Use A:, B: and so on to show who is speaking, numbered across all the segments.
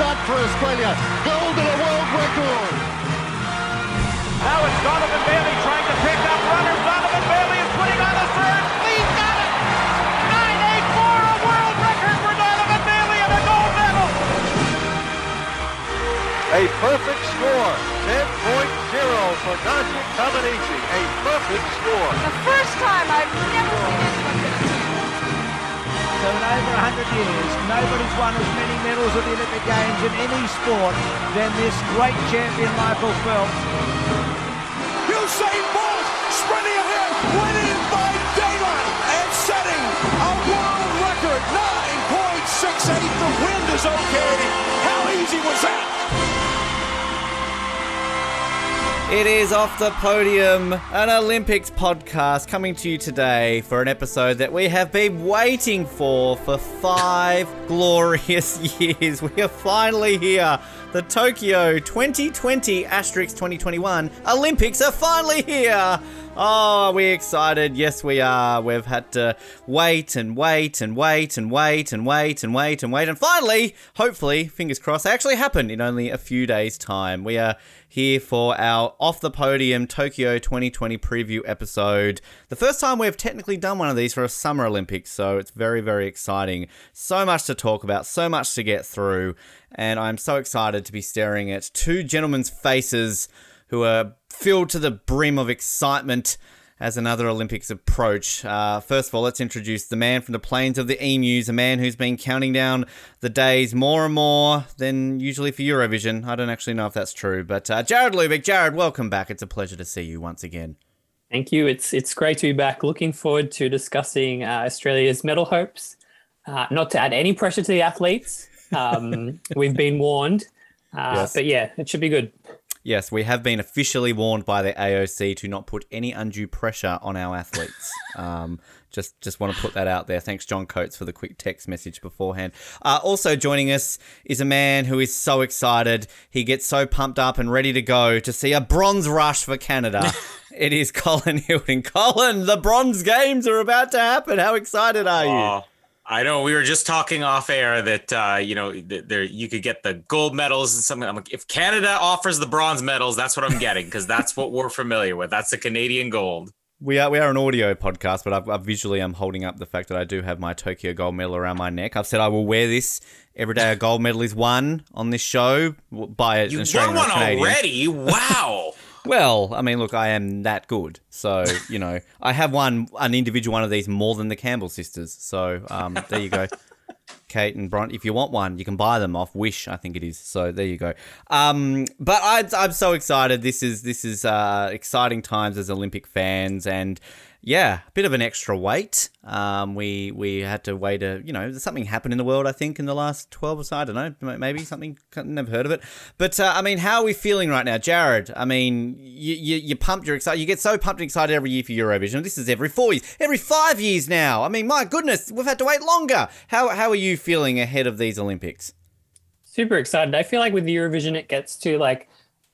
A: A for Australia. Gold and a world record.
B: Now it's Donovan Bailey trying to pick up runners. Donovan Bailey is putting on a third. He's got it. 984, a world record for Donovan Bailey and a gold medal.
C: A perfect score. 10.0 for Nadia Comaneci. A perfect score.
D: The first time I've never seen anyone get a
E: So in over 100 years, nobody's won as many medals at the Olympic Games in any sport than this great champion Michael Phelps.
F: Usain Bolt sprinting ahead, winning by daylight and setting a world record 9.68. The wind is okay. How easy was that?
G: It is Off the Podium, an Olympics podcast coming to you today for an episode that we have been waiting for for five glorious years. We are finally here. The Tokyo 2020 asterisk 2021 Olympics are finally here. Oh, are we excited? Yes, we are. We've had to wait and wait and wait and wait and wait and wait and wait. And finally, hopefully, fingers crossed, they actually happen in only a few days' time. We are here for our off the podium Tokyo 2020 preview episode. The first time we've technically done one of these for a Summer Olympics, so it's very, very exciting. So much to talk about, so much to get through, and I'm so excited to be staring at two gentlemen's faces who are filled to the brim of excitement as another Olympics approach. Uh, first of all, let's introduce the man from the plains of the Emus, a man who's been counting down the days more and more than usually for Eurovision. I don't actually know if that's true, but uh, Jared Lubick. Jared, welcome back. It's a pleasure to see you once again.
H: Thank you. It's it's great to be back. Looking forward to discussing uh, Australia's medal hopes. Uh, not to add any pressure to the athletes. Um, we've been warned, uh,
G: Yes.
H: but yeah, it should be good.
G: Yes, we have been officially warned by the AOC to not put any undue pressure on our athletes. um, just, just want to put that out there. Thanks, John Coates, for the quick text message beforehand. Uh, also joining us is a man who is so excited. He gets so pumped up and ready to go to see a bronze rush for Canada. it is Colin Hilton. Colin, the bronze games are about to happen. How excited are you?
I: Oh, I know we were just talking off air that uh, you know th- there you could get the gold medals and something. I'm like, if Canada offers the bronze medals, that's what I'm getting because that's what we're familiar with. That's the Canadian gold.
G: We are we are an audio podcast, but I've, I've visually I'm holding up the fact that I do have my Tokyo gold medal around my neck. I've said I will wear this every day a gold medal is won on this show by an
I: You
G: Australian
I: won one
G: Canadian.
I: already. Wow.
G: Well, I mean, look, I am that good, so you know, I have won an individual one of these more than the Campbell sisters. So um, there you go. Kate and Bron. If you want one, you can buy them off Wish, I think it is. So there you go. Um, but I, I'm so excited. This is this is uh, exciting times as Olympic fans, and yeah, a bit of an extra wait. Um, we we had to wait a you know something happened in the world. I think in the last twelve or so. I don't know. Maybe something. Never heard of it. But uh, I mean, how are we feeling right now, Jared? I mean, you you you pumped. You're excited. You get so pumped and excited every year for Eurovision. This is every four years, every five years now. I mean, my goodness, we've had to wait longer. How how are you feeling ahead of these Olympics?
H: Super excited. I feel like with Eurovision, it gets to like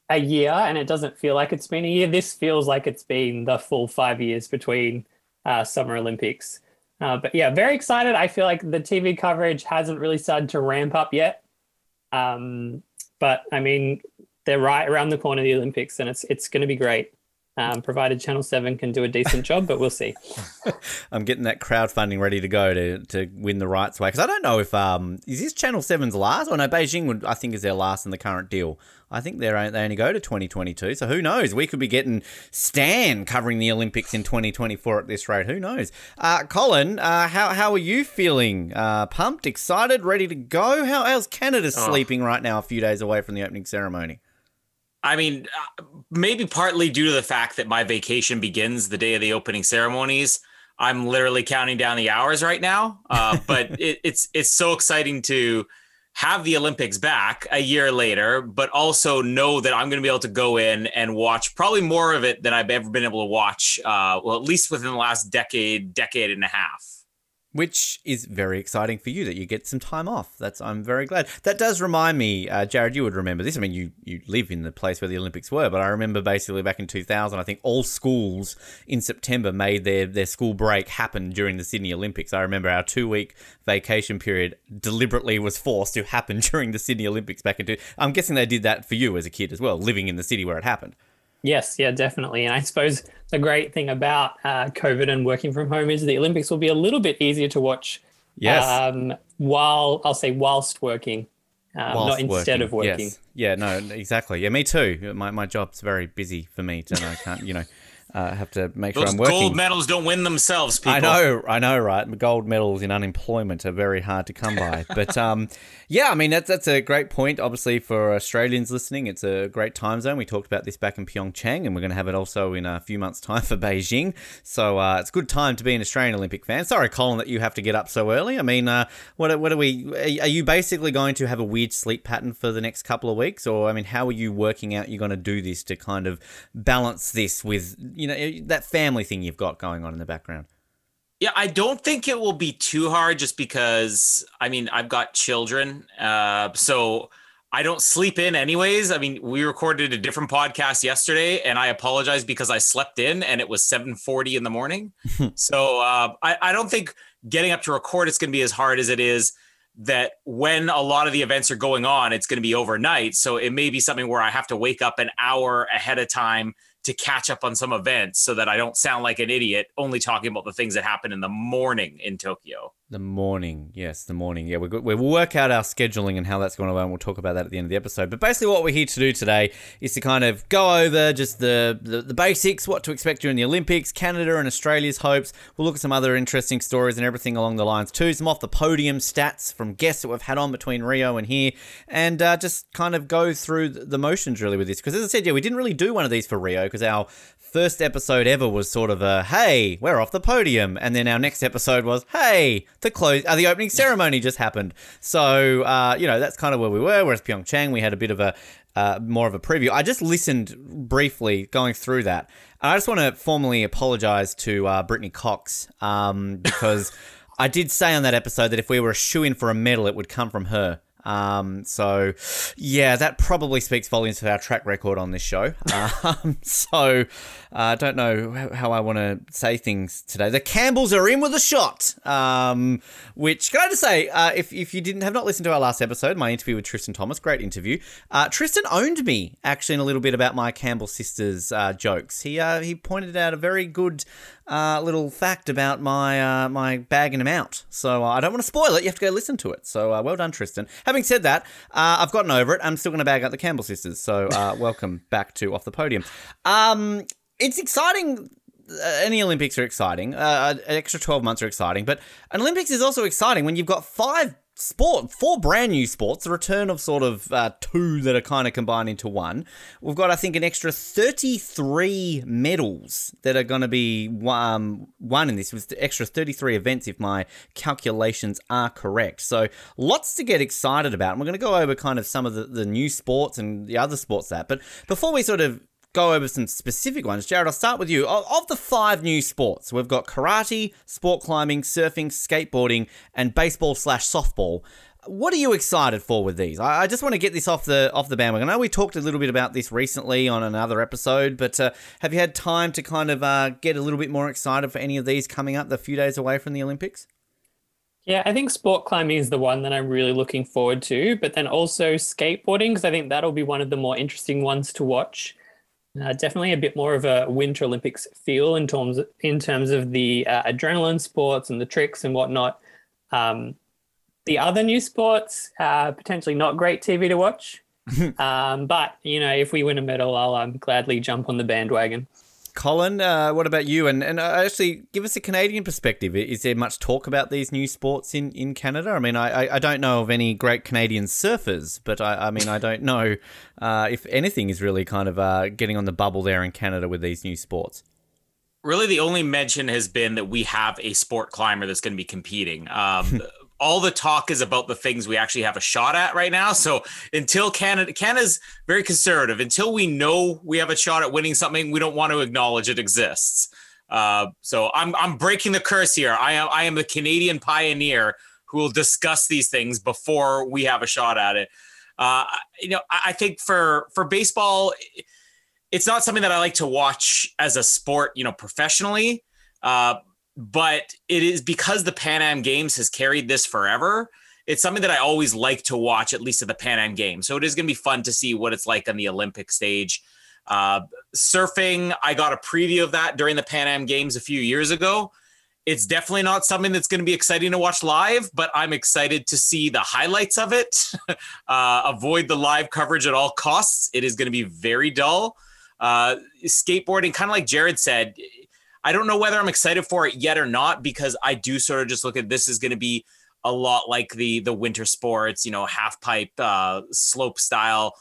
H: a year and it doesn't feel like it's been a year. This feels like it's been the full five years between uh, Summer Olympics. Uh, but yeah, very excited. I feel like the TV coverage hasn't really started to ramp up yet. Um, but I mean, they're right around the corner of the Olympics, and it's it's going to be great. Um, provided Channel Seven can do a decent job, but we'll see.
G: I'm getting that crowdfunding ready to go to, to win the rights away because I don't know if um is this Channel 7's last or no Beijing would I think is their last in the current deal. I think they're they only go to 2022, so who knows? We could be getting Stan covering the Olympics in 2024 at this rate. Who knows? Uh, Colin, uh, how how are you feeling? Uh, pumped, excited, ready to go? How how's Canada sleeping right now? A few days away from the opening ceremony.
I: I mean, uh, maybe partly due to the fact that my vacation begins the day of the opening ceremonies. I'm literally counting down the hours right now. Uh, but it, it's it's so exciting to have the Olympics back a year later, but also know that I'm going to be able to go in and watch probably more of it than I've ever been able to watch. Uh, well, at least within the last decade, decade and a half.
G: Which is very exciting for you that you get some time off. That's I'm very glad. That does remind me, uh, Jared. You would remember this. I mean, you you live in the place where the Olympics were, but I remember basically back in 2000, I think all schools in September made their their school break happen during the Sydney Olympics. I remember our two week vacation period deliberately was forced to happen during the Sydney Olympics back in. Two, I'm guessing they did that for you as a kid as well, living in the city where it happened.
H: Yes, yeah, definitely. And I suppose the great thing about uh, COVID and working from home is the Olympics will be a little bit easier to watch.
G: Yes.
H: Um, while I'll say whilst working, um,
G: Whilst
H: not instead of working.
G: Yes. Yeah, no, exactly. Yeah, me too. My, my job's very busy for me, and I can't, you know, uh, have to make
I: Those
G: sure I'm working.
I: gold medals don't win themselves, people.
G: I know, I know, right? Gold medals in unemployment are very hard to come by. but um, yeah, I mean that's that's a great point. Obviously, for Australians listening, it's a great time zone. We talked about this back in Pyeongchang, and we're going to have it also in a few months' time for Beijing. So uh, it's a good time to be an Australian Olympic fan. Sorry, Colin, that you have to get up so early. I mean, uh, what what are we? Are you basically going to have a weird sleep pattern for the next couple of weeks, or I mean, how are you working out? You're going to do this to kind of balance this with you know that family thing you've got going on in the background.
I: Yeah, I don't think it will be too hard just because I mean I've got children, uh, so I don't sleep in anyways. I mean, we recorded a different podcast yesterday, and I apologize because I slept in and it was 7:40 in the morning. so uh, I, I don't think getting up to record it's going to be as hard as it is that when a lot of the events are going on, it's going to be overnight. So it may be something where I have to wake up an hour ahead of time to catch up on some events so that I don't sound like an idiot only talking about the things that happen in the morning in Tokyo.
G: The morning, yes, the morning. Yeah, we we'll work out our scheduling and how that's going to go, and we'll talk about that at the end of the episode. But basically, what we're here to do today is to kind of go over just the, the, the basics, what to expect during the Olympics, Canada and Australia's hopes. We'll look at some other interesting stories and everything along the lines too. Some off the podium stats from guests that we've had on between Rio and here, and uh, just kind of go through the motions really with this. Because as I said, yeah, we didn't really do one of these for Rio because our first episode ever was sort of a hey, we're off the podium, and then our next episode was hey, the close, uh, the opening ceremony just happened. So uh, you know that's kind of where we were. Whereas Pyeongchang, we had a bit of a uh, more of a preview. I just listened briefly going through that. And I just want to formally apologize to uh, Britteny Cox um, because I did say on that episode that if we were a shoe in for a medal, it would come from her. Um, so, yeah, that probably speaks volumes for our track record on this show. Um, so, I uh, don't know how I want to say things today. The Campbells are in with a shot. Um, which can I just say, uh, if if you didn't have not listened to our last episode, my interview with Tristan Thomas, great interview. Uh, Tristan owned me actually in a little bit about my Campbell sisters uh, jokes. He uh, he pointed out a very good uh, little fact about my uh, my bagging him out. So uh, I don't want to spoil it. You have to go listen to it. So uh, well done, Tristan. Having said that, uh, I've gotten over it. I'm still going to bag out the Campbell sisters. So uh, welcome back to off the podium. Um, it's exciting. Any Olympics are exciting. Uh, an extra 12 months are exciting, but an Olympics is also exciting when you've got five sport, four brand new sports, the return of sort of uh, two that are kind of combined into one. We've got, I think, an extra 33 medals that are going to be um, won in this, with extra 33 events if my calculations are correct. So lots to get excited about. And we're going to go over kind of some of the, the new sports and the other sports that. But before we sort of go over some specific ones. Jared, I'll start with you. Of the five new sports, we've got karate, sport climbing, surfing, skateboarding, and baseball slash softball. What are you excited for with these? I just want to get this off the off the bandwagon. I know we talked a little bit about this recently on another episode, but uh, have you had time to kind of uh, get a little bit more excited for any of these coming up? The few days away from the Olympics.
H: Yeah, I think sport climbing is the one that I'm really looking forward to, but then also skateboarding because I think that'll be one of the more interesting ones to watch. Uh, definitely a bit more of a Winter Olympics feel in terms of, in terms of the uh, adrenaline sports and the tricks and whatnot. Um, the other new sports, uh, potentially not great TV to watch, um, but you know, if we win a medal, I'll um, gladly jump on the bandwagon.
G: Colin, uh, what about you? And and uh, actually, give us a Canadian perspective. Is there much talk about these new sports in, in Canada? I mean, I, I don't know of any great Canadian surfers, but I, I mean, I don't know uh, if anything is really kind of uh, getting on the bubble there in Canada with these new sports.
I: Really, the only mention has been that we have a sport climber that's going to be competing. Um, all the talk is about the things we actually have a shot at right now. So until Canada, Canada's very conservative. Until we know we have a shot at winning something, we don't want to acknowledge it exists. Uh, so I'm I'm breaking the curse here. I am I am the Canadian pioneer who will discuss these things before we have a shot at it. Uh, you know, I, I think for for baseball, it's not something that I like to watch as a sport, you know, professionally. Uh, but it is because the Pan Am Games has carried this forever. It's something that I always like to watch, at least at the Pan Am Games. So it is going to be fun to see what it's like on the Olympic stage. Uh, surfing, I got a preview of that during the Pan Am Games a few years ago. It's definitely not something that's going to be exciting to watch live, but I'm excited to see the highlights of it. uh, avoid the live coverage at all costs. It is going to be very dull. Uh, skateboarding, kind of like Jared said, I don't know whether I'm excited for it yet or not because I do sort of just look at this is going to be a lot like the the winter sports, you know, half pipe, uh, slope style.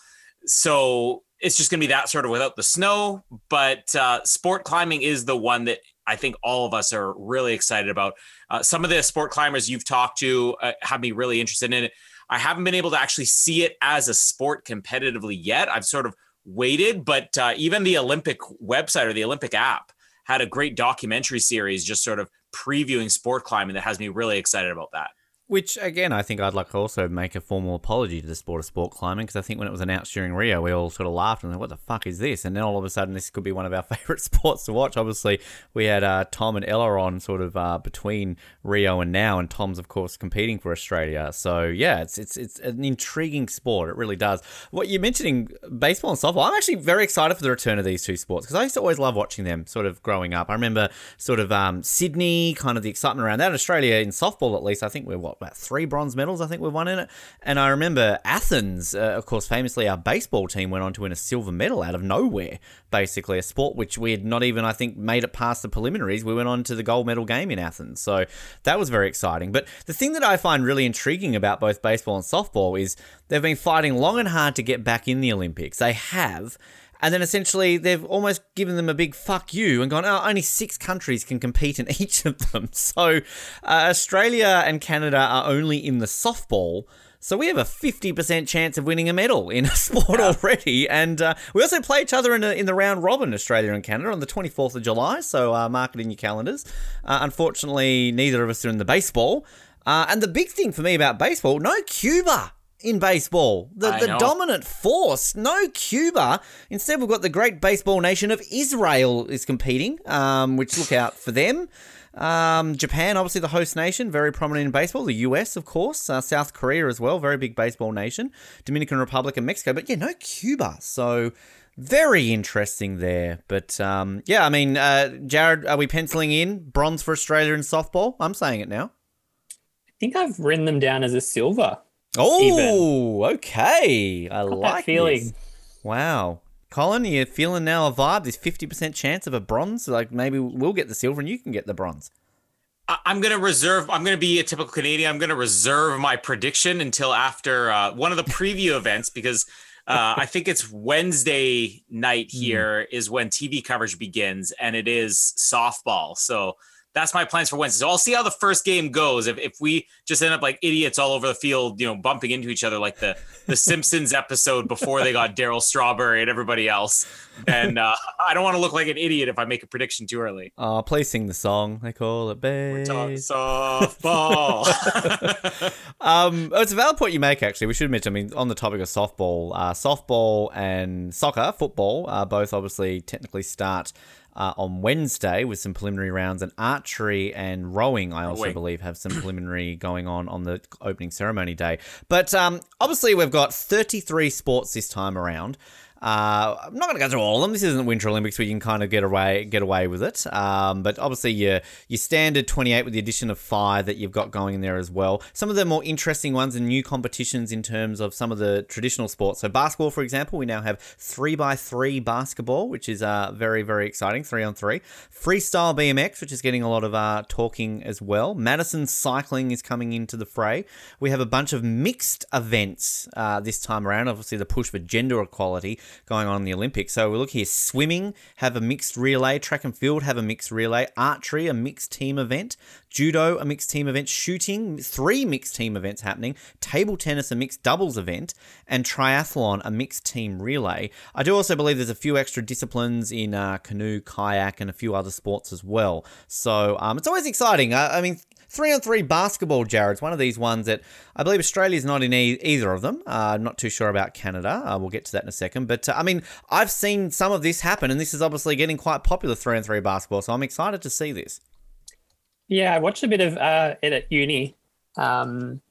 I: So it's just going to be that sort of without the snow. But uh, sport climbing is the one that I think all of us are really excited about. Uh, some of the sport climbers you've talked to uh, have me really interested in it. I haven't been able to actually see it as a sport competitively yet. I've sort of waited, but uh, even the Olympic website or the Olympic app had a great documentary series just sort of previewing sport climbing that has me really excited about that.
G: Which, again, I think I'd like to also make a formal apology to the sport of sport climbing because I think when it was announced during Rio, we all sort of laughed and like, what the fuck is this? And then all of a sudden, this could be one of our favourite sports to watch. Obviously, we had uh, Tom and Ella on sort of uh, between Rio and now, and Tom's, of course, competing for Australia. So, yeah, it's, it's, it's an intriguing sport. It really does. What you're mentioning, baseball and softball, I'm actually very excited for the return of these two sports because I used to always love watching them sort of growing up. I remember sort of um, Sydney, kind of the excitement around that. Australia, in softball at least, I think we're what, about three bronze medals, I think we've won in it. And I remember Athens, uh, of course, famously, our baseball team went on to win a silver medal out of nowhere, basically, a sport which we had not even, I think, made it past the preliminaries. We went on to the gold medal game in Athens. So that was very exciting. But the thing that I find really intriguing about both baseball and softball is they've been fighting long and hard to get back in the Olympics. They have. And then essentially they've almost given them a big fuck you and gone, oh, only six countries can compete in each of them. So uh, Australia and Canada are only in the softball. So we have a 50% chance of winning a medal in a sport yeah. already. And uh, we also play each other in, a, in the round robin, Australia and Canada, on the 24th of July. So uh, mark it in your calendars. Uh, unfortunately, neither of us are in the baseball. Uh, and the big thing for me about baseball, no Cuba in baseball. The, the dominant force. No Cuba. Instead, we've got the great baseball nation of Israel is competing, um, which look out for them. Um, Japan, obviously the host nation, very prominent in baseball. The US, of course. Uh, South Korea as well, very big baseball nation. Dominican Republic and Mexico. But yeah, no Cuba. So very interesting there. But um, yeah, I mean, uh, Jared, are we penciling in bronze for Australia in softball? I'm saying it now.
H: I think I've written them down as a silver.
G: Oh, even. okay. I Got like feeling. This. Wow. Colin, you're feeling now a vibe? There's 50% chance of a bronze. Like maybe we'll get the silver and you can get the bronze.
I: I'm going to reserve, I'm going to be a typical Canadian. I'm going to reserve my prediction until after uh, one of the preview events because uh, I think it's Wednesday night hmm. here mm. is when TV coverage begins and it is softball. So that's my plans for Wednesday. So I'll see how the first game goes. If, if we just end up like idiots all over the field, you know, bumping into each other like the the Simpsons episode before they got Darryl Strawberry and everybody else, then uh, I don't want to look like an idiot if I make a prediction too early.
G: Oh, please sing the song. They call it base.
I: softball.
G: um, oh, it's a valid point you make. Actually, we should mention. I mean, on the topic of softball, uh, softball and soccer, football, uh, both obviously technically start uh, on Wednesday with some preliminary rounds, and archery and rowing, I also rowing. believe, have some preliminary going on on the opening ceremony day. But um, obviously, we've got 33 sports this time around. Uh, I'm not going to go through all of them. This isn't Winter Olympics where you can kind of get away get away with it. Um, but obviously, your your standard 28 with the addition of five that you've got going in there as well. Some of the more interesting ones and new competitions in terms of some of the traditional sports. So basketball, for example, we now have three by three basketball, which is uh, very very exciting. Three on three. Freestyle BMX, which is getting a lot of uh, talking as well. Madison cycling is coming into the fray. We have a bunch of mixed events uh, this time around. Obviously, the push for gender equality going on in the Olympics. So we look here: swimming have a mixed relay, track and field have a mixed relay, archery a mixed team event, judo a mixed team event, shooting three mixed team events happening, table tennis a mixed doubles event, and triathlon a mixed team relay. I do also believe there's a few extra disciplines in uh, canoe, kayak, and a few other sports as well. So um, it's always exciting. I, I mean, three on three basketball, Jared's one of these ones that I believe Australia's not in e- either of them. Uh, not too sure about Canada. Uh, we'll get to that in a second. But uh, I mean, I've seen some of this happen, and this is obviously getting quite popular three on three basketball. So I'm excited to see this.
H: Yeah, I watched a bit of uh, it at uni. Um,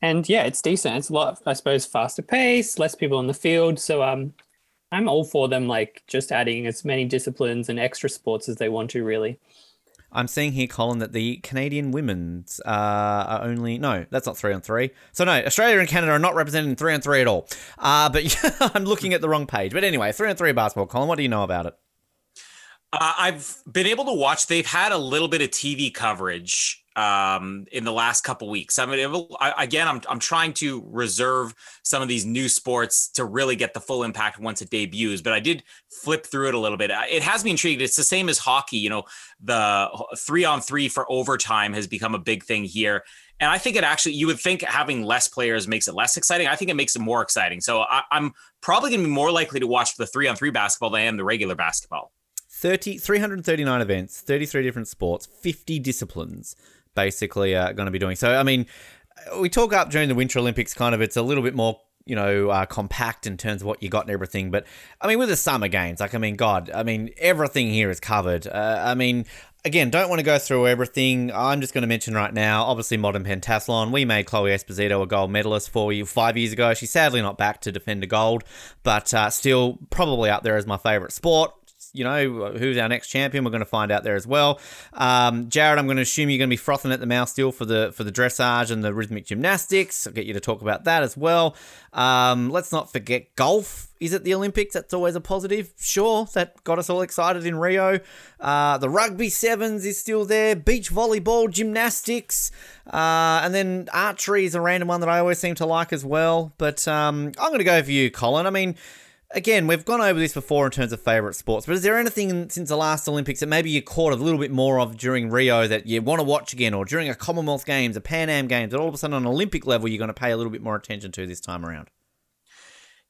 H: and yeah, it's decent. It's a lot, I suppose, faster pace, less people in the field. So um, I'm all for them, like just adding as many disciplines and extra sports as they want to, really.
G: I'm seeing here, Colin, that the Canadian women's uh, are only no, that's not three on three. So no, Australia and Canada are not represented in three on three at all. Uh, but I'm looking at the wrong page. But anyway, three on three basketball. Colin, what do you know about it?
I: Uh, I've been able to watch. They've had a little bit of TV coverage um, in the last couple weeks. I mean, I, again, I'm I'm trying to reserve some of these new sports to really get the full impact once it debuts. But I did flip through it a little bit. It has me intrigued. It's the same as hockey. You know, the three on three for overtime has become a big thing here. And I think it actually, you would think having less players makes it less exciting. I think it makes it more exciting. So I, I'm probably going to be more likely to watch the three on three basketball than I am the regular basketball.
G: 30, 339 events, 33 different sports, 50 disciplines basically are going to be doing. So, I mean, we talk up during the Winter Olympics, kind of, it's a little bit more you know, uh, compact in terms of what you got and everything. But I mean, with the summer games, like, I mean, God, I mean, everything here is covered. Uh, I mean, again, don't want to go through everything. I'm just going to mention right now, obviously, modern pentathlon. We made Chloe Esposito a gold medalist for you five years ago. She's sadly not back to defend a gold, but uh, still probably up there as my favorite sport you know, who's our next champion? We're going to find out there as well. Um, Jared, I'm going to assume you're going to be frothing at the mouth still for the for the dressage and the rhythmic gymnastics. I'll get you to talk about that as well. Um, let's not forget golf is at the Olympics. That's always a positive. Sure, that got us all excited in Rio. Uh, the rugby sevens is still there. Beach volleyball, gymnastics, uh, and then archery is a random one that I always seem to like as well. But um, I'm going to go for you, Colin. I mean again, we've gone over this before in terms of favourite sports, but is there anything since the last Olympics that maybe you caught a little bit more of during Rio that you want to watch again, or during a Commonwealth Games, a Pan Am Games, that all of a sudden on Olympic level you're going to pay a little bit more attention to this time around?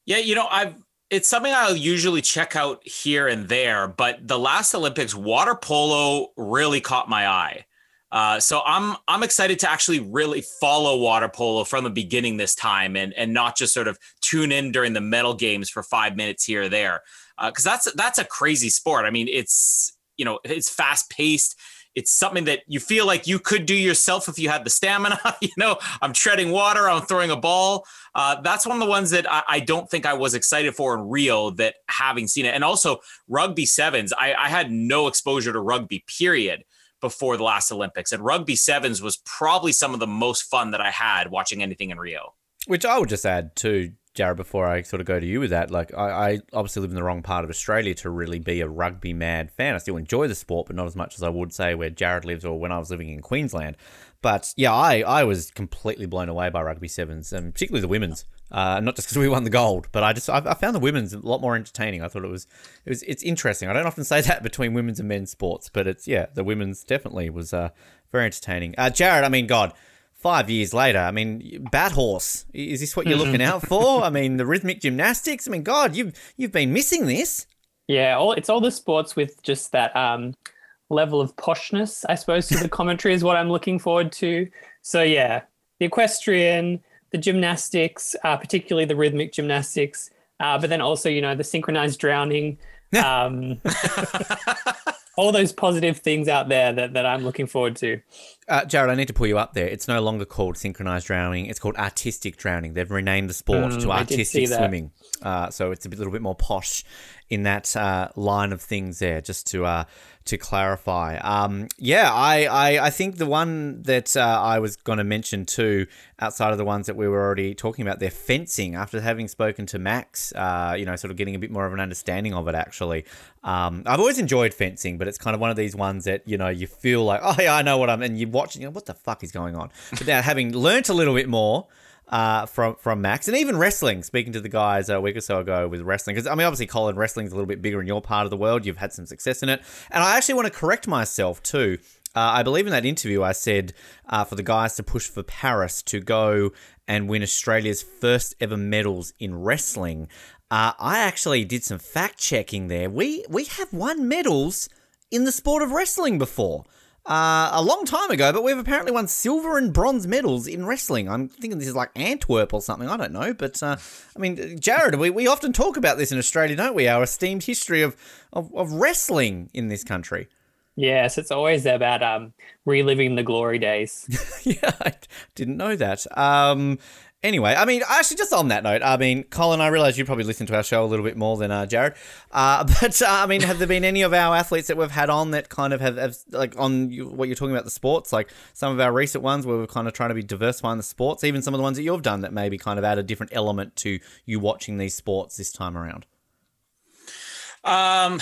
I: Yeah, you know, I've it's something I'll usually check out here and there, but the last Olympics, water polo really caught my eye. Uh, so I'm I'm excited to actually really follow water polo from the beginning this time, and and not just sort of tune in during the medal games for five minutes here or there, because uh, that's that's a crazy sport. I mean, it's you know it's fast paced. It's something that you feel like you could do yourself if you had the stamina. you know, I'm treading water, I'm throwing a ball. Uh, that's one of the ones that I, I, don't think I was excited for in Rio. That having seen it, and also rugby sevens, I, I had no exposure to rugby. Period before the last Olympics. And rugby sevens was probably some of the most fun that I had watching anything in Rio.
G: Which I would just add to Jared before I sort of go to you with that. Like I, I obviously live in the wrong part of Australia to really be a rugby mad fan. I still enjoy the sport, but not as much as I would say where Jared lives or when I was living in Queensland. But yeah, I, I was completely blown away by rugby sevens and particularly the women's. Uh, not just because we won the gold, but I just I, I, found the women's a lot more entertaining. I thought it was it was it's interesting. I don't often say that between women's and men's sports, but it's yeah, the women's definitely was uh, very entertaining. Uh, Jared, I mean, God, five years later, I mean, bat horse is this what you're looking out for? I mean, the rhythmic gymnastics. I mean, God, you've you've been missing this.
H: Yeah, all it's all the sports with just that um, level of poshness, I suppose, to the commentary is what I'm looking forward to. So yeah, the equestrian the gymnastics, uh, particularly the rhythmic gymnastics, uh, but then also, you know, the synchronized drowning. Um, all those positive things out there that, that I'm looking forward to.
G: Uh, Jared, I need to pull you up there. It's no longer called synchronized drowning. It's called artistic drowning. They've renamed the sport mm, to artistic swimming. Uh, so it's a bit, little bit more posh in that uh, line of things there, just to uh, to clarify. Um, yeah, I, I, I think the one that uh, I was going to mention too, outside of the ones that we were already talking about, they're fencing. After having spoken to Max, uh, you know, sort of getting a bit more of an understanding of it. Actually, um, I've always enjoyed fencing, but it's kind of one of these ones that you know you feel like, oh yeah, I know what I'm, and you're watching, you know, what the fuck is going on. But now having learnt a little bit more. Uh, from from Max, and even wrestling. Speaking to the guys a week or so ago with wrestling, because I mean, obviously, Colin, wrestling's a little bit bigger in your part of the world. You've had some success in it, and I actually want to correct myself too. Uh, I believe in that interview I said uh, for the guys to push for Paris to go and win Australia's first ever medals in wrestling. Uh, I actually did some fact checking there. We we have won medals in the sport of wrestling before. Uh, a long time ago, but we've apparently won silver and bronze medals in wrestling. I'm thinking this is like Antwerp or something. I don't know, but uh, I mean, Jared, we, we often talk about this in Australia, don't we? Our esteemed history of, of, of wrestling in this country.
H: Yes, it's always about um, reliving the glory days.
G: yeah, I didn't know that. Um, anyway, I mean, actually, just on that note, I mean, Colin, I realize you probably listen to our show a little bit more than uh, Jared. Uh, but uh, I mean, have there been any of our athletes that we've had on that kind of have, have like on you, what you're talking about the sports, like some of our recent ones where we're kind of trying to be diversifying the sports, even some of the ones that you've done that maybe kind of add a different element to you watching these sports this time around?
I: Um,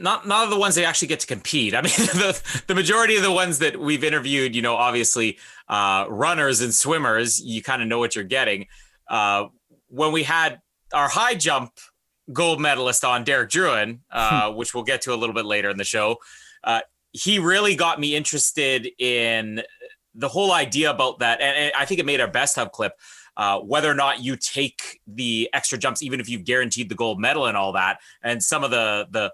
I: not not the ones that actually get to compete. I mean, the the majority of the ones that we've interviewed, you know, obviously, uh, runners and swimmers, you kind of know what you're getting. Uh, when we had our high jump gold medalist on, Derek Drouin, uh, hmm. which we'll get to a little bit later in the show, uh, he really got me interested in the whole idea about that, and, and I think it made our best of clip uh, whether or not you take the extra jumps, even if you've guaranteed the gold medal and all that, and some of the the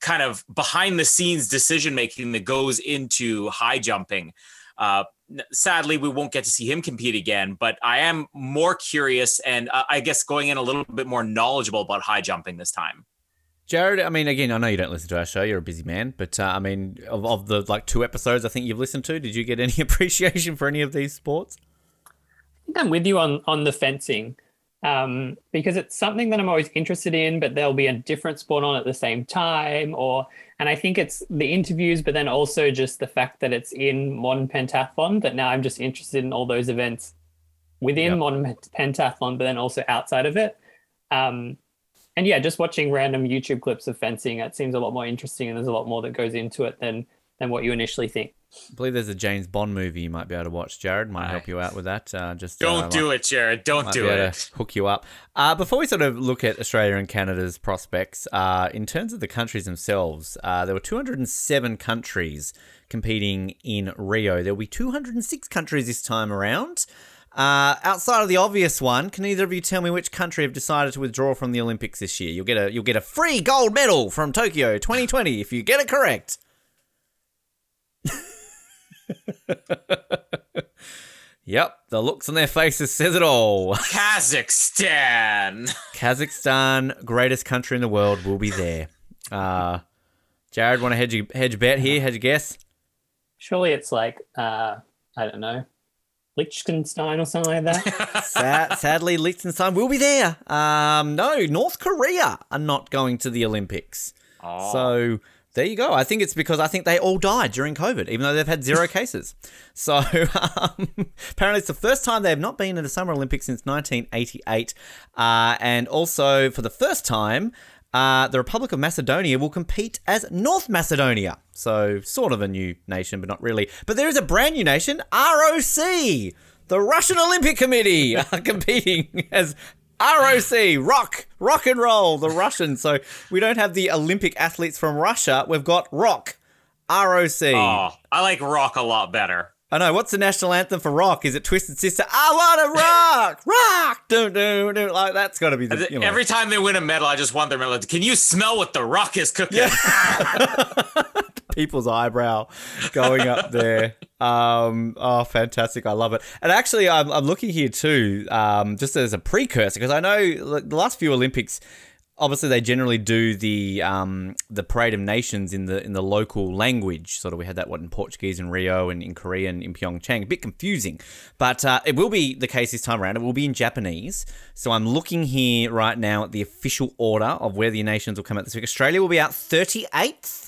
I: kind of behind the scenes decision making that goes into high jumping. Uh, sadly, we won't get to see him compete again, but I am more curious and uh, I guess going in a little bit more knowledgeable about high jumping this time.
G: Jared, I mean, again, I know you don't listen to our show. You're a busy man, but uh, I mean, of, of the like two episodes I think you've listened to, did you get any appreciation for any of these sports?
H: I'm with you on on the fencing um, because it's something that I'm always interested in, but there'll be a different sport on at the same time, or and I think it's the interviews, but then also just the fact that it's in modern pentathlon. That now I'm just interested in all those events within yep. modern pentathlon, but then also outside of it. Um, and yeah, just watching random YouTube clips of fencing, it seems a lot more interesting, and there's a lot more that goes into it than than what you initially think.
G: I believe there's a James Bond movie you might be able to watch. Jared might help you out with that. Uh, just
I: don't uh, do it, Jared. Don't do it.
G: hook you up. Uh, before we sort of look at Australia and Canada's prospects, uh, in terms of the countries themselves, uh, there were 207 countries competing in Rio. There will be 206 countries this time around. Uh, outside of the obvious one, can either of you tell me which country have decided to withdraw from the Olympics this year? You'll get a you'll get a free gold medal from Tokyo 2020 if you get it correct. yep, the looks on their faces says it all.
I: Kazakhstan.
G: Kazakhstan, greatest country in the world, will be there. Uh, Jared, want to hedge your, hedge bet here? Hedge a guess?
H: Surely it's like uh, I don't know, Liechtenstein or something like that.
G: Sad, sadly, Liechtenstein will be there. Um, no, North Korea are not going to the Olympics. Oh. So there you go. I think it's because I think they all died during COVID, even though they've had zero cases. So um, apparently, it's the first time they have not been in the Summer Olympics since 1988. Uh, and also, for the first time, uh, the Republic of Macedonia will compete as North Macedonia. So, sort of a new nation, but not really. But there is a brand new nation, ROC. The Russian Olympic Committee are competing as ROC, rock, rock and roll, the Russians. So we don't have the Olympic athletes from Russia. We've got rock, ROC.
I: Oh, I like rock a lot better.
G: I know. What's the national anthem for rock? Is it Twisted Sister? I want to rock, rock. Do do do. Like that's got to be the.
I: You know. Every time they win a medal, I just want their medal. Can you smell what the rock is cooking? Yeah.
G: People's eyebrow going up there. Um, oh, fantastic! I love it. And actually, I'm, I'm looking here too, um, just as a precursor, because I know the last few Olympics obviously they generally do the um, the parade of nations in the in the local language. Sort of, we had that one in Portuguese in Rio and in Korean in Pyeongchang. A bit confusing, but uh, it will be the case this time around. It will be in Japanese. So I'm looking here right now at the official order of where the nations will come out this week. Australia will be out 38th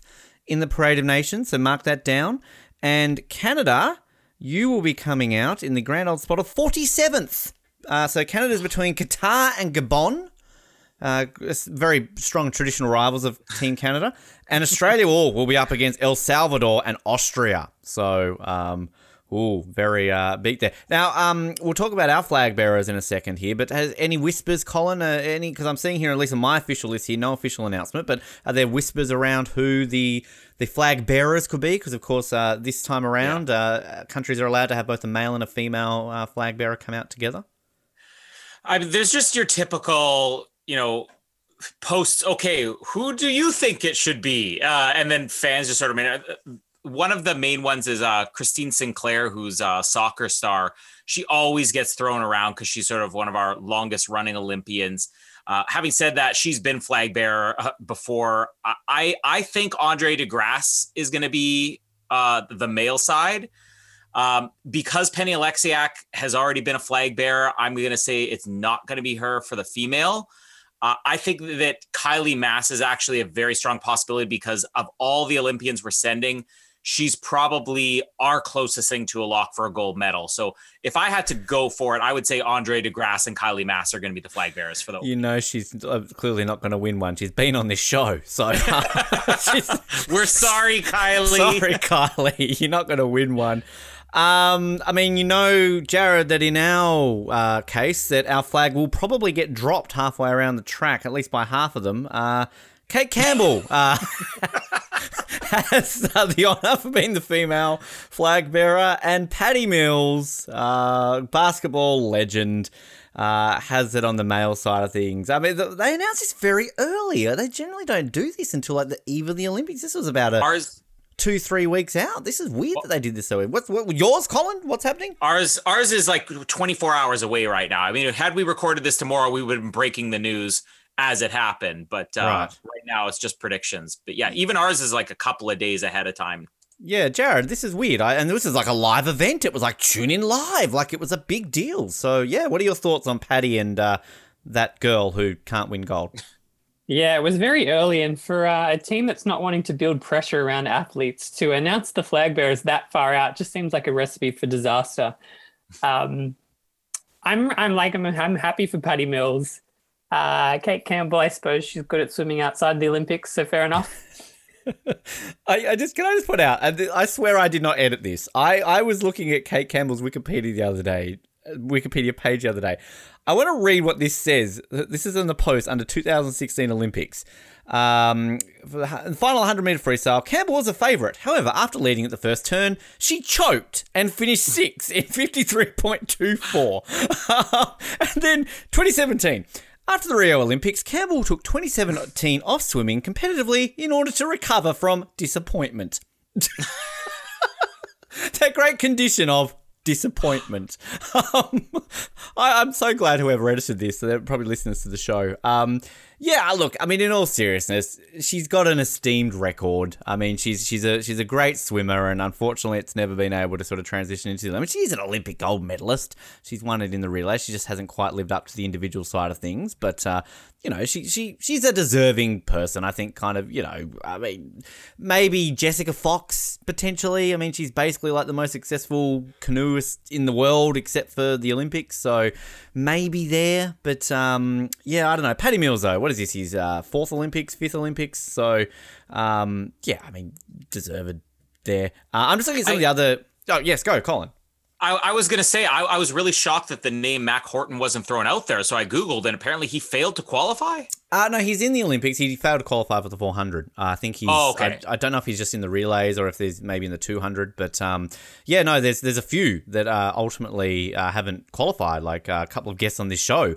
G: in the parade of nations, so mark that down. And Canada, you will be coming out in the grand old spot of 47th. Uh, so Canada's between Qatar and Gabon. Uh, very strong traditional rivals of Team Canada. And Australia all will be up against El Salvador and Austria. So um, Ooh, very uh, big there. Now, um, we'll talk about our flag bearers in a second here, but has any whispers, Colin? Uh, any? Because I'm seeing here, at least on my official list here, no official announcement, but are there whispers around who the the flag bearers could be? Because of course, uh, this time around, uh, countries are allowed to have both a male and a female uh, flag bearer come out together.
I: I mean, there's just your typical, you know, posts. Okay, who do you think it should be? Uh, and then fans just sort of. I mean, one of the main ones is uh, Christine Sinclair, who's a soccer star. She always gets thrown around because she's sort of one of our longest running Olympians. Uh, having said that, she's been flag bearer uh, before. I I think Andre DeGrasse is going to be uh, the male side. Um, because Penny Oleksiak has already been a flag bearer, I'm going to say it's not going to be her for the female. Uh, I think that Kylie Masse is actually a very strong possibility because of all the Olympians we're sending she's probably our closest thing to a lock for a gold medal. So if I had to go for it, I would say Andre DeGrasse and Kylie Masse are going to be the flag bearers for the.
G: You know, she's uh, clearly not going to win one. She's been on this show, so
I: we're sorry, Kylie.
G: Sorry, Kylie, you're not going to win one. Um, I mean, you know, Jared, that in our uh, case, that our flag will probably get dropped halfway around the track, at least by half of them. Uh, Kate Campbell uh, has uh, the honour for being the female flag bearer, and Patty Mills, uh, basketball legend, uh, has it on the male side of things. I mean, they announced this very early. They generally don't do this until like the eve of the Olympics. This was about a.
I: Ours-
G: two three weeks out. This is weird that they did this so. Early. What's what, yours, Colin? What's happening?
I: Ours ours is like 24 hours away right now. I mean, had we recorded this tomorrow, we would have been breaking the news as it happened. But uh, right. right now, it's just predictions. But yeah, even ours is like a couple of days ahead of time.
G: Yeah, Jared, this is weird. I, and this is like a live event. It was like tune in live, like it was a big deal. So yeah, what are your thoughts on Patty and uh, that girl who can't win gold?
H: Yeah, it was very early, and for uh, a team that's not wanting to build pressure around athletes to announce the flag bearers that far out just seems like a recipe for disaster. Um, I'm I'm like I'm, I'm happy for Patty Mills. Uh, Kate Campbell, I suppose she's good at swimming outside the Olympics, so fair enough.
G: I, I, just can I just put out, I swear I did not edit this. I, I was looking at Kate Campbell's Wikipedia the other day, uh, Wikipedia page the other day. I want to read what this says. This is in the post under 2016 Olympics. Um, the final 100 meter freestyle, Campbell was a favourite. However, after leading at the first turn, she choked and finished sixth in 53.24. and then 2017. After the Rio Olympics, Campbell took 2017 off swimming competitively in order to recover from disappointment. that great condition of disappointment. Um, I, am so glad whoever edited this, they're probably listeners to the show. Um, yeah, look, I mean, in all seriousness, she's got an esteemed record. I mean, she's she's a she's a great swimmer, and unfortunately, it's never been able to sort of transition into. I mean, she's an Olympic gold medalist. She's won it in the relay. She just hasn't quite lived up to the individual side of things. But uh, you know, she she she's a deserving person. I think, kind of, you know, I mean, maybe Jessica Fox potentially. I mean, she's basically like the most successful canoeist in the world, except for the Olympics. So maybe there. But um, yeah, I don't know. Patty Mills though what is this? His uh, fourth Olympics, fifth Olympics. So, um, yeah, I mean, deserved there. Uh, I'm just looking at some I, of the other. Oh, yes, go, Colin.
I: I, I was going to say, I, I, was really shocked that the name Mack Horton wasn't thrown out there. So I Googled, and apparently he failed to qualify.
G: Uh, no, he's in the Olympics. He failed to qualify for the 400. Uh, I think he's. Oh, okay. I, I, don't know if he's just in the relays or if there's maybe in the 200. But um, yeah, no, there's there's a few that uh, ultimately uh, haven't qualified. Like uh, a couple of guests on this show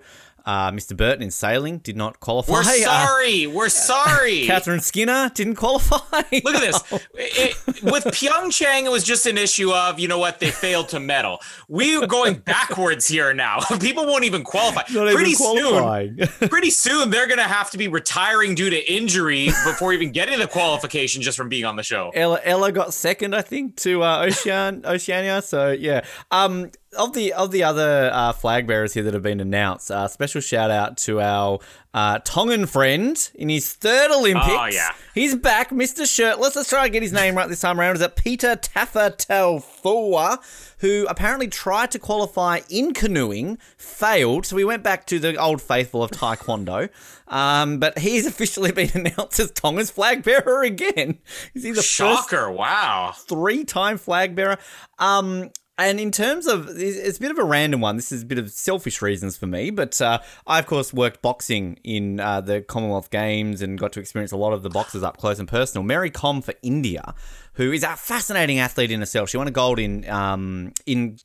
G: uh, Mr. Burton in sailing did not qualify.
I: We're sorry. Uh, We're sorry.
G: Catherine Skinner didn't qualify.
I: Look at this. It, with Pyeongchang, it was just an issue of, you know what, they failed to medal. We're going backwards here now. People won't even qualify.
G: Not pretty
I: soon, pretty soon, they're going to have to be retiring due to injury before even getting the qualification just from being on the show.
G: Ella, Ella got second, I think, to uh, Ocean, Oceania. So, yeah. Um, of the of the other uh, flag bearers here that have been announced, uh, special shout out to our uh, Tongan friend in his third Olympics.
I: Oh, yeah.
G: he's back, Mister Shirtless. Let's try and get his name right this time around. Is it Peter Taufatofua, who apparently tried to qualify in canoeing, failed. So we went back to the old faithful of Taekwondo. Um, but he's officially been announced as Tonga's flag bearer again. Is he the first
I: Shocker! Wow.
G: three-time flag bearer. Um, and in terms of, it's a bit of a random one. This is a bit of selfish reasons for me, but uh, I of course worked boxing in uh, the Commonwealth Games and got to experience a lot of the boxers up close and personal. Mary Kom for India, who is a fascinating athlete in herself. She won a gold in um, in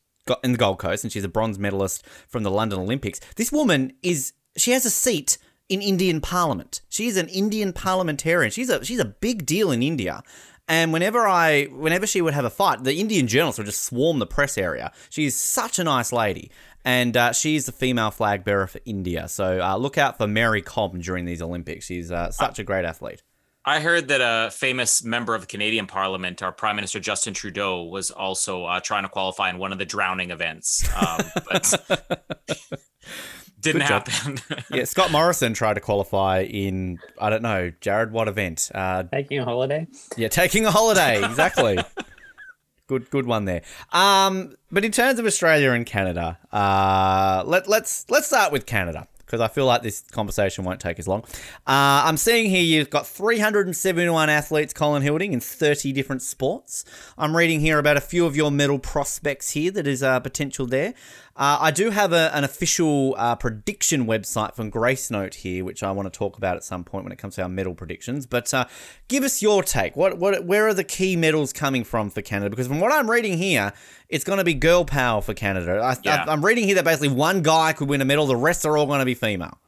G: in the Gold Coast, and she's a bronze medalist from the London Olympics. This woman is she has a seat in Indian Parliament. She's an Indian parliamentarian. She's a she's a big deal in India. And whenever I, whenever she would have a fight, the Indian journalists would just swarm the press area. She's such a nice lady, and uh, she's the female flag bearer for India. So uh, look out for Mary Kom during these Olympics. She's uh, such a great athlete.
I: I heard that a famous member of the Canadian Parliament, our Prime Minister Justin Trudeau, was also uh, trying to qualify in one of the drowning events, um, but didn't
G: Good job.
I: happen.
G: Yeah, Scott Morrison tried to qualify in I don't know, Jared, what event? Uh,
H: Taking a holiday.
G: Yeah, taking a holiday. Exactly. good, good one there. Um, but in terms of Australia and Canada, uh, let let's let's start with Canada because I feel like this conversation won't take as long. Uh, I'm seeing here you've got 371 athletes, Colin Hilding, in 30 different sports. I'm reading here about a few of your medal prospects here that is uh, potential there. Uh, I do have a, an official uh, prediction website from Gracenote here, which I want to talk about at some point when it comes to our medal predictions. But uh, give us your take. What, what, where are the key medals coming from for Canada? Because from what I'm reading here, it's going to be girl power for Canada. I,
I: Yeah.
G: I'm reading here that basically one guy could win a medal, the rest are all going to be female.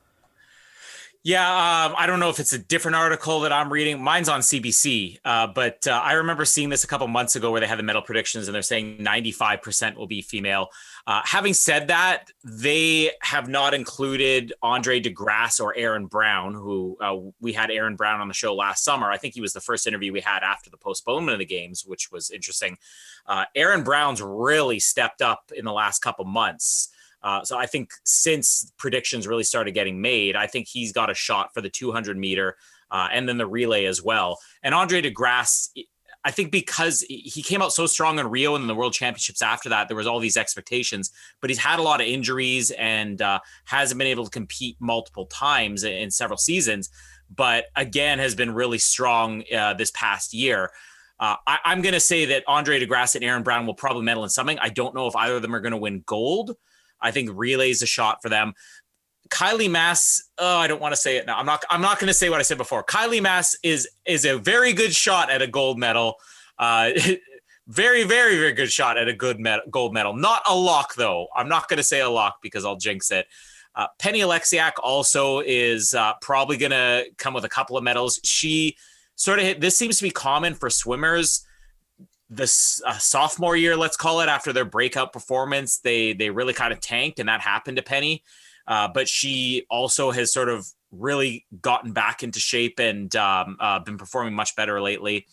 I: Yeah, um, I don't know if it's a different article that I'm reading. Mine's on CBC, uh, but uh, I remember seeing this a couple months ago where they had the medal predictions and they're saying 95% will be female. Uh, having said that, they have not included Andre De Grasse or Aaron Brown, who uh, we had Aaron Brown on the show last summer. I think he was the first interview we had after the postponement of the games, which was interesting. Uh, Aaron Brown's really stepped up in the last couple months. Uh, so I think since predictions really started getting made, I think he's got a shot for the 200 meter uh, and then the relay as well. And Andre De Grasse, I think because he came out so strong in Rio and in the World Championships after that, there was all these expectations. But he's had a lot of injuries and uh, hasn't been able to compete multiple times in, several seasons. But again, has been really strong uh, this past year. Uh, I, I'm going to say that Andre De Grasse and Aaron Brown will probably medal in something. I don't know if either of them are going to win gold. I think relay's a shot for them. Kylie Masse, oh, I don't want to say it now. I'm not. I'm not going to say what I said before. Kylie Masse is is a very good shot at a gold medal. Uh, very, very, very good shot at a good med- gold medal. Not a lock though. I'm not going to say a lock because I'll jinx it. Uh, Penny Oleksiak also is uh, probably going to come with a couple of medals. She sort of hit. This seems to be common for swimmers this uh, sophomore year, let's call it, after their breakout performance, they they really kind of tanked, and that happened to Penny. Uh, but she also has sort of really gotten back into shape and um, uh, been performing much better lately.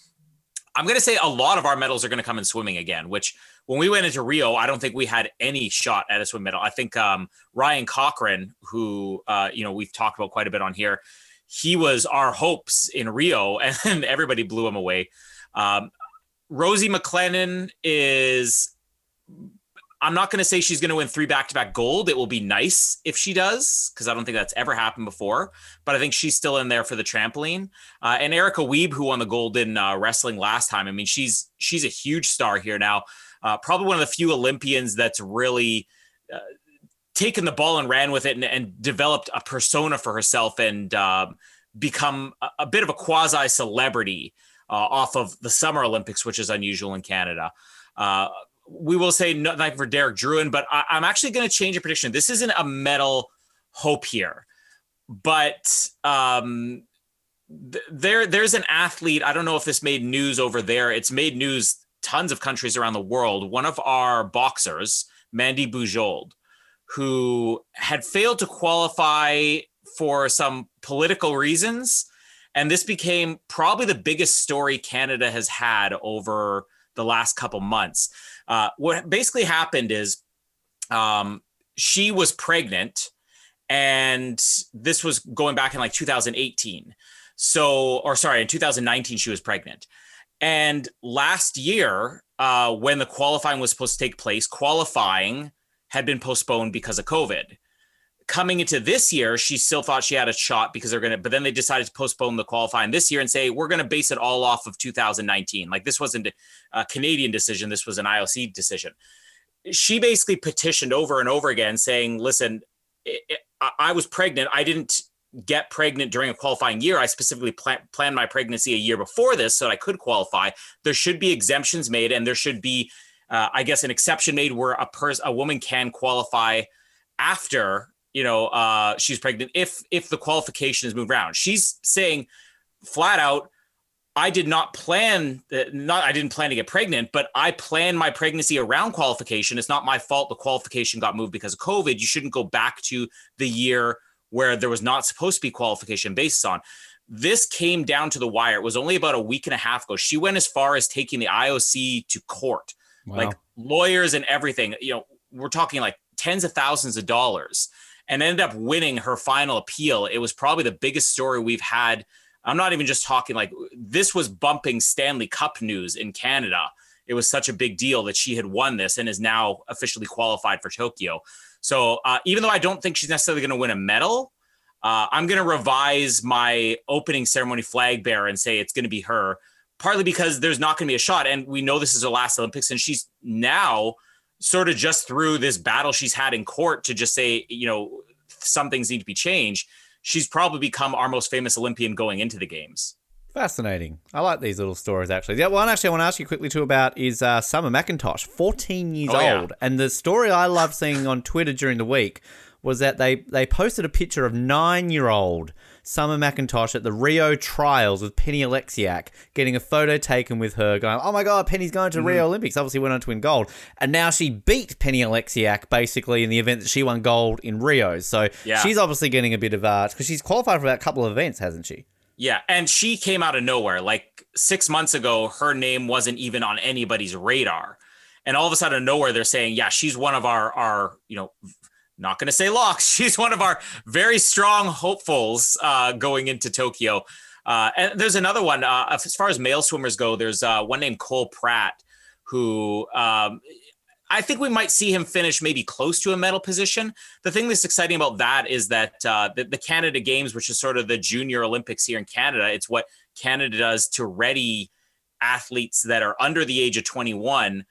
I: I'm going to say a lot of our medals are going to come in swimming again, which when we went into Rio, I don't think we had any shot at a swim medal. I think um, Ryan Cochrane, who uh, you know we've talked about quite a bit on here, he was our hopes in Rio, and everybody blew him away. Um, Rosie MacLennan is. I'm not going to say she's going to win three back-to-back gold. It will be nice if she does, because I don't think that's ever happened before. But I think she's still in there for the trampoline. Uh, and Erica Wiebe, who won the gold in uh, wrestling last time. I mean, she's she's a huge star here now. Uh, probably one of the few Olympians that's really uh, taken the ball and ran with it and, and developed a persona for herself and um, become a, a bit of a quasi celebrity off of the Summer Olympics, which is unusual in Canada. Uh, we will say nothing for Derek Drouin, but I, I'm actually going to change a prediction. This isn't a medal hope here, but um, th- there there's an athlete. I don't know if this made news over there. It's made news tons of countries around the world. One of our boxers, Mandy Bujold, who had failed to qualify for some political reasons. And this became probably the biggest story Canada has had over the last couple months. Uh, what basically happened is um, she was pregnant, and this was going back in like 2018. So, or sorry, in 2019 she was pregnant, and last year, uh, when the qualifying was supposed to take place, qualifying had been postponed because of COVID coming into this year, she still thought she had a shot because they're going to, but then they decided to postpone the qualifying this year and say, we're going to base it all off of 2019. Like this wasn't a Canadian decision, this was an IOC decision. She basically petitioned over and over again saying, listen, it, it, I was pregnant. I didn't get pregnant during a qualifying year. I specifically plan, planned my pregnancy a year before this so that I could qualify. There should be exemptions made and there should be, uh, I guess, an exception made where a person, a woman can qualify after you know uh, she's pregnant if if the qualification is moved around. She's saying flat out, I did not plan that not I didn't plan to get pregnant, but I planned my pregnancy around qualification. It's not my fault the qualification got moved because of COVID. You shouldn't go back to the year where there was not supposed to be qualification based on. This came down to the wire. It was only about a week and a half ago. She went as far as taking the IOC to court, wow. like lawyers and everything. You know, we're talking like tens of thousands of dollars and ended up winning her final appeal. It was probably the biggest story we've had. I'm not even just talking like this was bumping Stanley Cup news in Canada. It was such a big deal that she had won this and is now officially qualified for Tokyo. So uh, even though I don't think she's necessarily going to win a medal, uh, I'm going to revise my opening ceremony flag bearer and say it's going to be her, partly because there's not going to be a shot. And we know this is her last Olympics, and she's now sort of just through this battle she's had in court to just say, you know, some things need to be changed, she's probably become our most famous Olympian going into the games.
G: Fascinating. I like these little stories actually. The one actually I want to ask you quickly too about is uh, Summer McIntosh, 14 years oh, old. Yeah. And the story I love seeing on Twitter during the week was that they, they posted a picture of nine year old Summer McIntosh at the Rio trials with Penny Oleksiak, getting a photo taken with her, going, Oh my God, Penny's going to mm. Rio Olympics. Obviously went on to win gold. And now she beat Penny Oleksiak basically in the event that she won gold in Rio. So yeah. she's obviously getting a bit of art because she's qualified for a couple of events, hasn't she?
I: Yeah, and she came out of nowhere. Like six months ago, her name wasn't even on anybody's radar. And all of a sudden, nowhere, they're saying, "Yeah, she's one of our our you know not going to say locks. She's one of our very strong hopefuls uh, going into Tokyo. Uh, and there's another one. Uh, as far as male swimmers go, there's uh, one named Cole Pratt, who um, I think we might see him finish maybe close to a medal position. The thing that's exciting about that is that uh, the, the Canada Games, which is sort of the junior Olympics here in Canada, it's what Canada does to ready athletes that are under the age of 21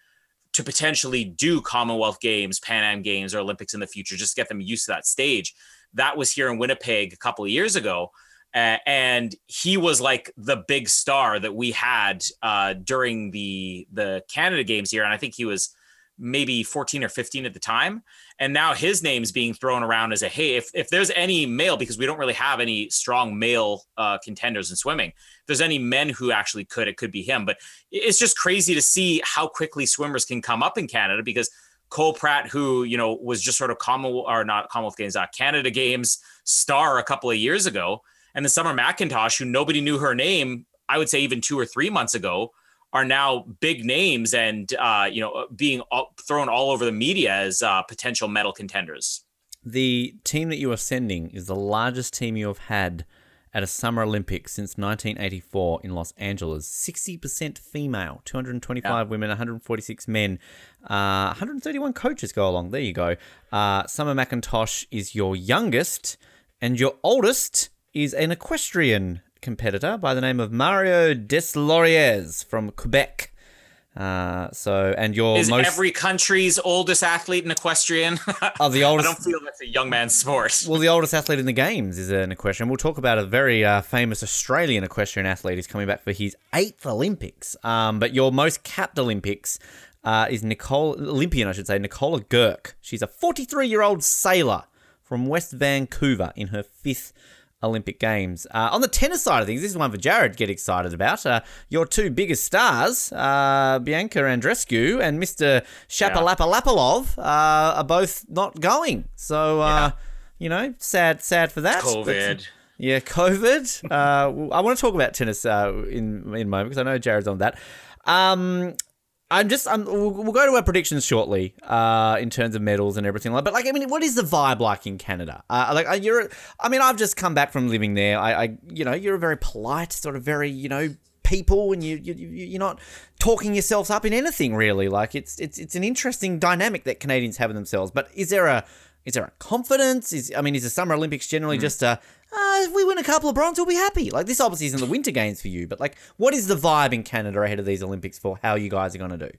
I: to potentially do Commonwealth Games, Pan Am Games, or Olympics in the future, just get them used to that stage. That was here in Winnipeg a couple of years ago. Uh, and he was like the big star that we had uh, during the the Canada Games here, and I think he was maybe 14 or 15 at the time. And now his name's being thrown around as a hey, if, if there's any male, because we don't really have any strong male uh, contenders in swimming, if there's any men who actually could, it could be him. But it's just crazy to see how quickly swimmers can come up in Canada because Cole Pratt, who, you know, was just sort of Commonwealth or not Commonwealth Games, uh, Canada Games star a couple of years ago. And the Summer McIntosh, who nobody knew her name, I would say even two or three months ago, are now big names and uh, you know being all, thrown all over the media as uh, potential medal contenders.
G: The team that you are sending is the largest team you have had at a Summer Olympics since 1984 in Los Angeles. 60% female, 225 yeah. women, 146 men, uh, 131 coaches go along. There you go. Uh, Summer McIntosh is your youngest, and your oldest is an equestrian competitor by the name of Mario Deslauriers from Quebec. Uh, so, and your
I: is
G: most...
I: every country's oldest athlete an equestrian?
G: Oh, the oldest.
I: I don't feel that's a young man's sport.
G: Well, the oldest athlete in the games is an equestrian. We'll talk about a very uh, famous Australian equestrian athlete who's coming back for his eighth Olympics. Um, but your most capped Olympics uh, is Nicole Olympian, I should say, Nikola Girke. She's a 43 year old sailor from West Vancouver in her fifth Olympic Games. Uh, on the tennis side of things, this is one for Jared to get excited about. Uh, your two biggest stars, uh, Bianca Andreescu and Mr. Shapovalov, uh, are both not going. So, uh, yeah. you know, sad, sad for that.
I: COVID. But,
G: yeah, COVID. Uh, I want to talk about tennis in in a moment because I know Jared's on that. Um, I'm just. I'm, we'll, we'll go to our predictions shortly, uh, in terms of medals and everything like. But like, I mean, what is the vibe like in Canada? Uh, like, you're. I mean, I've just come back from living there. I, I, you know, you're a very polite, sort of very, you know, people, and you, you, you're not talking yourselves up in anything really. Like, it's, it's, it's an interesting dynamic that Canadians have in themselves. But is there a, is there a confidence? Is I mean, is the Summer Olympics generally just a uh, if we win a couple of bronze, we'll be happy. Like this obviously isn't the Winter Games for you, but like, what is the vibe in Canada ahead of these Olympics for how you guys are going to do?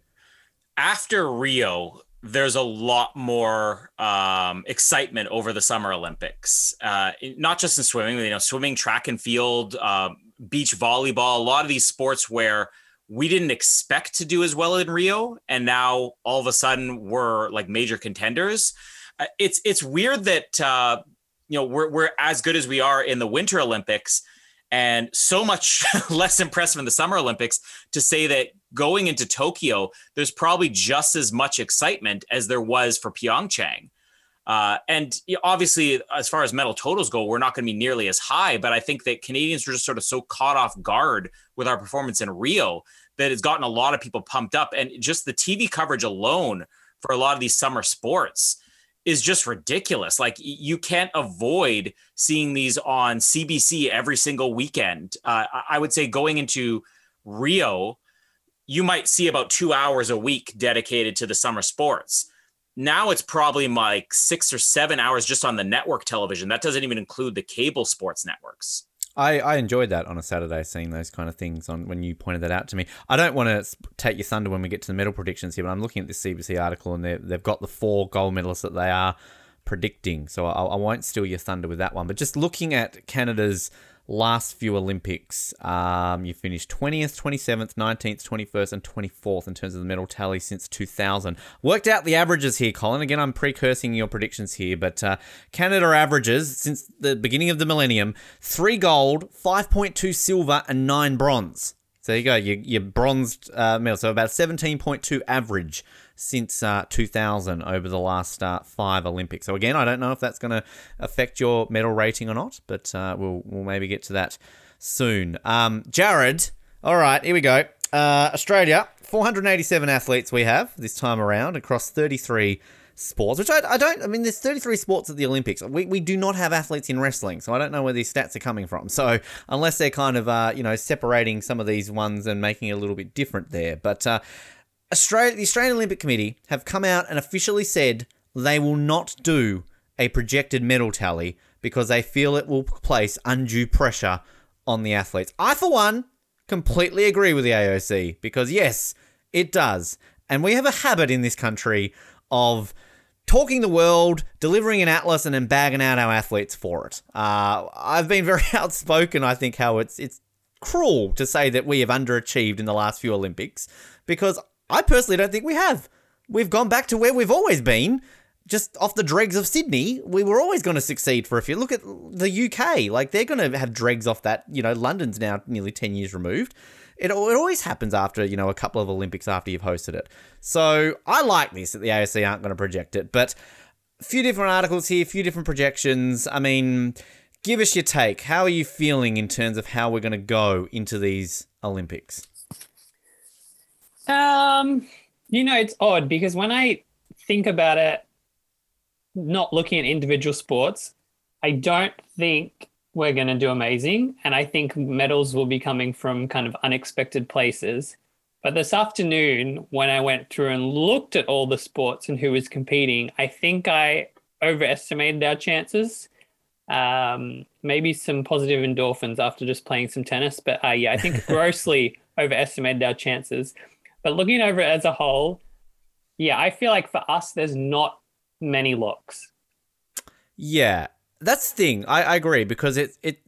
I: After Rio, there's a lot more um, excitement over the Summer Olympics. Uh, not just in swimming, you know, swimming, track and field, uh, beach volleyball, a lot of these sports where we didn't expect to do as well in Rio, and now all of a sudden we're like major contenders. Uh, it's it's weird that uh, you know we're we're as good as we are in the Winter Olympics and so much less impressive in the Summer Olympics to say that going into Tokyo, there's probably just as much excitement as there was for Pyeongchang. Uh, and obviously, as far as medal totals go, we're not going to be nearly as high. But I think that Canadians were just sort of so caught off guard with our performance in Rio that it's gotten a lot of people pumped up. And just the TV coverage alone for a lot of these summer sports is just ridiculous. Like you can't avoid seeing these on CBC every single weekend. Uh, I would say going into Rio, you might see about two hours a week dedicated to the summer sports. Now it's probably like six or seven hours just on the network television. That doesn't even include the cable sports networks.
G: I, I enjoyed that on a Saturday, seeing those kind of things on when you pointed that out to me. I don't want to take your thunder when we get to the medal predictions here, but I'm looking at this CBC article and they've got the four gold medalists that they are predicting. So I, I won't steal your thunder with that one. But just looking at Canada's last few Olympics. Um, you finished 20th, 27th, 19th, 21st, and 24th in terms of the medal tally since 2000. Worked out the averages here, Colin. Again, I'm precursing your predictions here, but uh, Canada averages since the beginning of the millennium three gold, 5.2 silver, and nine bronze. So there you go, your, your bronzed uh, medal. So about 17.2 average since uh, 2000 over the last uh, five Olympics. So again, I don't know if that's going to affect your medal rating or not, but uh, we'll we'll maybe get to that soon. Um, Jared, all right, here we go. Uh, Australia, 487 athletes we have this time around across 33 sports, which I, I, don't, I mean, there's 33 sports at the Olympics. We, we do not have athletes in wrestling, so I don't know where these stats are coming from. So, unless they're kind of, uh, you know, separating some of these ones and making it a little bit different there. But uh, Australia, the Australian Olympic Committee have come out and officially said they will not do a projected medal tally because they feel it will place undue pressure on the athletes. I, for one, completely agree with the AOC because, yes, it does. And we have a habit in this country of talking the world, delivering an atlas, and then bagging out our athletes for it. Uh, I've been very outspoken. I think how it's it's cruel to say that we have underachieved in the last few Olympics because I personally don't think we have. We've gone back to where we've always been, just off the dregs of Sydney. We were always going to succeed for a few. Look at the UK. Like, they're going to have dregs off that. You know, London's now nearly 10 years removed. It, it always happens after, you know, a couple of Olympics after you've hosted it. So I like this that the AOC aren't going to project it. But a few different articles here, a few different projections. I mean, give us your take. How are you feeling in terms of how we're going to go into these Olympics?
H: Um, you know, it's odd because when I think about it, not looking at individual sports, I don't think we're going to do amazing. And I think medals will be coming from kind of unexpected places. But this afternoon, when I went through and looked at all the sports and who was competing, I think I overestimated our chances. Um, maybe some positive endorphins after just playing some tennis. But uh, yeah, I think grossly overestimated our chances. But looking over it as a whole, yeah, I feel like for us, there's not many looks.
G: Yeah, that's the thing. I, I agree because it it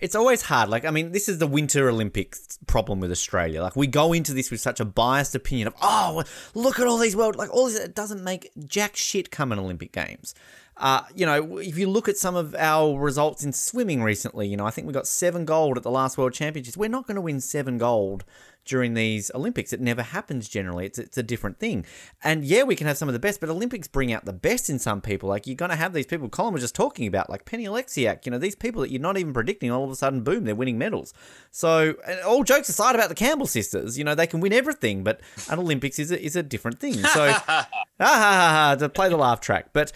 G: it's always hard. Like, I mean, this is the Winter Olympics problem with Australia. Like, we go into this with such a biased opinion of, oh, look at all these world, like all this. It doesn't make jack shit come in Olympic Games. Uh, you know, if you look at some of our results in swimming recently, you know, I think we got seven gold at the last World Championships. We're not going to win seven gold during these Olympics. It never happens generally. It's it's a different thing. And yeah, we can have some of the best, but Olympics bring out the best in some people. Like you're gonna have these people Colin was just talking about, like Penny Oleksiak, you know, these people that you're not even predicting, all of a sudden, boom, they're winning medals. So all jokes aside about the Campbell sisters, you know, they can win everything, but an Olympics is a, is a different thing. So ah, ha, ha, ha, to play the laugh track. But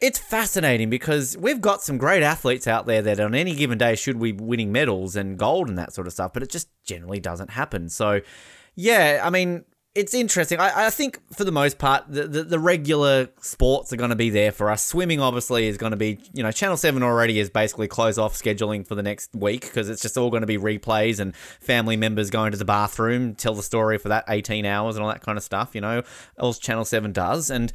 G: it's fascinating because we've got some great athletes out there that on any given day should be winning medals and gold and that sort of stuff, but it just generally doesn't happen. So, yeah, I mean, it's interesting. I, I think for the most part, the, the, the regular sports are going to be there for us. Swimming, obviously, is going to be, you know, Channel 7 already is basically close off scheduling for the next week because it's just all going to be replays and family members going to the bathroom, tell the story for that 18 hours and all that kind of stuff, you know, else Channel 7 does. And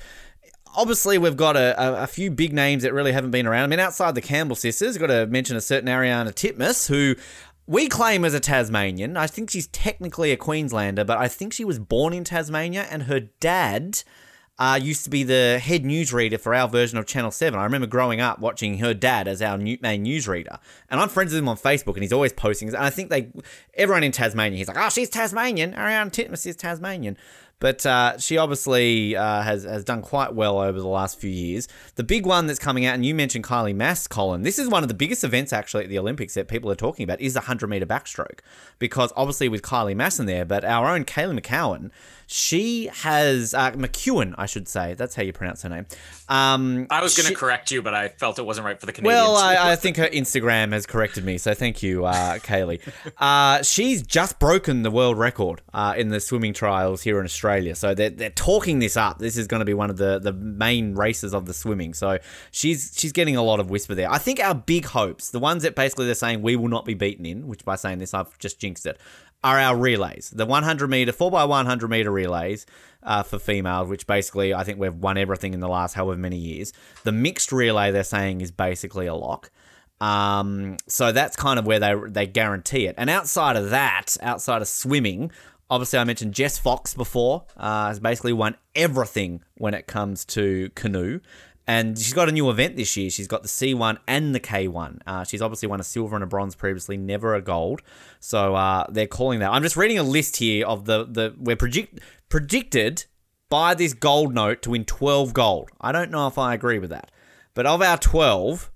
G: obviously we've got a, a, few big names that really haven't been around. I mean, outside the Campbell sisters, got to mention a certain Ariarne Titmus, who we claim as a Tasmanian. I think she's technically a Queenslander, but I think she was born in Tasmania, and her dad. Uh, used to be the head newsreader for our version of Channel 7. I remember growing up watching her dad as our new, main newsreader. And I'm friends with him on Facebook, and he's always posting. And I think they, everyone in Tasmania, he's like, oh, she's Tasmanian. Ariarne Titmus is Tasmanian. But uh, she obviously uh, has has done quite well over the last few years. The big one that's coming out, and you mentioned Kylie Masse, Colin. This is one of the biggest events actually at the Olympics that people are talking about is the hundred meter backstroke, because obviously with Kylie Masse in there, but our own Kaylee McCowan she has uh, McEwen, I should say. That's how you pronounce her name. Um,
I: I was going to correct you, but I felt it wasn't right for the Canadians.
G: Well, I, I think her Instagram has corrected me, so thank you, uh, Kaylee. Uh, she's just broken the world record uh, in the swimming trials here in Australia, so they're, they're talking this up. This is going to be one of the, the main races of the swimming, so she's she's getting a lot of whisper there. I think our big hopes, the ones that basically they're saying we will not be beaten in, which by saying this I've just jinxed it, are our relays. The 100 meter, 4x100 meter relays uh, for females, which basically I think we've won everything in the last however many years. The mixed relay they're saying is basically a lock. Um, so that's kind of where they they guarantee it. And outside of that, outside of swimming, obviously I mentioned Jess Fox before, uh, has basically won everything when it comes to canoe. And she's got a new event this year. She's got the C1 and the K1. Uh, she's obviously won a silver and a bronze previously, never a gold. So uh, they're calling that. I'm just reading a list here of the the we're predict, predicted by this gold note to win 12 gold. I don't know if I agree with that, but of our 12,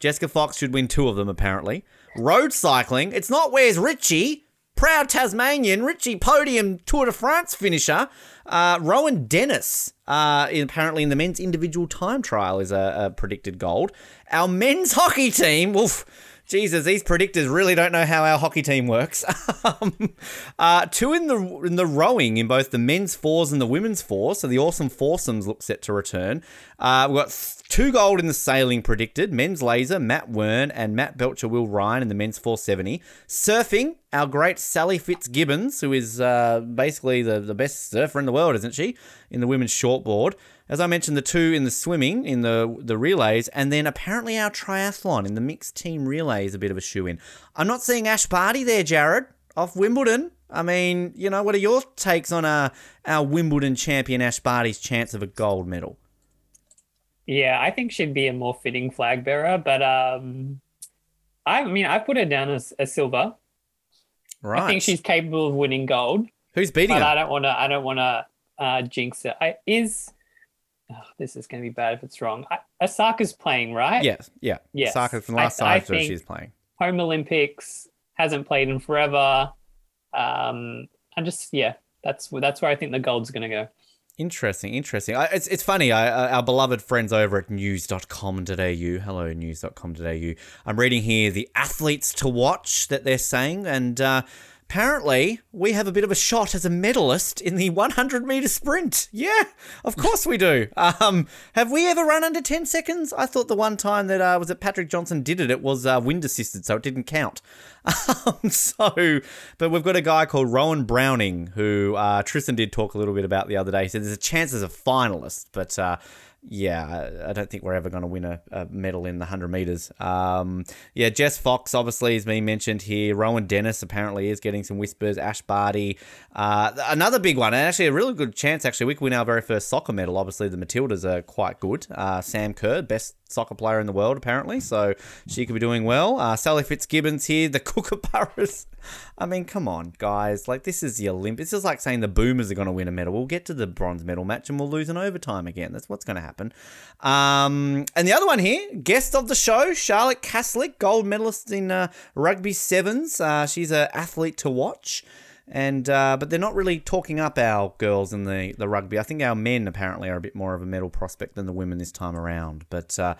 G: Jessica Fox should win two of them apparently. Road cycling, it's not where's Richie, proud Tasmanian Richie podium Tour de France finisher. Uh, Rohan Dennis, uh, apparently in the men's individual time trial, is a, a predicted gold. Our men's hockey team, oof, Jesus, these predictors really don't know how our hockey team works. um, uh, two in the in the rowing in both the men's fours and the women's fours. So the awesome foursomes look set to return. Uh, we've got two gold in the sailing predicted. Men's laser, Matt Wearn and Matt Belcher, Will Ryan in the men's 470. Surfing, our great Sally Fitzgibbons, who is uh, basically the, the best surfer in the world, isn't she? In the women's shortboard. As I mentioned, the two in the swimming, in the the relays, and then apparently our triathlon in the mixed team relay is a bit of a shoe in. I'm not seeing Ash Barty there, Jared, off Wimbledon. I mean, you know, what are your takes on uh, our Wimbledon champion Ash Barty's chance of a gold medal?
H: Yeah, I think she'd be a more fitting flag bearer, but um, I mean, I put her down as a silver. Right. I think she's capable of winning gold.
G: Who's beating
H: but
G: her?
H: I don't want to. I don't want to uh, jinx it. I, is oh, this is going to be bad if it's wrong. I, Osaka's playing, right?
G: Yes, yeah.
H: Yes.
G: Osaka from last I, time, so she's playing.
H: Home Olympics hasn't played in forever. Um, I just yeah, that's that's where I think the gold's going to go.
G: Interesting, interesting. I, it's, it's funny. I, our beloved friends over at news.com.au. Hello, news.com.au. I'm reading here the athletes to watch that they're saying, and uh, apparently we have a bit of a shot as a medalist in the 100 meter sprint. Yeah, of course we do. Um, have we ever run under 10 seconds? I thought the one time that uh, was it Patrick Johnson did it, it was uh, wind assisted, so it didn't count. Um, so, but we've got a guy called Rohan Browning who uh, Tristan did talk a little bit about the other day. He said there's a chance as a finalist, but uh, yeah, I don't think we're ever going to win a, a, medal in the 100 meters. Um, yeah, Jess Fox obviously has been mentioned here. Rohan Dennis apparently is getting some whispers. Ash Barty. Uh, another big one, and actually a really good chance, actually, we could win our very first soccer medal. Obviously, the Matildas are quite good. Uh, Sam Kerr, best soccer player in the world, apparently. So she could be doing well. Uh, Sally Fitzgibbons here, the Kookaburras. I mean, come on, guys. Like, this is the Olympics. This is like saying the Boomers are going to win a medal. We'll get to the bronze medal match and we'll lose in overtime again. That's what's going to happen. Um, and the other one here, guest of the show, Charlotte Caslick, gold medalist in uh, rugby sevens. Uh, she's an athlete to watch and uh, but they're not really talking up our girls in the, the rugby. I think our men apparently are a bit more of a medal prospect than the women this time around. But uh,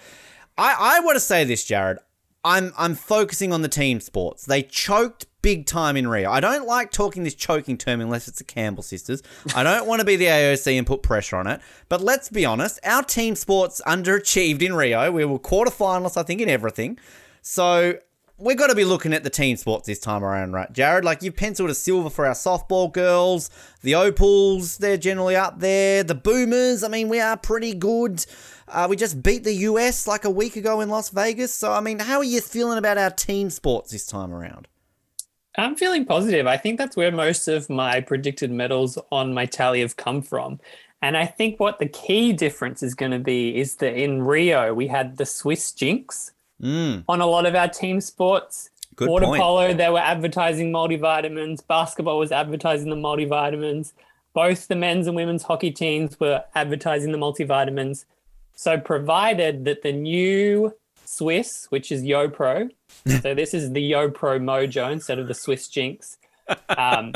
G: I I want to say this, Jared. I'm I'm focusing on the team sports. They choked big time in Rio. I don't like talking this choking term unless it's the Campbell sisters. I don't want to be the AOC and put pressure on it. But let's be honest, our team sports underachieved in Rio. We were quarterfinalists, I think, in everything. So we're got to be looking at the team sports this time around, right, Jared? Like you've penciled a silver for our softball girls, the Opals, they're generally up there. The Boomers, I mean, we are pretty good. Uh, we just beat the US like a week ago in Las Vegas. So, I mean, how are you feeling about our team sports this time around?
H: I'm feeling positive. I think that's where most of my predicted medals on my tally have come from. And I think what the key difference is going to be is that in Rio, we had the Swiss Jinx
G: Mm.
H: on a lot of our team sports.
G: Good
H: Water
G: point.
H: polo, they were advertising multivitamins. Basketball was advertising the multivitamins. Both the men's and women's hockey teams were advertising the multivitamins. So, provided that the new Swiss, which is YoPro, so this is the YoPro Mojo instead of the Swiss Jinx. Um,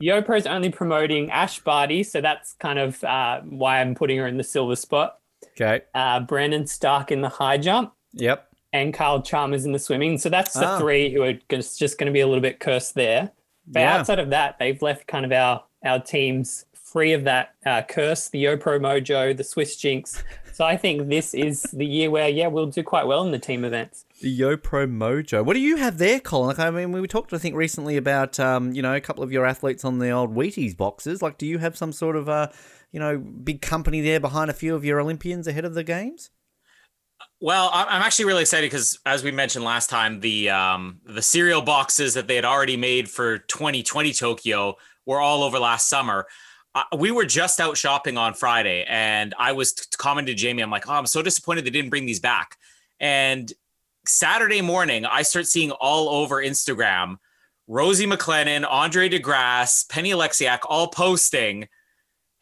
H: YoPro is only promoting Ash Barty, so that's kind of uh, why I'm putting her in the silver spot.
G: Okay.
H: Uh, Brandon Starc in the high jump
G: Yep.
H: and Carl Chalmers in the swimming. So that's the
G: Ah.
H: three who are just, just going to be a little bit cursed there. But
G: Yeah.
H: outside of that, they've left kind of our our teams free of that uh, curse, the YoPro Mojo, the Swiss Jinx. So I think this is the year where yeah we'll do quite well in the team events.
G: The YoPro Mojo. What do you have there, Colin? Like, I mean, we talked, I think, recently about, um, you know, a couple of your athletes on the old Wheaties boxes. Like, do you have some sort of, uh, you know, big company there behind a few of your Olympians ahead of the games?
I: Well, I'm actually really excited because, as we mentioned last time, the um, the cereal boxes that they had already made for 2020 Tokyo were all over last summer. Uh, we were just out shopping on Friday, and I was t- commenting to Jamie, I'm like, "Oh, I'm so disappointed they didn't bring these back." And Saturday morning, I start seeing all over Instagram Rosie MacLennan, Andre De Grasse, Penny Oleksiak all posting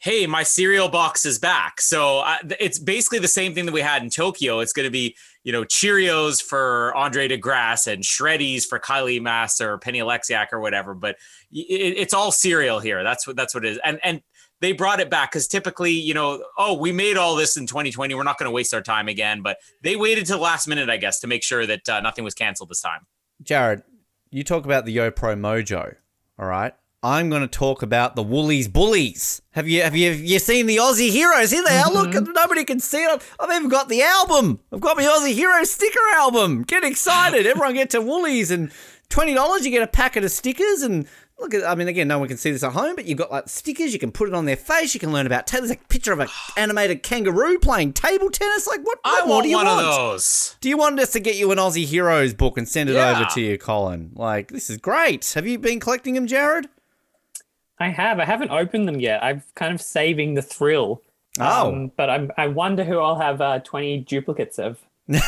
I: hey, my cereal box is back. So uh, it's basically the same thing that we had in Tokyo. It's going to be, you know, Cheerios for Andre De Grasse and Shreddies for Kylie Masse or Penny Oleksiak or whatever. But it, it's all cereal here. That's what that's what it is. And and they brought it back because typically, you know, oh, we made all this in 2020. We're not going to waste our time again. But they waited till the last minute, I guess, to make sure that uh, nothing was canceled this time.
G: Jared, you talk about the YoPro Mojo, all right? I'm going to talk about the Woolies Bullies. Have you have you have you seen the Aussie Heroes? Here they are. Look, mm-hmm. nobody can see it. I've even got the album. I've got my Aussie Heroes sticker album. Get excited! Everyone get to Woolies and twenty dollars. You get a packet of stickers and. Look at, I mean, again, no one can see this at home, but you've got like stickers. You can put it on their face. You can learn about. There's a picture of an animated kangaroo playing table tennis. Like, what, what
I: I
G: more
I: want
G: do you
I: one
G: want?
I: of those.
G: Do you want us to get you an Aussie Heroes book and send it
I: Yeah.
G: over to you, Colin? Like, this is great. Have you been collecting them, Jared?
H: I have. I haven't opened them yet. I'm kind of saving the thrill.
G: Oh.
H: Um, but I'm, I wonder who I'll have uh, 20 duplicates of.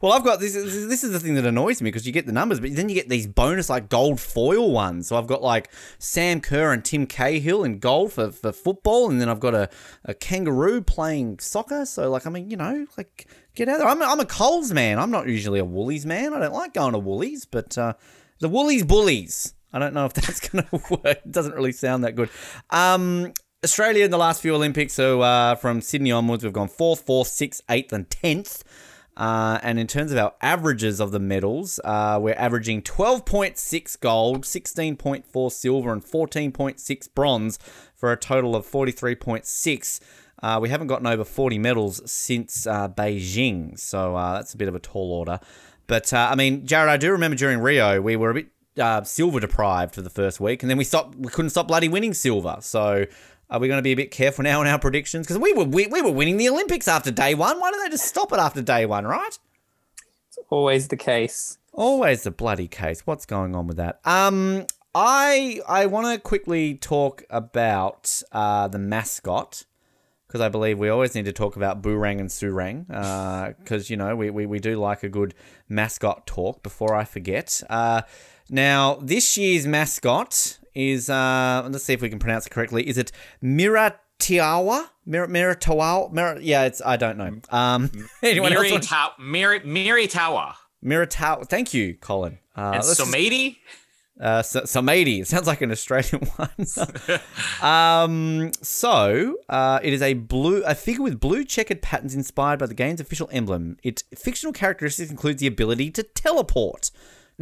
G: Well, I've got this. This is- the thing that annoys me because you get the numbers, but then you get these bonus like gold foil ones. So I've got like Sam Kerr and Tim Cahill in gold for, for football, and then I've got a, a kangaroo playing soccer. So like, I mean, you know, like get out there. I'm a, I'm a Coles man. I'm not usually a Woolies man. I don't like going to Woolies, but uh, the Woolies bullies. I don't know if that's going to work. It doesn't really sound that good. Um, Australia in the last few Olympics, so uh, from Sydney onwards, we've gone fourth, fourth, sixth, eighth, and tenth. Uh, and in terms of our averages of the medals, uh, we're averaging 12.6 gold, 16.4 silver, and 14.6 bronze for a total of 43.6. Uh, we haven't gotten over 40 medals since uh, Beijing, so uh, that's a bit of a tall order. But uh, I mean, Jared, I do remember during Rio we were a bit uh, silver deprived for the first week, and then we stopped. We couldn't stop bloody winning silver. So are we going to be a bit careful now in our predictions? Because we were we, we were winning the Olympics after day one. Why don't they just stop it after day one? Right?
H: It's always the case.
G: Always the bloody case. What's going on with that? Um, I I want to quickly talk about uh, the mascot because I believe we always need to talk about Boorang and Surang because, you know, we, we, we do like a good mascot talk before I forget. Uh, now, this year's mascot is, uh, let's see if we can pronounce it correctly. Is it Miratiawa? Mir- Miratawa? Mir- yeah, it's, I don't know. Um, anyone else?
I: Miri,
G: want-
I: Ta- Miri, Miri
G: Miratawa. Thank you, Colin. Uh,
I: And Somadi?
G: Uh, so. It sounds like an Australian one. um, so uh, it is a blue, a figure with blue checkered patterns inspired by the game's official emblem. Its fictional characteristics includes the ability to teleport.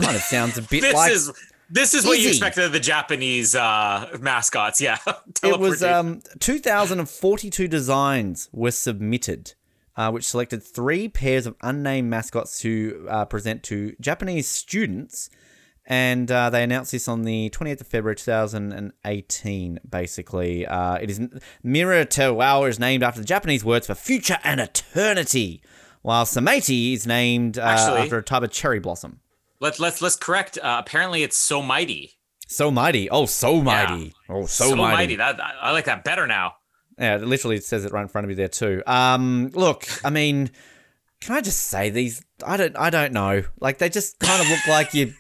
G: Kind of sounds a bit
I: This
G: like
I: is this is what you
G: Izzy.
I: expected of the Japanese uh, mascots. Yeah,
G: it was. Um, 2,042 designs were submitted. Uh, which selected three pairs of unnamed mascots to uh, present to Japanese students and uh, they announced this on the 28th of February 2018. Basically, uh, it is Mira Tewawa is named after the Japanese words for future and eternity, while Samati is named uh,
I: Actually-
G: after a type of cherry blossom.
I: Let's let's let's correct. Uh, apparently, it's so mighty.
G: So mighty! Oh, so mighty! Oh, so, mighty!
I: That I I like that better now.
G: Yeah, it literally says it right in front of me there too. Um, look, I mean, can I just say these? I don't, I don't know. Like they just kind of look like you.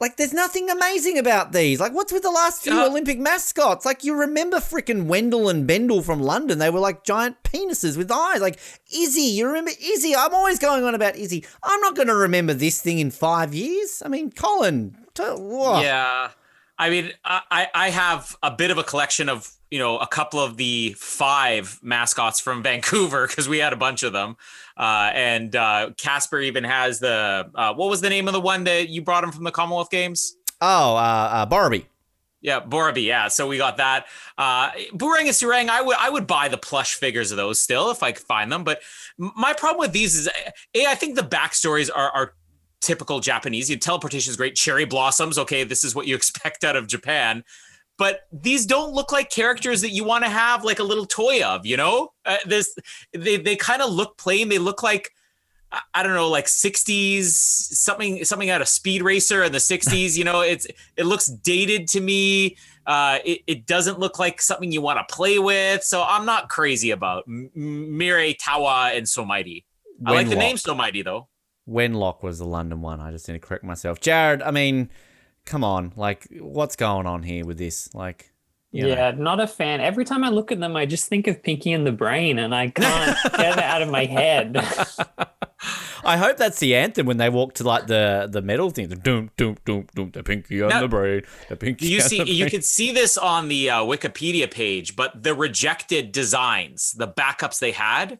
G: Like there's nothing amazing about these. Like what's with the last few
I: Uh,
G: Olympic mascots? Like you remember frickin' Wendell and Bendel from London? They were like giant penises with eyes. Like Izzy, you remember Izzy? I'm always going on about Izzy. I'm not going to remember this thing in five years. I mean, Colin. t- whoa.
I: Yeah. I mean, I, I I have a bit of a collection of, you know, a couple of the five mascots from Vancouver because we had a bunch of them. Uh, and uh, Casper even has the, uh, what was the name of the one that you brought him from the Commonwealth Games?
G: Oh, uh, uh, Borby.
I: Yeah, Borobi. Yeah, so we got that. Uh, Boomerang and Surang. I would I would buy the plush figures of those still if I could find them. But my problem with these is, a I think the backstories are are typical Japanese. You teleportation is great. Cherry blossoms. Okay, this is what you expect out of Japan. But these don't look like characters that you want to have like a little toy of. You know, uh, this they they kind of look plain. They look like. I- don't know, like '60s something, something out of Speed Racer in the '60s. You know, it's it looks dated to me. Uh, it, it doesn't look like something you want to play with. So I'm not crazy about Mire Tawa and So Mighty. I like the name So Mighty though.
G: Wenlock was the London one. I just need to correct myself. Jared, I mean, come on. Like, what's going on here with this? Like, you know.
H: Yeah, not a fan. Every time I look at them, I just think of Pinky and the Brain, and I can't get it out of my head.
G: I hope that's the anthem when they walk to like the the metal thing. The doom doom doom doom. The pinky on
I: Now,
G: the brain. The pinky.
I: You
G: on
I: see,
G: the
I: you
G: brain.
I: can see this on the uh, Wikipedia page, but the rejected designs, the backups they had,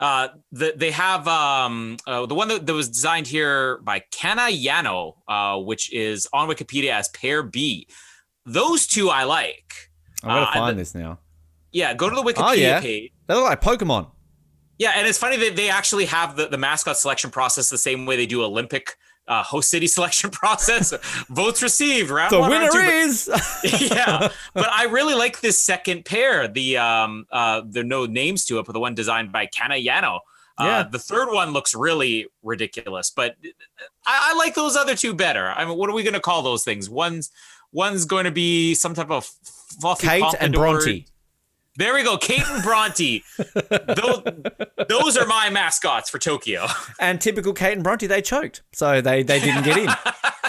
I: uh, the, they have um, uh, the one that, that was designed here by Kana Yano, uh, which is on Wikipedia as Pair B. Those two I like.
G: I gotta
I: uh,
G: find
I: the-
G: this now.
I: Yeah, go to the Wikipedia
G: Oh yeah,
I: page.
G: they look like Pokemon.
I: Yeah, and it's funny that they actually have the, the mascot selection process the same way they do Olympic uh, host city selection process. Votes received. Round
G: The
I: one,
G: winner
I: two, but-
G: is.
I: yeah, but I really like this second pair. The um uh there are no names to it, but the one designed by Kana Yano. Uh,
G: Yeah.
I: The third one looks really ridiculous, but I, I like those other two better. I mean, what are we going to call those things? One's one's going to be some type of fluffy
G: Kate and. Bronte.
I: There we go, Kate and Bronte. those, those are my mascots for Tokyo.
G: And typical Kate and Bronte, they choked, so they they didn't get in.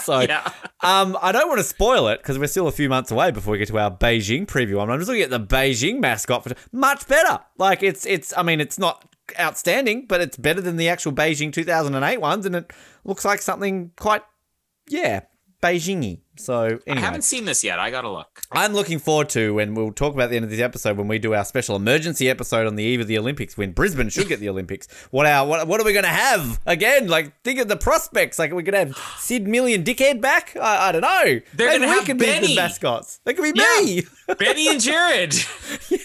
G: So
I: yeah.
G: Um, I don't want to spoil it because we're still a few months away before we get to our Beijing preview. I'm just looking at the Beijing mascot for much better. Like it's it's. I mean, it's not outstanding, but it's better than the actual Beijing 2008 ones, and it looks like something quite yeah Beijingy. So
I: I
G: anyway,
I: haven't seen this yet. I gotta look.
G: I'm looking forward to when we'll talk about the end of this episode when we do our special emergency episode on the eve of the Olympics when Brisbane should get the Olympics. What our what, what are we going to have again? Like think of the prospects. Like we're to have Sid Million Dickhead back. I, I don't know.
I: They're
G: Maybe
I: gonna
G: we
I: have
G: be
I: Benny.
G: the mascots. That could be
I: Yeah.
G: me.
I: Benny and Jared.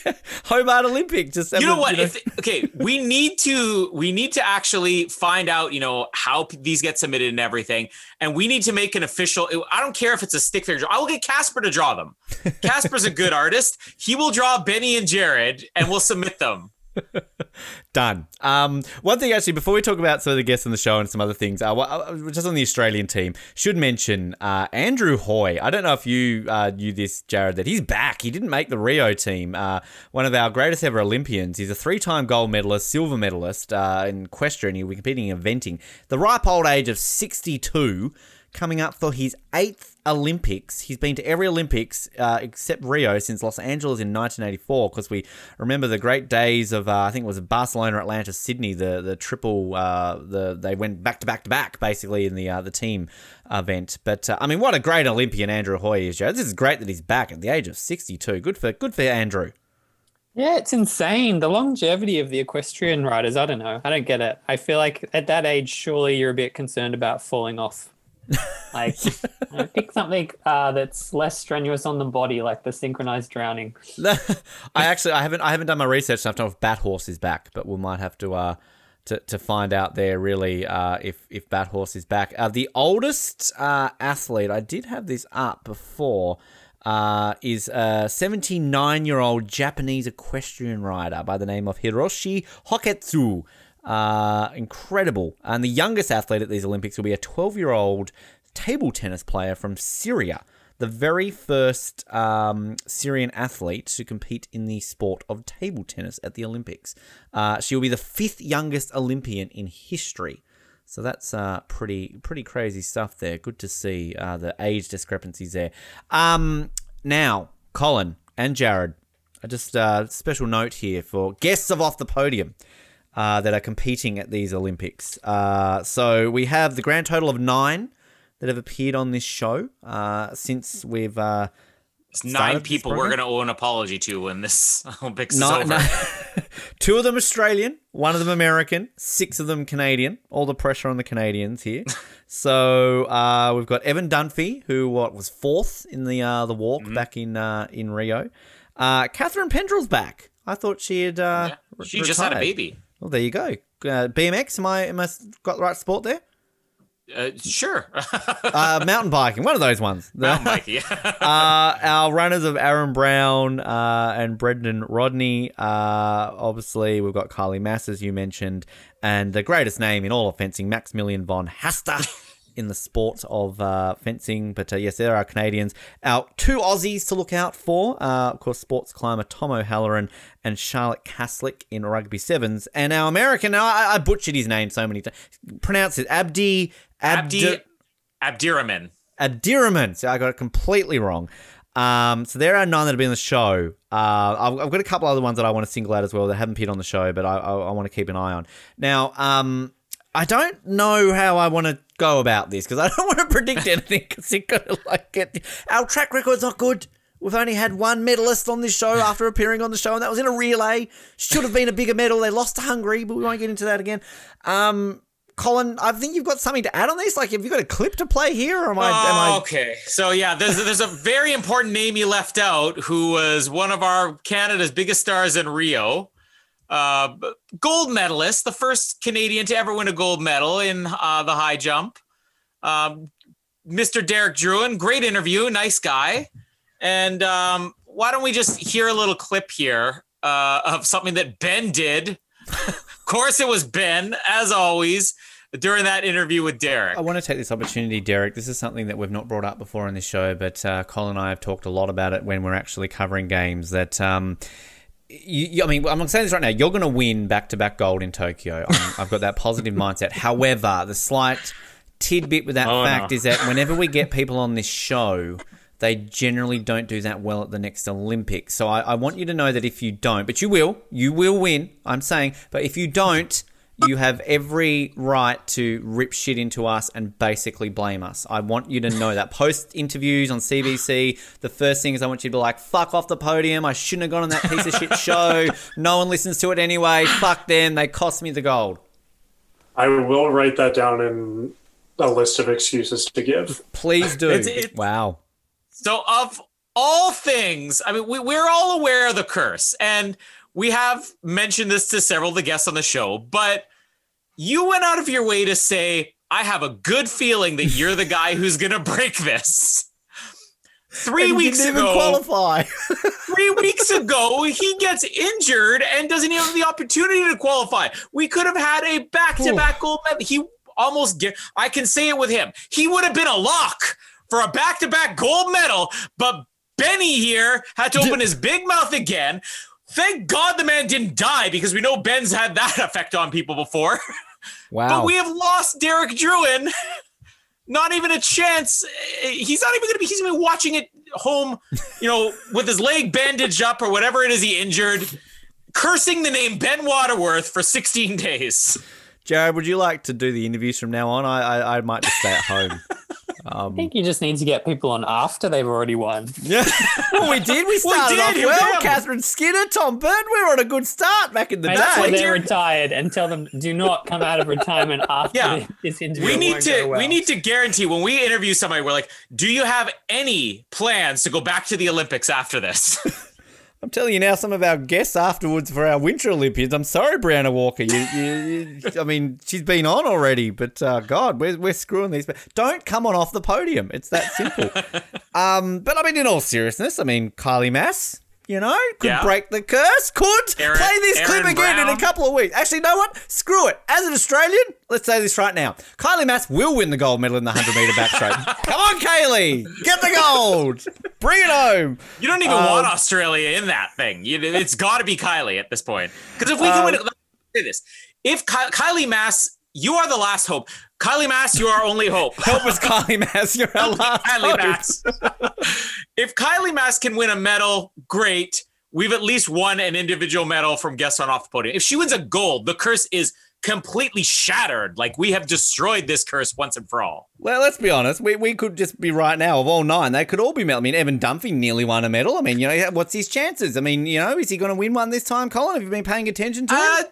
G: Hobart Olympic. Just
I: you know
G: have a-
I: what? If, okay, we need to we need to actually find out, you know, how p- these get submitted and everything, and we need to make an official. I don't care if it's a stick figure. I will get Casper to draw them. Casper's a good artist. He will draw Benny and Jared, and we'll submit them.
G: Done. Um, one thing, actually, before we talk about some of the guests on the show and some other things, uh, wha- uh, just on the Australian team, should mention uh, Andrew Hoy. I don't know if you uh, knew this, Jared, that he's back. He didn't make the Rio team. Uh, one of our greatest ever Olympians. He's a three-time gold medalist, silver medalist uh, in equestrian. He'll be competing in eventing. The ripe old age of 62 coming up for his eighth Olympics. He's been to every Olympics uh, except Rio since Los Angeles in 1984. Because we remember the great days of uh, I think it was Barcelona, Atlanta, Sydney. The the triple uh, the they went back to back to back basically in the uh, the team event. But uh, I mean, what a great Olympian Andrew Hoy is. Joe. This is great that he's back at the age of 62. Good for good for Andrew.
H: Yeah, it's insane. The longevity of the equestrian riders, I don't know. I don't get it. I feel like at that age, surely you're a bit concerned about falling off. Like, you know, pick something uh, that's less strenuous on the body, like the synchronized drowning.
G: I actually I haven't I haven't done my research enough to know if Bat Horse is back, but we might have to uh to, to find out there really uh, if if Bat Horse is back. Uh, the oldest uh, athlete I did have this up before. Uh, is a 79 year old Japanese equestrian rider by the name of Hiroshi Hoketsu. Uh, incredible. And the youngest athlete at these Olympics will be a 12 year old table tennis player from Syria, the very first um, Syrian athlete to compete in the sport of table tennis at the Olympics. Uh, she will be the fifth youngest Olympian in history. So that's uh, pretty pretty crazy stuff there. Good to see uh, the age discrepancies there. Um, now, Colin and Jared, just a uh, special note here for guests of Off the Podium uh, that are competing at these Olympics. Uh, so we have the grand total of nine that have appeared on this show uh, since we've. Uh,
I: It's nine people we're going to owe an apology to when this Olympics
G: No-
I: is over.
G: no- two of them Australian, one of them American, six of them Canadian. All the pressure on the Canadians here. so uh, we've got Evan Dunphy, who what was fourth in the uh, the walk
I: Mm-hmm.
G: back in uh, in Rio. Uh, Catherine Pendrell's back. I thought she had. Uh,
I: Yeah, she just had a baby.
G: Well, there you go. Uh, BMX. Am I am I got the right sport there?
I: Uh, sure.
G: Uh, mountain biking. One of those ones.
I: Mountain biking.
G: uh, our runners of Aaron Brown uh, and Brendan Rodney. Uh, obviously, we've got Kylie Masse, as you mentioned, and the greatest name in all of fencing, Maximilien Van Haaster. In the sport of uh, fencing, but uh, yes, there are Canadians. Our two Aussies to look out for, uh, of course, sports climber Tom O'Halloran and Charlotte Caslick in rugby sevens, and our American. Now, I, I butchered his name so many times. Pronounce it Abdi
I: Abdi Abdirahman.
G: Abdirahman. So I got it completely wrong. Um, so there are nine that have been on the show. Uh, I've, I've got a couple other ones that I want to single out as well that haven't appeared on the show, but I, I, I want to keep an eye on. Now, um, I don't know how I want to go about this because I don't want to predict anything because it could like get our track record's not good. We've only had one medalist on this show after appearing on the show, and that was in a relay. Should have been a bigger medal. They lost to Hungary, but we won't get into that again. Um, Colin, I think you've got something to add on this. Like, have you got a clip to play here, or am I? am I
I: okay, so yeah, there's there's a very important name you left out, who was one of our Canada's biggest stars in Rio, uh, gold medalist, the first Canadian to ever win a gold medal in uh, the high jump. Um, Mr. Derek Drouin, great interview, nice guy, and um, why don't we just hear a little clip here uh, of something that Ben did? of course, it was Ben, as always, during that interview with Derek.
G: I want to take this opportunity, Derek. This is something that we've not brought up before on this show, but uh, Colin and I have talked a lot about it when we're actually covering games. That um, you, you- I mean, I'm saying this right now. You're going to win back-to-back gold in Tokyo. I'm, I've got that positive mindset. However, the slight tidbit with that
I: Oh,
G: fact
I: no.
G: is that whenever we get people on this show. They generally don't do that well at the next Olympics. So I, I want you to know that if you don't, but you will, you will win, I'm saying, but if you don't, you have every right to rip shit into us and basically blame us. I want you to know that. Post interviews on CBC, the first thing is I want you to be like, fuck off the podium. I shouldn't have gone on that piece of shit show. No one listens to it anyway. Fuck them. They cost me the gold.
J: I will write that down in a list of excuses to give.
G: Please do.
I: It's- it's-
G: wow.
I: So, of all things, I mean, we, we're all aware of the curse, and we have mentioned this to several of the guests on the show, but you went out of your way to say, I have a good feeling that you're the guy who's going to break this. Three
G: And
I: weeks
G: didn't even
I: ago,
G: qualify.
I: three weeks ago, he gets injured and doesn't even have the opportunity to qualify. We could have had a back-to-back gold medal. He almost get. I can say it with him. He would have been a lock for a back-to-back gold medal, but Benny here had to open his big mouth again. Thank God the man didn't die because we know Ben's had that effect on people before.
G: Wow.
I: But we have lost Derek Drouin. Not even a chance. He's not even going to be. He's going to be watching it home, you know, with his leg bandaged up or whatever it is he injured, cursing the name Ben Waterworth for 16 days.
G: Jared, would you like to do the interviews from now on? I I, I might just stay at home.
H: I
G: Um,
H: think you just need to get people on after they've already won.
G: yeah, well, we did. We started
I: did,
G: off well.
I: did.
G: Catherine Skinner, Tom Byrne. We were on a good start back in the
H: Make sure
G: day.
H: they're retired and tell them do not come out of retirement after
I: Yeah.
H: this interview.
I: We need to
H: well.
I: we need to guarantee when we interview somebody, we're like, do you have any plans to go back to the Olympics after this?
G: I'm telling you now, some of our guests afterwards for our Winter Olympians. I'm sorry, Breeana Walker. You, you, you I mean, she's been on already, but uh, God, we're, we're screwing these. But don't come on off the podium. It's that simple. um, but I mean, in all seriousness, I mean, Kylie Masse. You know, could
I: Yeah.
G: break the curse. Could
I: Aaron-
G: play this clip
I: Aaron
G: again in a couple of weeks. Actually, you know what? Screw it. As an Australian, let's say this right now. Kylie Masse will win the gold medal in the 100 meter backstroke. Come on, Kylie. Get the gold. Bring it home.
I: You don't even
G: Um,
I: want Australia in that thing. You, it's got to be Kylie at this point. Because if we can win it,
G: Um,
I: let me say this: if Ky- Kylie Masse, you are the last hope. Kylie Masse, you are our only hope.
G: hope us, Kylie Masse. You're our last
I: Kylie
G: hope.
I: Masse. if Kylie Masse can win a medal, great. We've at least won an individual medal from guests on off the podium. If she wins a gold, the curse is completely shattered. Like we have destroyed this curse once and for all.
G: Well, let's be honest. We, we could just be right now of all nine. They could all be medal. I mean, Evan Dunphy nearly won a medal. I mean, you know, what's his chances? I mean, you know, is he going to win one this time, Colin? Have you been paying attention to
I: Uh,
G: him?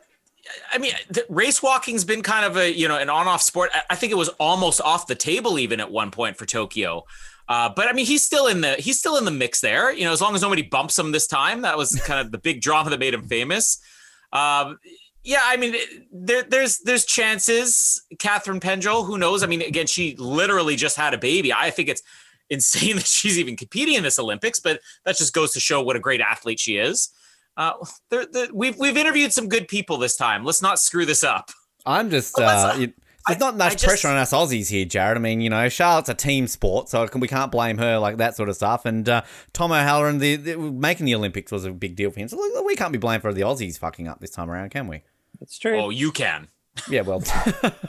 I: I mean, the, race walking's been kind of a you know an on-off sport. I, I think it was almost off the table even at one point for Tokyo. Uh, but I mean, he's still in the he's still in the mix there. You know, as long as nobody bumps him this time, that was kind of the big drama that made him famous. Um, yeah, I mean, there, there's there's chances. Catherine Pendrell, who knows? I mean, again, she literally just had a baby. I think it's insane that she's even competing in this Olympics, but that just goes to show what a great athlete she is. Uh, there, there, we've we've interviewed some good people this time. Let's not screw this up.
G: I'm just. Uh, it- there's not much
I: just-
G: pressure on us Aussies here, Jared. I mean, you know, Charlotte's a team sport, so we can't blame her like that sort of stuff. And uh, Tom O'Halloran, the, the making the Olympics was a big deal for him. So we can't be blamed for the Aussies fucking up this time around, can we?
H: It's true.
I: Oh, you can.
G: Yeah, well,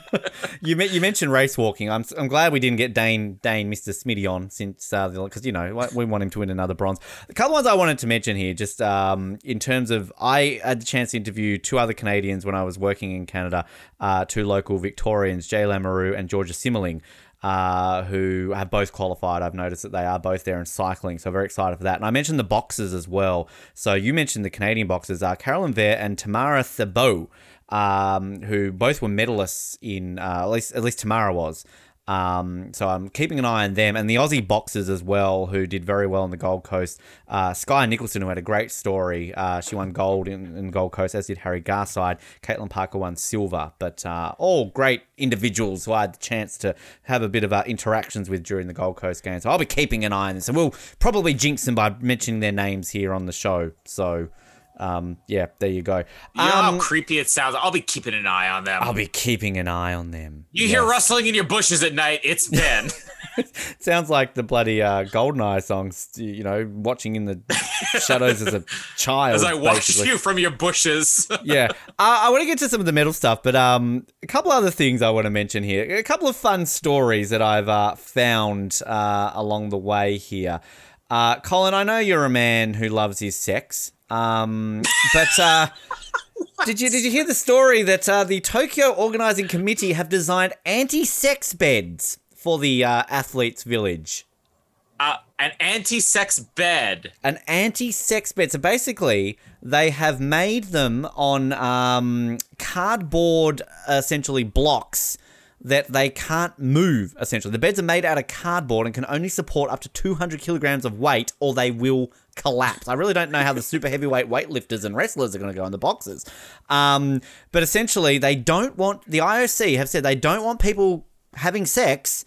G: you you mentioned race walking. I'm I'm glad we didn't get Dane Dane Mr. Smitty on since because you know we want him to win another bronze. A couple ones I wanted to mention here, just um, in terms of I had the chance to interview two other Canadians when I was working in Canada, uh, two local Victorians, Jay Lamoureux and Georgia Simmerling. Uh, who have both qualified. I've noticed that they are both there in cycling, so very excited for that. And I mentioned the boxers as well. So you mentioned the Canadian boxers, uh, Caroline Veyre and Tammara Thibeault um, who both were medalists in uh, at least at least Tamara was. Um, so I'm keeping an eye on them and the Aussie boxers as well, who did very well on the Gold Coast. Uh, Skye Nicolson, who had a great story, uh, she won gold in, in Gold Coast, as did Harry Garside. Caitlin Parker won silver, but uh, all great individuals who I had the chance to have a bit of uh, interactions with during the Gold Coast games. So I'll be keeping an eye on this, and we'll probably jinx them by mentioning their names here on the show. So. Um, yeah, there you go.
I: You know
G: Um,
I: how creepy it sounds. I'll be keeping an eye on them.
G: I'll be keeping an eye on them.
I: you hear rustling in your bushes at night. It's Ben.
G: Sounds like the bloody uh, Goldeneye songs. You know, watching in the shadows as a child.
I: as I watch you from your bushes.
G: yeah, uh, I want to get to some of the metal stuff, but um, a couple other things I want to mention here. A couple of fun stories that I've uh, found uh, along the way here. Uh, Colin, I know you're a man who loves his sex, um, but uh, did you did you hear the story that uh, the Tokyo Organizing Committee have designed anti-sex beds for the uh, athletes' village?
I: uh, an anti-sex bed.
G: an anti-sex bed. So basically, they have made them on um, cardboard, essentially blocks that they can't move. Essentially, the beds are made out of cardboard and can only support up to 200 kilograms of weight, or they will collapse. I really don't know how the super heavyweight weightlifters and wrestlers are going to go in the boxes. Um, but essentially, they don't want the IOC have said they don't want people having sex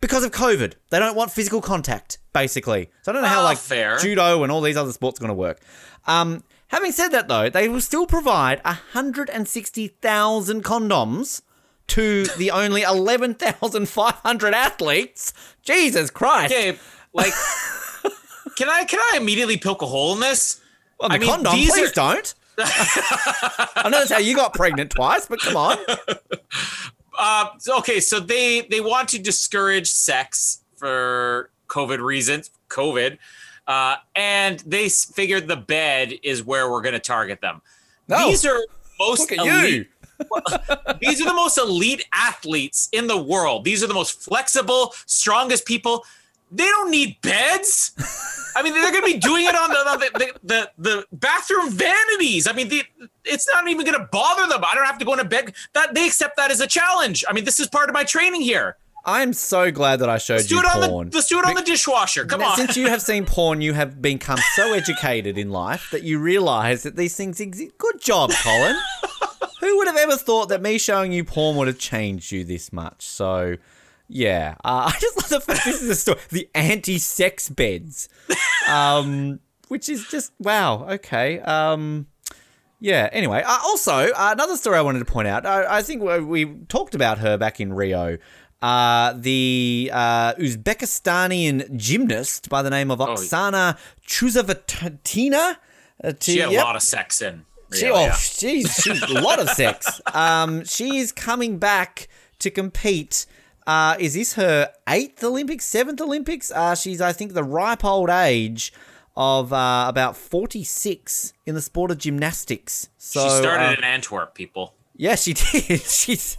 G: because of COVID. They don't want physical contact, basically. So I don't know how
I: Ah,
G: like
I: fair.
G: judo and all these other sports are going to work. Um, having said that, though, they will still provide 160,000 condoms to the only 11,500 athletes. Jesus Christ!
I: Okay, like, can I can I immediately poke a hole in this?
G: Well, the
I: I mean,
G: condom, please
I: are-
G: don't. I know that's how you got pregnant twice, but come on.
I: Uh, okay, so they they want to discourage sex for COVID reasons, COVID, uh, and they figured the bed is where we're going to target them.
G: No.
I: These are most
G: Look at
I: elite.
G: you.
I: These are the most elite athletes in the world. These are the most flexible, strongest people. They don't need beds. I mean, they're going to be doing it on the the, the, the, bathroom vanities. I mean, the, it's not even going to bother them. I don't have to go into bed. That they accept that as a challenge. I mean, this is part of my training here.
G: I'm so glad that I showed
I: Let's
G: you porn.
I: the let's do it on the dishwasher. Come on.
G: Since you have seen porn, you have become so educated in life that you realise that these things exist. Good job, Colin. Who would have ever thought that me showing you porn would have changed you this much? So, yeah, uh, I just love the fact this is a story. The anti-sex beds, um, which is just wow. Okay. Um, yeah. Anyway, uh, also uh, another story I wanted to point out. I, I think we, we talked about her back in Rio. Uh, the uh, Uzbekistanian gymnast by the name of Oksana Chusovitina. Uh, to-
I: she had
G: yep.
I: a lot of sex in.
G: She, oh,
I: yeah.
G: she's, she's a lot of sex. Um, she is coming back to compete. Uh, is this her eighth Olympics, seventh Olympics? Uh, she's, I think, the ripe old age of uh, about 46 in the sport of gymnastics. So,
I: she started
G: uh,
I: in Antwerp, people.
G: yeah, she did. She's.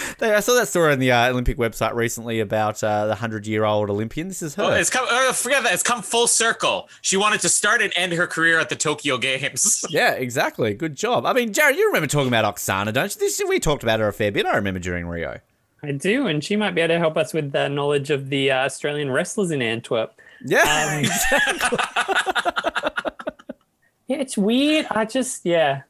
G: They- I saw that story on the uh, Olympic website recently about uh, the hundred-year-old Olympian. This is her.
I: Oh, it's come. Uh, forget that. It's come full circle. She wanted to start and end her career at the Tokyo Games.
G: Yeah, exactly. Good job. I mean, Jared, you remember talking about Oksana, don't you? This, we talked about her a fair bit. I remember during Rio.
H: I do, and she might be able to help us with the knowledge of the uh, Australian wrestlers in Antwerp.
G: Yeah,
H: Um, Yeah, it's weird. I just, yeah,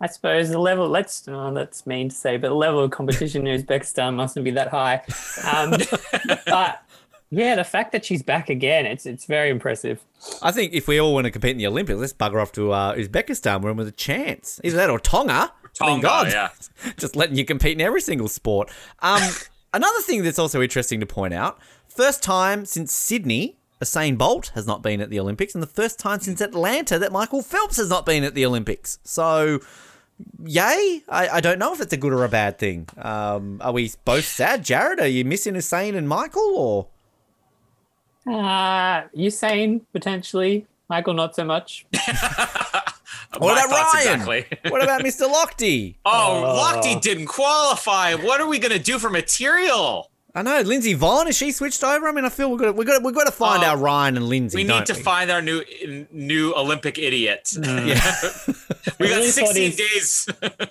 H: I suppose the level. Let's, oh, that's mean to say, but the level of competition in Uzbekistan mustn't be that high. Um, but yeah, the fact that she's back again, it's it's very impressive.
G: I think if we all want to compete in the Olympics, let's bugger off to uh, Uzbekistan. We're in with a chance. Either that or Tonga. I mean,
I: Tonga,
G: God,
I: yeah.
G: just letting you compete in every single sport. Um, another thing that's also interesting to point out: first time since Sydney, Usain Bolt has not been at the Olympics, and the first time since Atlanta that Michael Phelps has not been at the Olympics. So, yay! I, I don't know if it's a good or a bad thing. Um, are we both sad, Jared? Are you missing Usain and Michael, or?
H: Uh, Usain potentially, Michael not so much.
G: What about Ryan?
I: exactly.
G: What about Mr. Lochte?
I: Oh, Lochte didn't qualify. What are we gonna do for material?
G: I know Lindsey Vonn. Has she switched over? I mean, I feel we've got we got we got to find
I: Oh,
G: our Ryan and Lindsay.
I: We
G: don't
I: need to
G: we?
I: find our new new Olympic idiot.
G: Yeah.
I: we got
H: really
I: 16
H: he's-
I: days.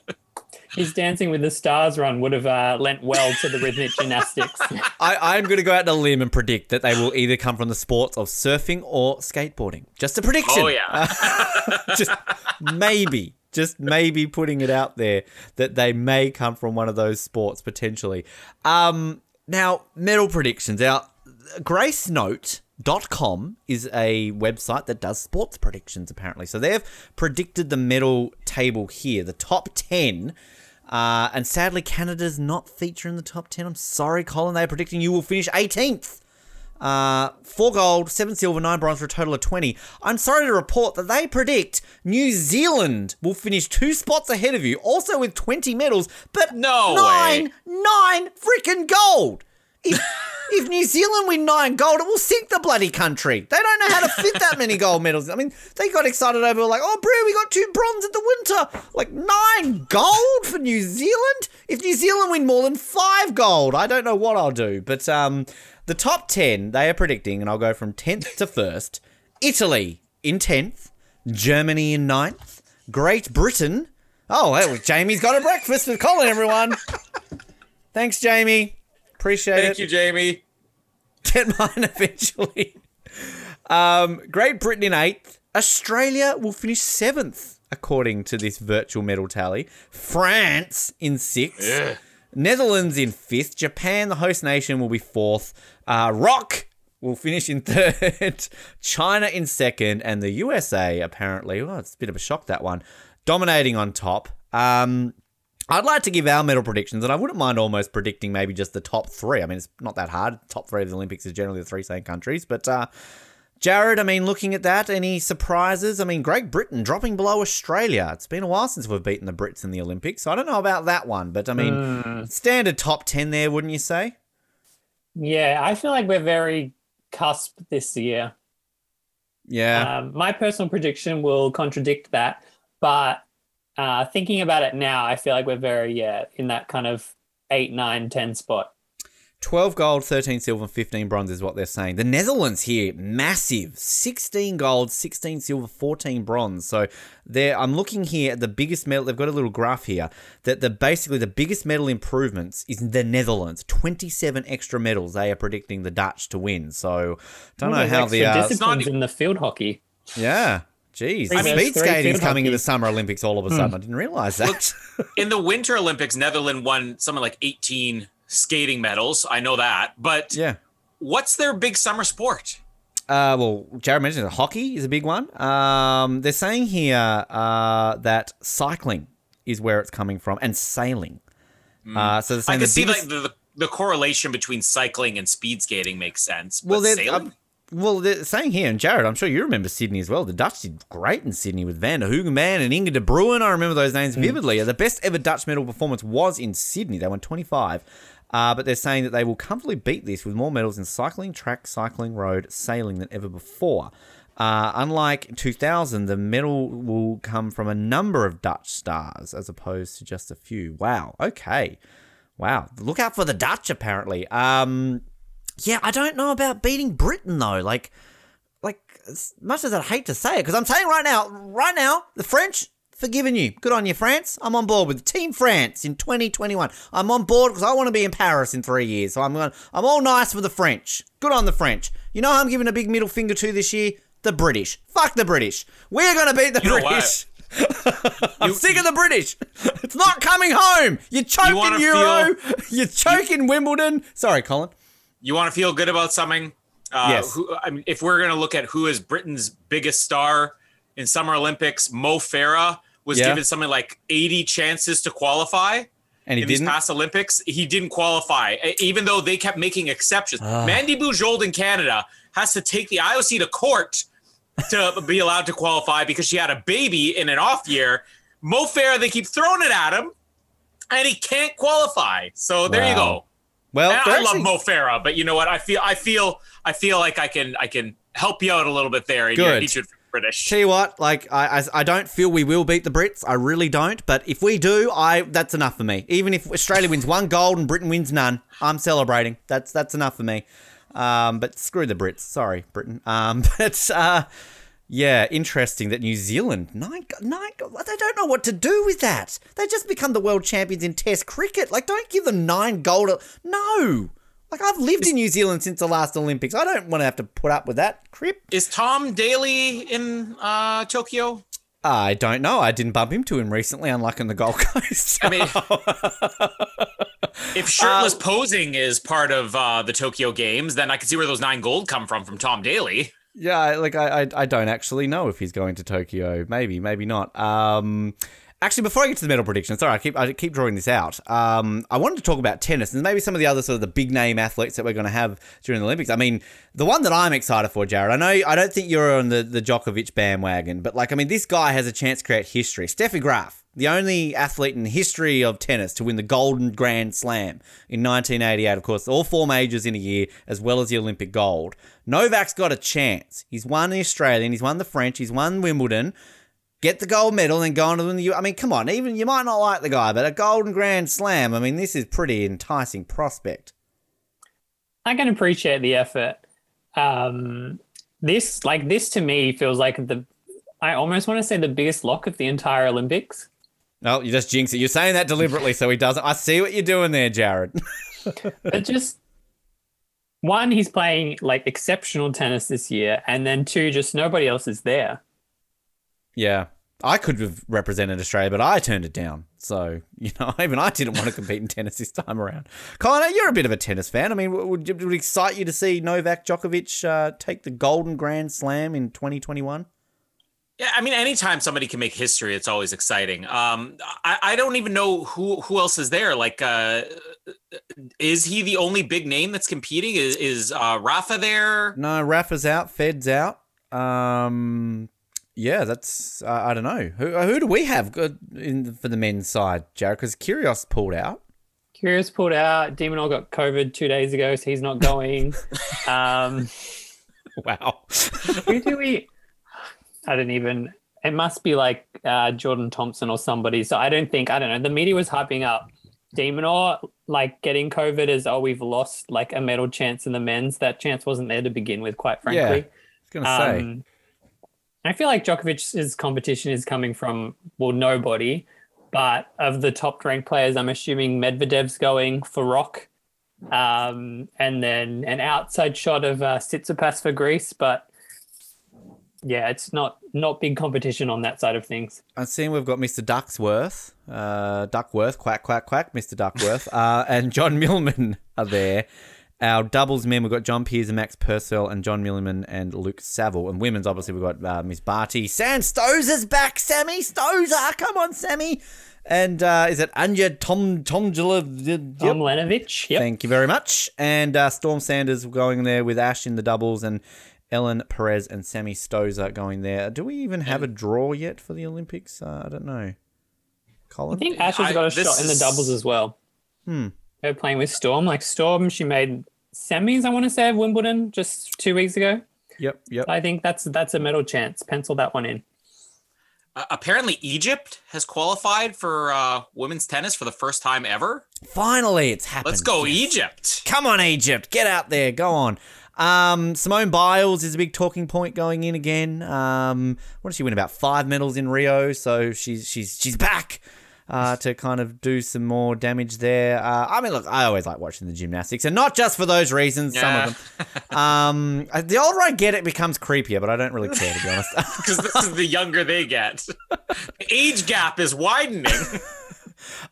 H: His Dancing with the Stars run would have uh, lent well to the rhythmic gymnastics.
G: I, I'm going to go out on a limb and predict that they will either come from the sports of surfing or skateboarding. Just a prediction.
I: Oh yeah.
G: just maybe, just maybe putting it out there that they may come from one of those sports potentially. Um, now, medal predictions. Our Gracenote.com is a website that does sports predictions, apparently. So they've predicted the medal table here, the top 10. Uh, and sadly, Canada's not featured in the top 10. I'm sorry, Colin. They're predicting you will finish 18th. Uh, four gold, seven silver, nine bronze for a total of 20. I'm sorry to report that they predict New Zealand will finish two spots ahead of you, also with 20 medals, but
I: No
G: nine,
I: way.
G: nine freaking gold. If, if New Zealand win nine gold, it will sink the bloody country. They don't know how to fit that many gold medals. I mean, they got excited over like, oh, bro, we got two bronze at the winter. Like nine gold for New Zealand. If New Zealand win more than five gold, I don't know what I'll do. But um, the top ten they are predicting, and I'll go from tenth to first. Italy in tenth, Germany in ninth, Great Britain. Oh, hey, Jamie's got a breakfast with Colin, everyone. Thanks, Jamie. Appreciate it
I: Thank you, Jamie.
G: get mine eventually. Um, Great Britain in eighth. Australia will finish seventh, according to this virtual medal tally. France in sixth. Netherlands in fifth. Japan, the host nation, will be fourth. Uh, Rock will finish in third. China in second, and the USA apparently. Well, it's a bit of a shock that one, dominating on top. Um, I'd like to give our medal predictions, and I wouldn't mind almost predicting maybe just the top three. I mean, it's not that hard. Top three of the Olympics is generally the three same countries, but. Uh, Jared, I mean, looking at that, any surprises? I mean, Great Britain dropping below Australia. It's been a while since we've beaten the Brits in the Olympics, so I don't know about that one, but I mean,
H: Mm.
G: standard top 10 there, wouldn't you say?
H: Yeah, I feel like we're very cusp this year.
G: Yeah.
H: Um, my personal prediction will contradict that, but uh, thinking about it now, I feel like we're very yeah in that kind of eight, nine, ten spot.
G: 12 gold, 13 silver, and 15 bronze is what they're saying. The Netherlands here, massive. 16 gold, 16 silver, 14 bronze. So they're, I'm looking here at the biggest medal. They've got a little graph here that the basically the biggest medal improvements is the Netherlands. 27 extra medals they are predicting the Dutch to win. So don't
H: All
G: know how the uh,
H: disciplines in the field hockey.
G: yeah. Jeez,
H: I mean,
G: speed
H: three
G: skating's
H: field
G: coming in the Summer Olympics all of a sudden. I didn't realize that.
I: in the Winter Olympics, Netherlands won something like 18 skating medals. I know that, but
G: yeah.
I: what's their big summer sport?
G: Uh, well, Jared mentioned it. hockey is a big one. Um, they're saying here uh, that cycling is where it's coming from, and sailing. Uh, so
I: I can see
G: biggest-
I: like the, the, correlation between cycling and speed skating makes sense.
G: Well, they're
I: sailing?
G: uh, well, they're saying here, and Jared, I'm sure you remember Sydney as well. The Dutch did great in Sydney with Van den Hoogenband and Inge de Bruijn. I remember those names vividly. The best ever Dutch medal performance was in Sydney. They won 25. Uh, but they're saying that they will comfortably beat this with more medals in cycling, track, cycling, road, sailing than ever before. Uh, unlike 2000, the medal will come from a number of Dutch stars as opposed to just a few. Wow. Okay. Wow. Look out for the Dutch, apparently. Um, yeah, I don't know about beating Britain though. Like, like as much as I'd hate to say it, because I'm saying right now, right now, the French forgiven you. Good on you, France. I'm on board with Team France in 2021. I'm on board because I want to be in Paris in three years. So I'm going. I'm all nice for the French. Good on the French. You know who I'm giving a big middle finger to this year? The British. Fuck the British. We're gonna beat the
I: You?
G: British. I'm sick of the British. It's not coming home. You're choking
I: wanna
G: Euro. You're choking Wimbledon. Sorry, Colin.
I: You want to feel good about something? Uh,
G: Yes.
I: Who, I mean, if we're going to look at who is Britain's biggest star in Summer Olympics, Mo Farah was
G: Yeah.
I: given something like 80 chances to qualify.
G: And he
I: in
G: didn't.
I: these past Olympics, he didn't qualify, even though they kept making exceptions.
G: Ah.
I: Mandy Bujold in Canada has to take the IOC to court to be allowed to qualify because she had a baby in an off year. Mo Farah, they keep throwing it at him, and he can't qualify. So there you go.
G: Well,
I: I love
G: actually-
I: Mo Farah, but you know what? I feel, I feel, I feel like I can, I can help you out a little bit there. And
G: Good.
I: British.
G: Tell you what, like I, I, I don't feel we will beat the Brits. I really don't. But if we do, I that's enough for me. Even if Australia wins one gold and Britain wins none, I'm celebrating. That's that's enough for me. Um, but screw the Brits. Sorry, Britain. Um, but uh, yeah, interesting that New Zealand nine nine. They don't know what to do with that. They just become the world champions in Test cricket. Like, don't give them nine gold. No. Like I've lived in New Zealand since the last Olympics. I don't want to have to put up with that crap.
I: Is Tom Daley in uh, Tokyo?
G: I don't know. I didn't bump into him recently, unlike in the Gold Coast.
I: I mean, if shirtless
G: Uh,
I: posing is part of uh, the Tokyo Games, then I can see where those nine gold come from from Tom Daley.
G: yeah, like I, I, I don't actually know if he's going to Tokyo. Maybe, maybe not. Um, actually, before I get to the medal prediction, sorry, I keep, I keep drawing this out. Um, I wanted to talk about tennis and maybe some of the other sort of the big name athletes that we're going to have during the Olympics. I mean, the one that I'm excited for, Jared. I know I don't think you're on the the Djokovic bandwagon, but like, I mean, this guy has a chance to create history. Steffi Graf. The only athlete in the history of tennis to win the Golden Grand Slam in 1988, of course, all four majors in a year, as well as the Olympic gold. Novak's got a chance. He's won the Australian, he's won the French, he's won Wimbledon. Get the gold medal and go on to win the. U- I mean, come on. Even you might not like the guy, but a Golden Grand Slam. I mean, this is pretty enticing prospect.
H: I can appreciate the effort. Um, this, like this, to me feels like the. I almost want to say the biggest lock of the entire Olympics.
G: No, you just jinx it. You're saying that deliberately so he doesn't. I see what you're doing there, Jared.
H: But just one, he's playing like exceptional tennis this year, and then two, just nobody else is there.
G: Yeah. I could have represented Australia, but I turned it down. So, you know, even I didn't want to compete in tennis this time around. Colin, you're a bit of a tennis fan. I mean, would, would it excite you to see Novak Djokovic uh, take the Golden Grand Slam in 2021?
I: Yeah, I mean, anytime somebody can make history, it's always exciting. Um, I, I don't even know who who else is there. Like, uh, is he the only big name that's competing? Is is uh, Rafa there?
G: No, Rafa's out. Fed's out. Um, yeah, that's uh, I don't know who who do we have good in for the men's side, Jared? Because Kyrgios pulled out.
H: Kyrgios pulled out. de Minaur got COVID two days ago, so he's not going. um,
G: wow.
H: who do we? I don't even. It must be like uh, Jordan Thompson or somebody. So I don't think I don't know. The media was hyping up de Minaur like getting COVID as oh we've lost like a medal chance in the men's. That chance wasn't there to begin with, quite frankly.
G: Yeah, I was gonna say.
H: Um, I feel like Djokovic's competition is coming from well nobody, but of the top ranked players, I'm assuming Medvedev's going for Rock, um, and then an outside shot of uh, Tsitsipas for Greece. But yeah, it's not not big competition on that side of things.
G: I've seen we've got Mr. Ducksworth, uh, Duckworth, quack quack quack, Mr. Duckworth, uh, and John Millman are there. Our doubles men, we've got John Peers and Max Purcell and John Milliman and Luke Saville. And women's, obviously, we've got uh, Miss Barty. Sam Stosur's back, Sammy Stosur. Come on, Sammy. And uh, is it Anja Tom Tomjula? Yep.
H: Tom Lenovich. Yep.
G: Thank you very much. And uh, Storm Sanders going there with Ash in the doubles and Ellen Perez and Sammy Stosur going there. Do we even have a draw yet for the Olympics? Uh, I don't know. Colin?
H: I think Ash has got a
I: I-
H: shot in the doubles as well.
G: Hmm.
H: They're playing with Storm. Like Storm, she made semis, I want to say, of Wimbledon just two weeks ago.
G: Yep, yep.
H: I think that's that's a medal chance. Pencil that one in.
I: Uh, apparently, Egypt has qualified for uh, women's tennis for the first time ever.
G: Finally, it's happened.
I: Let's go,
G: Yes.
I: Egypt!
G: Come on, Egypt. Get out there. Go on. Um, Simone Biles is a big talking point going in again. Um, what did she win? About five medals in Rio, so she's she's she's back uh, to kind of do some more damage there. Uh, I mean, look, I always like watching the gymnastics, and not just for those reasons. Some of them. Um, uh, the older I get, it becomes creepier, but I don't really care to be honest.
I: Because this is the younger they get. Age gap is widening.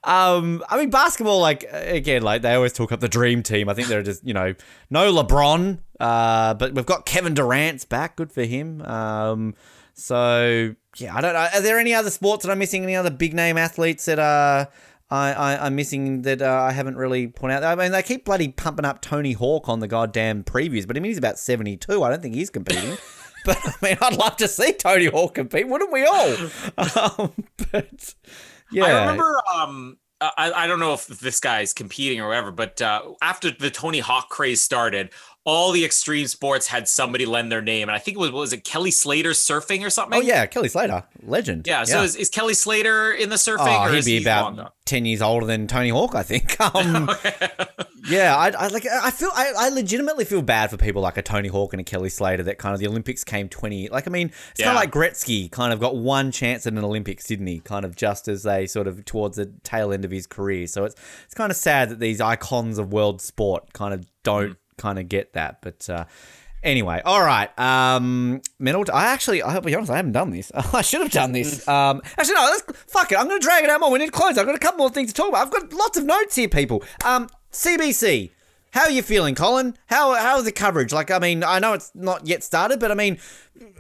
G: Um, I mean, basketball, like again, like they always talk up the dream team. I think they're just, you know, no LeBron, uh, but we've got Kevin Durant's back. Good for him. Um, so yeah, I don't know. Are there any other sports that I'm missing? Any other big name athletes that are? I, I I'm missing that uh, I haven't really pointed out? I mean, they keep bloody pumping up Tony Hawk on the goddamn previews, but I mean, he's about 72. I don't think he's competing. But I mean, I'd love to see Tony Hawk compete, wouldn't we all? Um, but yeah,
I: I remember. Um, I, I don't know if this guy's competing or whatever, but uh, after the Tony Hawk craze started, all the extreme sports had somebody lend their name, and I think it was what was it Kelly Slater surfing or something?
G: Oh yeah, Kelly Slater, legend.
I: yeah. So Is, is Kelly Slater in the surfing?
G: Oh,
I: or
G: he'd be
I: he
G: about
I: long
G: ten years older than Tony Hawk, I think. Um, yeah, I, I like. I feel. I, I legitimately feel bad for people like a Tony Hawk and a Kelly Slater that kind of the Olympics came twenty. Like, I mean, it's kind of like Gretzky kind of got one chance at an Olympics, didn't he? Kind of just as they sort of towards the tail end of his career. So it's it's kind of sad that these icons of world sport kind of don't kind of get that. But uh, anyway, all right. Um, medal. I actually, I'll be honest, I haven't done this. I should have done this. Um, actually, no. Let's fuck it. I'm going to drag it out more. We need to close. I've got a couple more things to talk about. I've got lots of notes here, people. Um, CBC. How are you feeling, Colin? How how's the coverage? Like, I mean, I know it's not yet started, but I mean,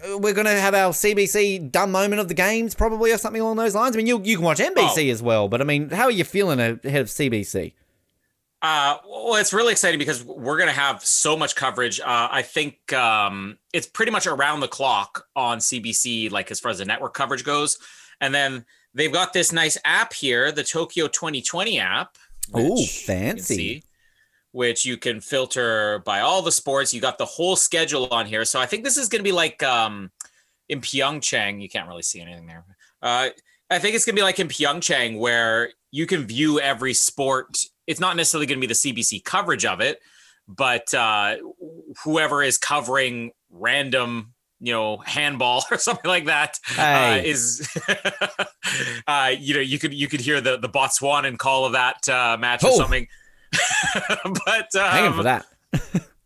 G: we're going to have our CBC dumb moment of the games, probably, or something along those lines. I mean, you you can watch NBC as well, but I mean, how are you feeling ahead of CBC?
I: Uh, well, it's really exciting because we're going to have so much coverage. Uh, I think um, it's pretty much around the clock on CBC, like as far as the network coverage goes. And then they've got this nice app here, the Tokyo 2020 app.
G: Oh,
I: which you
G: fancy.
I: see, which you can filter by all the sports. You got the whole schedule on here. So I think this is going to be like um, in Pyeongchang. You can't really see anything there. Uh, I think it's going to be like in Pyeongchang where you can view every sport. It's not necessarily going to be the CBC coverage of it, but uh, whoever is covering random, you know, handball or something like that uh, is, uh, you know, you could you could hear the the Botswanan call of that uh, match or
G: Oh.
I: something. but um,
G: Hanging for that.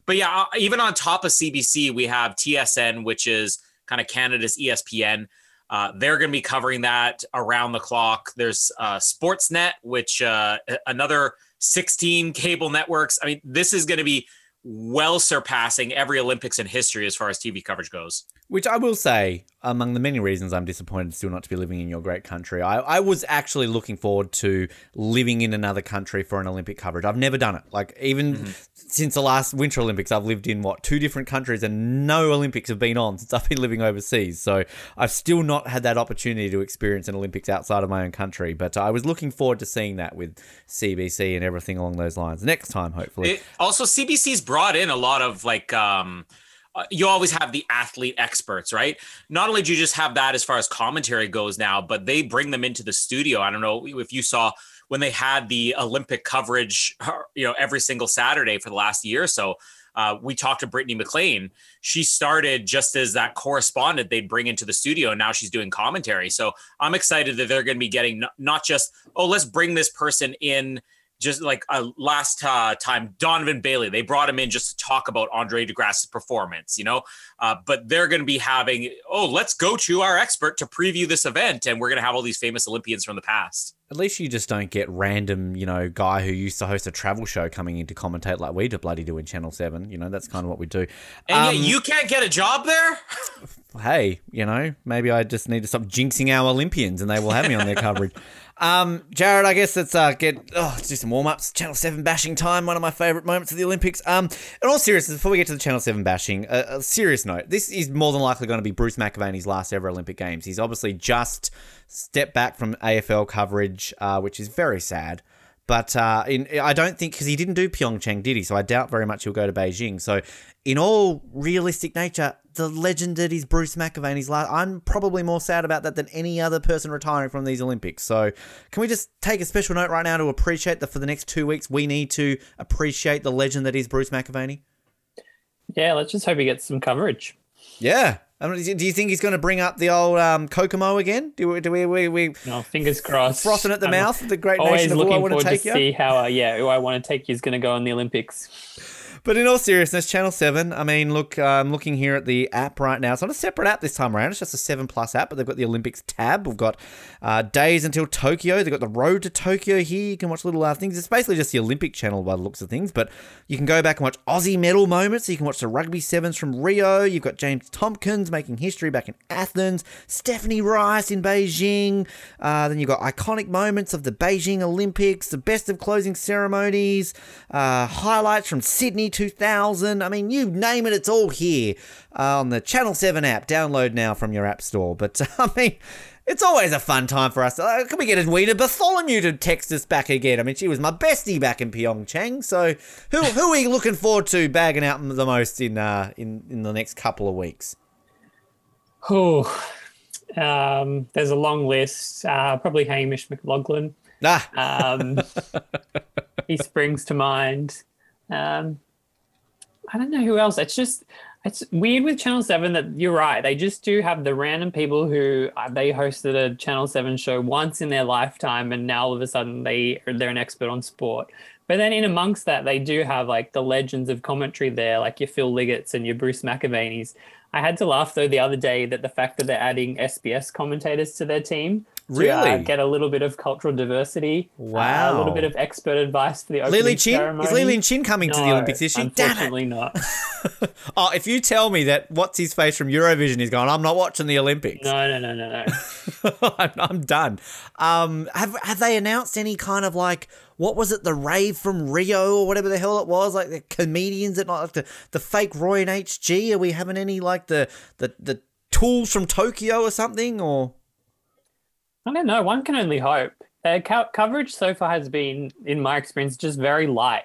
I: but yeah, uh, even on top of CBC, we have TSN, which is kind of Canada's ESPN. Uh, they're going to be covering that around the clock. There's uh, Sportsnet, which uh, another 16 cable networks. I mean, this is going to be well surpassing every Olympics in history as far as TV coverage goes.
G: Which I will say, among the many reasons I'm disappointed still not to be living in your great country, I, I was actually looking forward to living in another country for an Olympic coverage. I've never done it. Like, even mm-hmm. Since the last Winter Olympics, I've lived in what, two different countries, and no Olympics have been on since I've been living overseas. So I've still not had that opportunity to experience an Olympics outside of my own country. But I was looking forward to seeing that with CBC and everything along those lines. Next time, hopefully.
I: It, also, CBC's brought in a lot of like, um, uh, you always have the athlete experts, right? Not only do you just have that as far as commentary goes now, but they bring them into the studio. I don't know if you saw when they had the Olympic coverage, you know, every single Saturday for the last year or so. Uh, we talked to Brittany MacLean. She started just as that correspondent they'd bring into the studio. And now she's doing commentary. So I'm excited that they're going to be getting not just, oh, let's bring this person in just like uh, last uh, time, Donovan Bailey, they brought him in just to talk about Andre De Grasse's performance, you know. Uh, but they're going to be having, oh, let's go to our expert to preview this event, and we're going to have all these famous Olympians from the past.
G: At least you just don't get random, you know, guy who used to host a travel show coming in to commentate like we do bloody do in Channel Seven. You know, that's kind of what we do.
I: And um, you can't get a job there.
G: hey, you know, maybe I just need to stop jinxing our Olympians, and they will have me on their coverage. Um, Jared, I guess let's uh, get oh, let's do some warm ups. Channel Seven bashing time, one of my favorite moments of the Olympics. Um, in all seriousness, before we get to the Channel Seven bashing, a, a serious note: this is more than likely going to be Bruce McAvaney's last ever Olympic Games. He's obviously just stepped back from AFL coverage, uh, which is very sad. But uh, in, I don't think because he didn't do Pyeongchang, did he? So I doubt very much he'll go to Beijing. So, in all realistic nature, the legend that is Bruce McAvaney's last. I'm probably more sad about that than any other person retiring from these Olympics. So, can we just take a special note right now to appreciate that for the next two weeks we need to appreciate the legend that is Bruce McAvaney?
H: Yeah, let's just hope he gets some coverage.
G: Yeah, do you think he's going to bring up the old um, Kokomo again? Do we? Do we? We? we
H: no, fingers crossed.
G: Frothing at the
H: I'm
G: mouth. The great
H: always
G: nation of
H: looking
G: who I want
H: forward
G: to take
H: to
G: you.
H: see how. Uh, yeah, who I want to take you is going to go in the Olympics.
G: But in all seriousness, Channel 7, I mean, look, I'm looking here at the app right now. It's not a separate app this time around. It's just a 7 Plus app, but they've got the Olympics tab. We've got uh, days until Tokyo. They've got the road to Tokyo here. You can watch little uh, things. It's basically just the Olympic channel by the looks of things, but you can go back and watch Aussie medal moments. So you can watch the rugby sevens from Rio. You've got James Tomkins making history back in Athens, Stephanie Rice in Beijing. Uh, then you've got iconic moments of the Beijing Olympics, the best of closing ceremonies, uh, highlights from Sydney 2000. I mean, you name it, it's all here uh, on the Channel 7 app. Download now from your app store. But, I mean, it's always a fun time for us. Uh, can we get Edwina Bartholomew to text us back again? I mean, she was my bestie back in Pyeongchang. So, who who are you looking forward to bagging out the most in uh, in in the next couple of weeks?
H: Oh, um, there's a long list. Uh, probably Hamish McLachlan.
G: Ah.
H: um, he springs to mind. Um, I don't know who else. It's just it's weird with Channel Seven that you're right. They just do have the random people who uh, they hosted a Channel Seven show once in their lifetime, and now all of a sudden they they're an expert on sport. But then in amongst that, they do have like the legends of commentary there, like your Phil Liggett's and your Bruce McAvaney's. I had to laugh though the other day that the fact that they're adding SBS commentators to their team to,
G: really
H: uh, get a little bit of cultural diversity.
G: Wow,
H: uh, a little bit of expert advice for the opening
G: Lee Lin Chin
H: ceremony.
G: is Lee Lin Chin coming
H: no,
G: to the Olympics this year?
H: Unfortunately, not.
G: oh, if you tell me that what's his face from Eurovision is going, I'm not watching the Olympics.
H: No, no, no, no,
G: no. I'm, I'm, done. Um, have have they announced any kind of like what was it, the rave from Rio or whatever the hell it was, like the comedians that not like the the fake Roy and HG? Are we having any like the the the tools from Tokyo or something or?
H: I don't know. One can only hope. Uh, co- coverage so far has been, in my experience, just very light.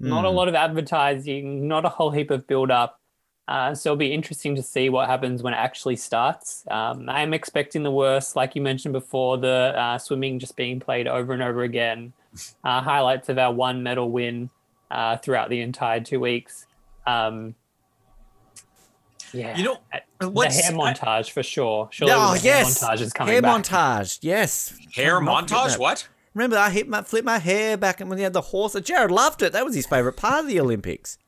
H: Mm. Not a lot of advertising, not a whole heap of build up. Uh, so it'll be interesting to see what happens when it actually starts. Um, I am expecting the worst, like you mentioned before, the uh, swimming just being played over and over again. Uh, highlights of our one medal win uh, throughout the entire two weeks. Um, yeah,
I: you know,
H: what's, the hair montage I, for sure. Surely
G: oh yes,
H: hair montage is coming
G: hair
H: back.
G: montage. Yes,
I: hair montage. What?
G: Remember, I hit my flip my hair back when he had the horse. Jared loved it. That was his favorite part of the Olympics.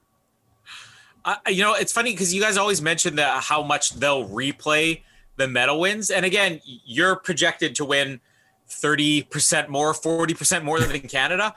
I: Uh, you know, it's funny because you guys always mention that how much they'll replay the medal wins. And again, you're projected to win 30% more, 40% more than in Canada.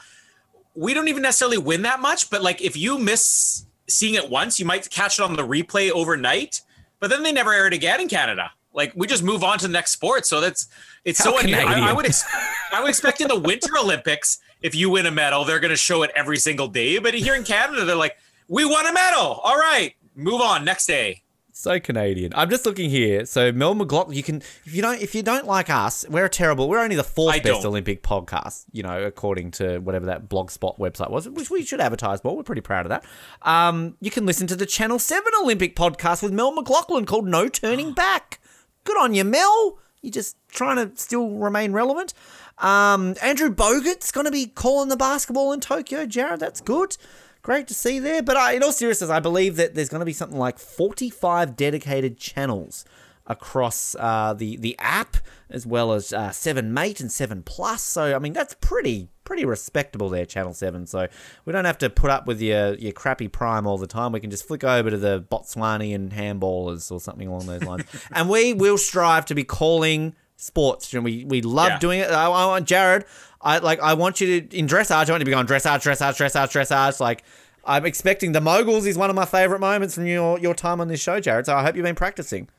I: We don't even necessarily win that much, but like if you miss seeing it once, you might catch it on the replay overnight, but then they never air it again in Canada. Like we just move on to the next sport. So that's it's
G: How
I: so unusual. I, I would ex- I would expect in the Winter Olympics, if you win a medal, they're going to show it every single day. But here in Canada, they're like, we won a medal. All right, move on next day.
G: So Canadian. I'm just looking here. So Mel McLaughlin, you can if you don't if you don't like us, we're terrible. We're only the fourth
I: I
G: best
I: don't.
G: Olympic podcast, you know, according to whatever that blogspot website was, which we should advertise more. We're pretty proud of that. Um, you can listen to the Channel Seven Olympic podcast with Mel McLaughlin called No Turning Back. Good on you, Mel. You're just trying to still remain relevant. Um, Andrew Bogut's going to be calling the basketball in Tokyo. Jared, that's good. Great to see there. But uh, in all seriousness, I believe that there's going to be something like 45 dedicated channels across uh, the the app, as well as uh, Seven Mate and Seven Plus. So I mean, that's pretty pretty respectable there, Channel Seven. So we don't have to put up with your your crappy Prime all the time. We can just flick over to the Botswanian handballers or something along those lines, and we will strive to be calling sports. And we we love
I: Yeah.
G: doing it. I, I want Jared. I like. I want you to in dressage. I want you to be going dressage, dressage, dressage, dressage. Like I'm expecting the moguls is one of my favorite moments from your your time on this show, Jared. So I hope you've been practicing.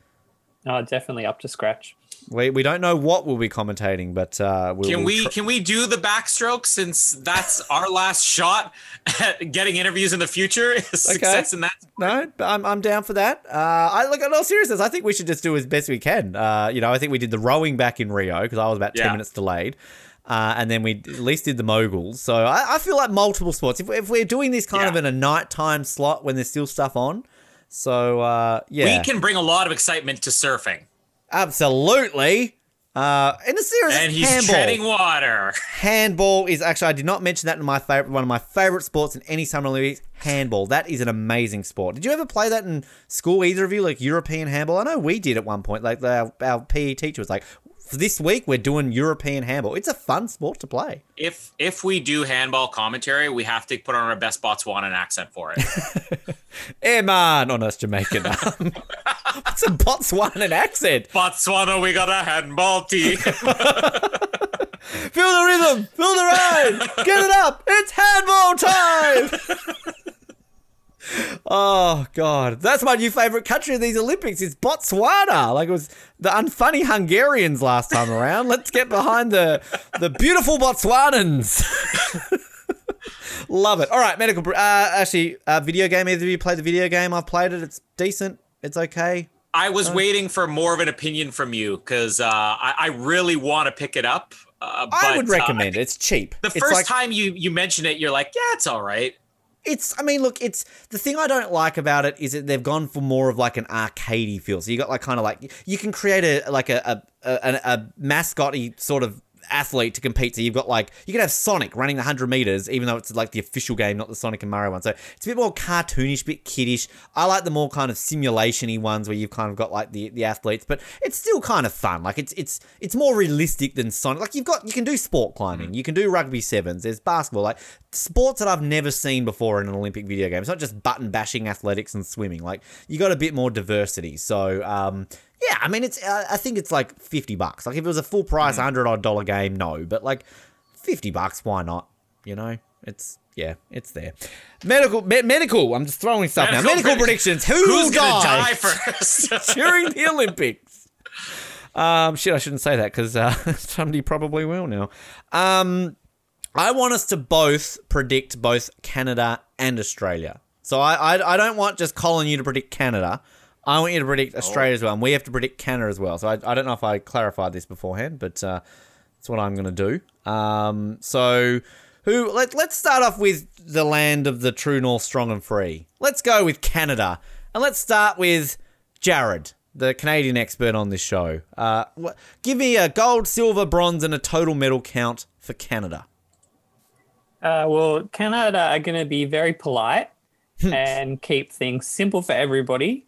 H: Oh, definitely up to scratch.
G: We, we don't know what we'll be commentating, but uh, we'll,
I: Can
G: we'll
I: we
G: tr-
I: can we do the backstroke since that's our last shot at getting interviews in the future? Is Success in that.
G: No, but I'm, I'm down for that. Uh, I look in all seriousness. I think we should just do as best we can. Uh, you know, I think we did the rowing back in Rio because I was about ten minutes delayed, uh, and then we at least did the moguls. So I, I feel like multiple sports. If, if we're doing this kind of in a nighttime slot when there's still stuff on, so uh, yeah,
I: We can bring a lot of excitement to surfing.
G: absolutely. Uh, in the series,
I: And he's
G: handball.
I: treading water.
G: Handball is actually I did not mention that in my favorite one of my favorite sports in any summer Olympics. Handball. That is an amazing sport. Did you ever play that in school? Either of you, like European handball? I know we did at one point. Like our, our PE teacher was like, "For this week we're doing European handball. It's a fun sport to play.
I: If if we do handball commentary, we have to put on our best Botswanan accent for it.
G: Eh man, no, it's Jamaican. Um, It's a Botswanan accent.
I: Botswana, we got a handball team.
G: Feel the rhythm. Feel the ride. Get it up. It's handball time. Oh god, that's my new favorite country of these Olympics. It's Botswana. Like it was the unfunny Hungarians last time around. Let's get behind the the beautiful Botswanans. Love it. All right, medical. Uh, actually, uh, video game. Either of you played the video game? I've played it. It's decent. It's okay.
I: I was waiting for more of an opinion from you because uh, I, I really want to pick it up. Uh,
G: I
I: but,
G: would
I: uh,
G: recommend it. It's cheap.
I: the
G: It's
I: first
G: like-
I: time you you mention it, you're like, yeah, it's all right.
G: It's, I mean, look, it's the thing I don't like about it is that they've gone for more of like an arcadey feel. So you got like kind of like you can create a like a a, a, a sort of athlete to compete. So you've got like you can have Sonic running the hundred meters, even though it's like the official game, not the Sonic and Mario one. So it's a bit more cartoonish, a bit kiddish. I like the more kind of simulation-y ones where you've kind of got like the, the athletes, but it's still kind of fun. Like it's it's it's more realistic than Sonic. Like you've got you can do sport climbing, you can do rugby sevens, there's basketball, like sports that I've never seen before in an Olympic video game. It's not just button bashing athletics and swimming. Like you got a bit more diversity. So um, yeah, I mean it's uh, I think it's like fifty bucks. Like if it was a full price hundred odd dollar game, no, but like fifty bucks, why not? You know, it's yeah, it's there. Medical, me- medical. I'm just throwing stuff now.
I: Medical
G: Medical predictions. Who
I: Who's
G: will
I: gonna
G: die,
I: die first?
G: during the Olympics? Um, shit, I shouldn't say that because uh, somebody probably will now. Um, I want us to both predict both Canada and Australia. So I, I, I don't want just Colin you to predict Canada. I want you to predict Australia as well, and we have to predict Canada as well. So I, I don't know if I clarified this beforehand, but uh, that's what I'm going to do. Um, so who? Let, let's start off with the land of the true north, strong and free. Let's go with Canada, and let's start with Jared, the Canadian expert on this show. Uh, wh- give me a gold, silver, bronze, and a total medal count for Canada.
H: Uh, well, Canada are going to be very polite and keep things simple for everybody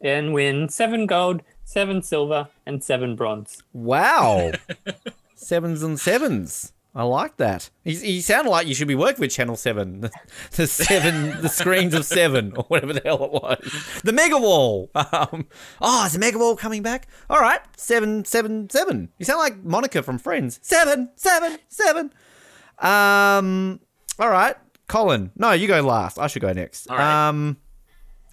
H: and win seven gold, seven silver, and seven bronze.
G: Wow. sevens and sevens. I like that. You, you sound like you should be working with Channel Seven, the, the seven, the screens of seven, or whatever the hell it was. The Mega Wall. Um, oh, is the Mega Wall coming back? All right, seven, seven, seven. You sound like Monica from Friends. Seven, seven, seven. Um. All right, Colin. No, you go last. I should go next.
I: All right.
G: Um.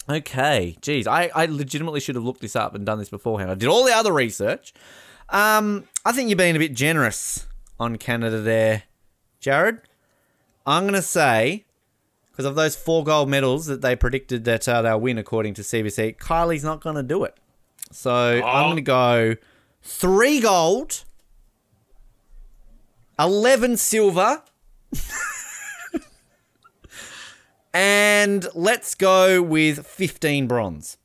G: Okay. Geez, I, I legitimately should have looked this up and done this beforehand. I did all the other research. Um, I think you're being a bit generous on Canada there, Jared. I'm going to say, because of those four gold medals that they predicted that uh, they'll win according to CBC, Kylie's not going to do it. So I'm going to go three gold, 11 silver, and let's go with 15 bronze.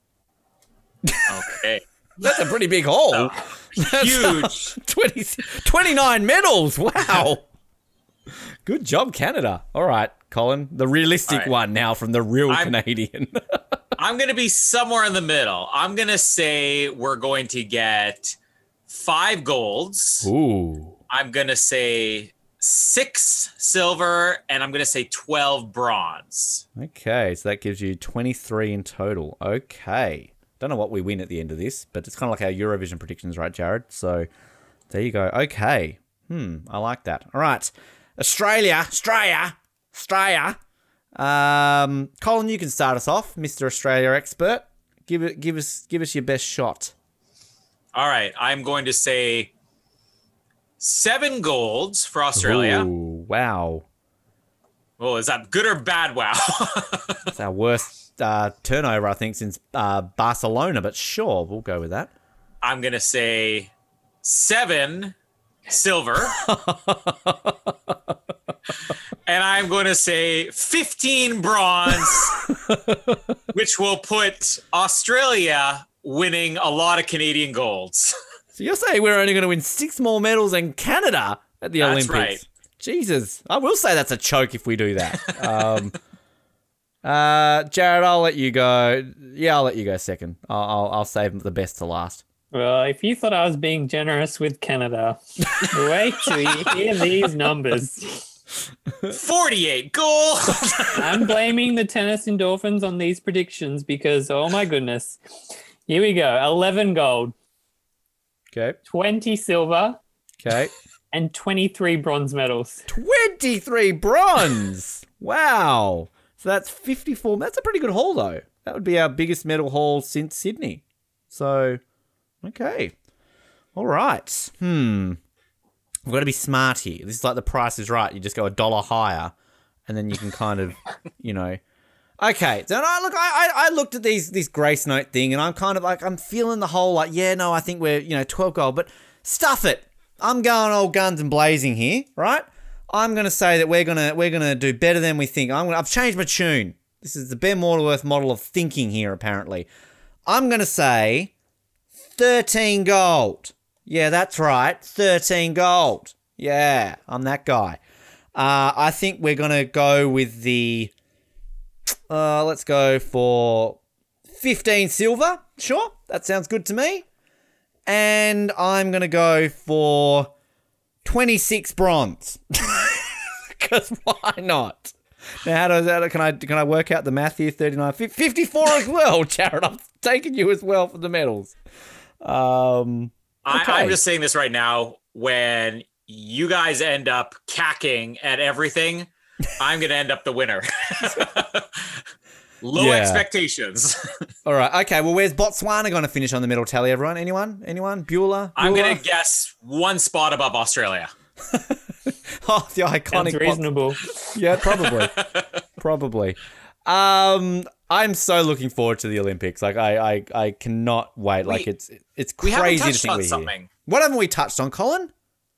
I: Okay.
G: That's a pretty big haul.
I: Huge.
G: 20, 29 medals. Wow. Good job, Canada. All right, Colin. The realistic
I: right.
G: one now from the real
I: I'm-
G: Canadian.
I: I'm going to be somewhere in the middle. I'm going to say we're going to get five golds.
G: Ooh.
I: I'm going to say six silver, and I'm going to say 12 bronze.
G: Okay, so that gives you 23 in total. Okay. Don't know what we win at the end of this, but it's kind of like our Eurovision predictions, right, Jared? So there you go. Okay. Hmm, I like that. All right. Australia, Australia, Australia. Um, Colin, you can start us off, Mr. Australia expert. Give it, give us, give us your best shot.
I: All right. I'm going to say seven golds for Australia.
G: Ooh, wow.
I: Oh, is that good or bad? Wow.
G: It's our worst uh, turnover, I think, since uh, Barcelona, but sure, we'll go with that.
I: I'm going to say seven silver. and I'm going to say 15 bronze, which will put Australia winning a lot of Canadian golds.
G: So you're saying we're only going to win six more medals than Canada at the
I: That's
G: Olympics?
I: right.
G: Jesus, I will say that's a choke if we do that. um, uh, Jared, I'll let you go. Yeah, I'll let you go second. I'll, I'll, I'll save the best to last.
H: Well, if you thought I was being generous with Canada, wait till you hear these numbers.
I: 48 gold.
H: I'm blaming the tennis endorphins on these predictions because, oh my goodness. Here we go 11 gold,
G: Okay.
H: 20 silver,
G: Okay.
H: and 23 bronze medals.
G: 23 bronze. wow. So that's 54. That's a pretty good haul, though. That would be our biggest medal haul since Sydney. So, okay. All right. Hmm. We've got to be smart here. This is like the price is right. You just go a dollar higher, and then you can kind of, you know. Okay, so I look, I, I looked at these this Gracenote thing, and I'm kind of like I'm feeling the whole like, yeah, no, I think we're you know 12 gold, but stuff it. I'm going all guns and blazing here, right? I'm gonna say that we're gonna we're gonna do better than we think. I'm gonna I've changed my tune. This is the Ben Waterworth model of thinking here, apparently. I'm gonna say 13 gold. Yeah, that's right. 13 gold. Yeah, I'm that guy. Uh, I think we're to go with the. Uh, let's go for 15 silver. Sure, that sounds good to me. And I'm going to go for 26 bronze. Because why not? Now, how does that? Can I can I work out the math here? 39, 54 as well, Jared. I'm taking you as well for the medals. Um,
I: I,
G: Okay.
I: I'm just saying this right now. When you guys end up cacking at everything, I'm going to end up the winner. Low
G: Yeah.
I: expectations.
G: all right. Okay. Well, where's Botswana going to finish on the medal tally? Everyone? Anyone? Anyone? Bueller?
I: I'm going to guess one spot above Australia.
G: Oh, the iconic.
H: Sounds
G: Bots-
H: reasonable.
G: Yeah, probably. probably. Um, I'm so looking forward to the Olympics. Like, I, I, I cannot wait. like,
I: We-
G: it's, it's
I: We haven't
G: crazy to think
I: on
G: we're here. What haven't we touched on, Colin?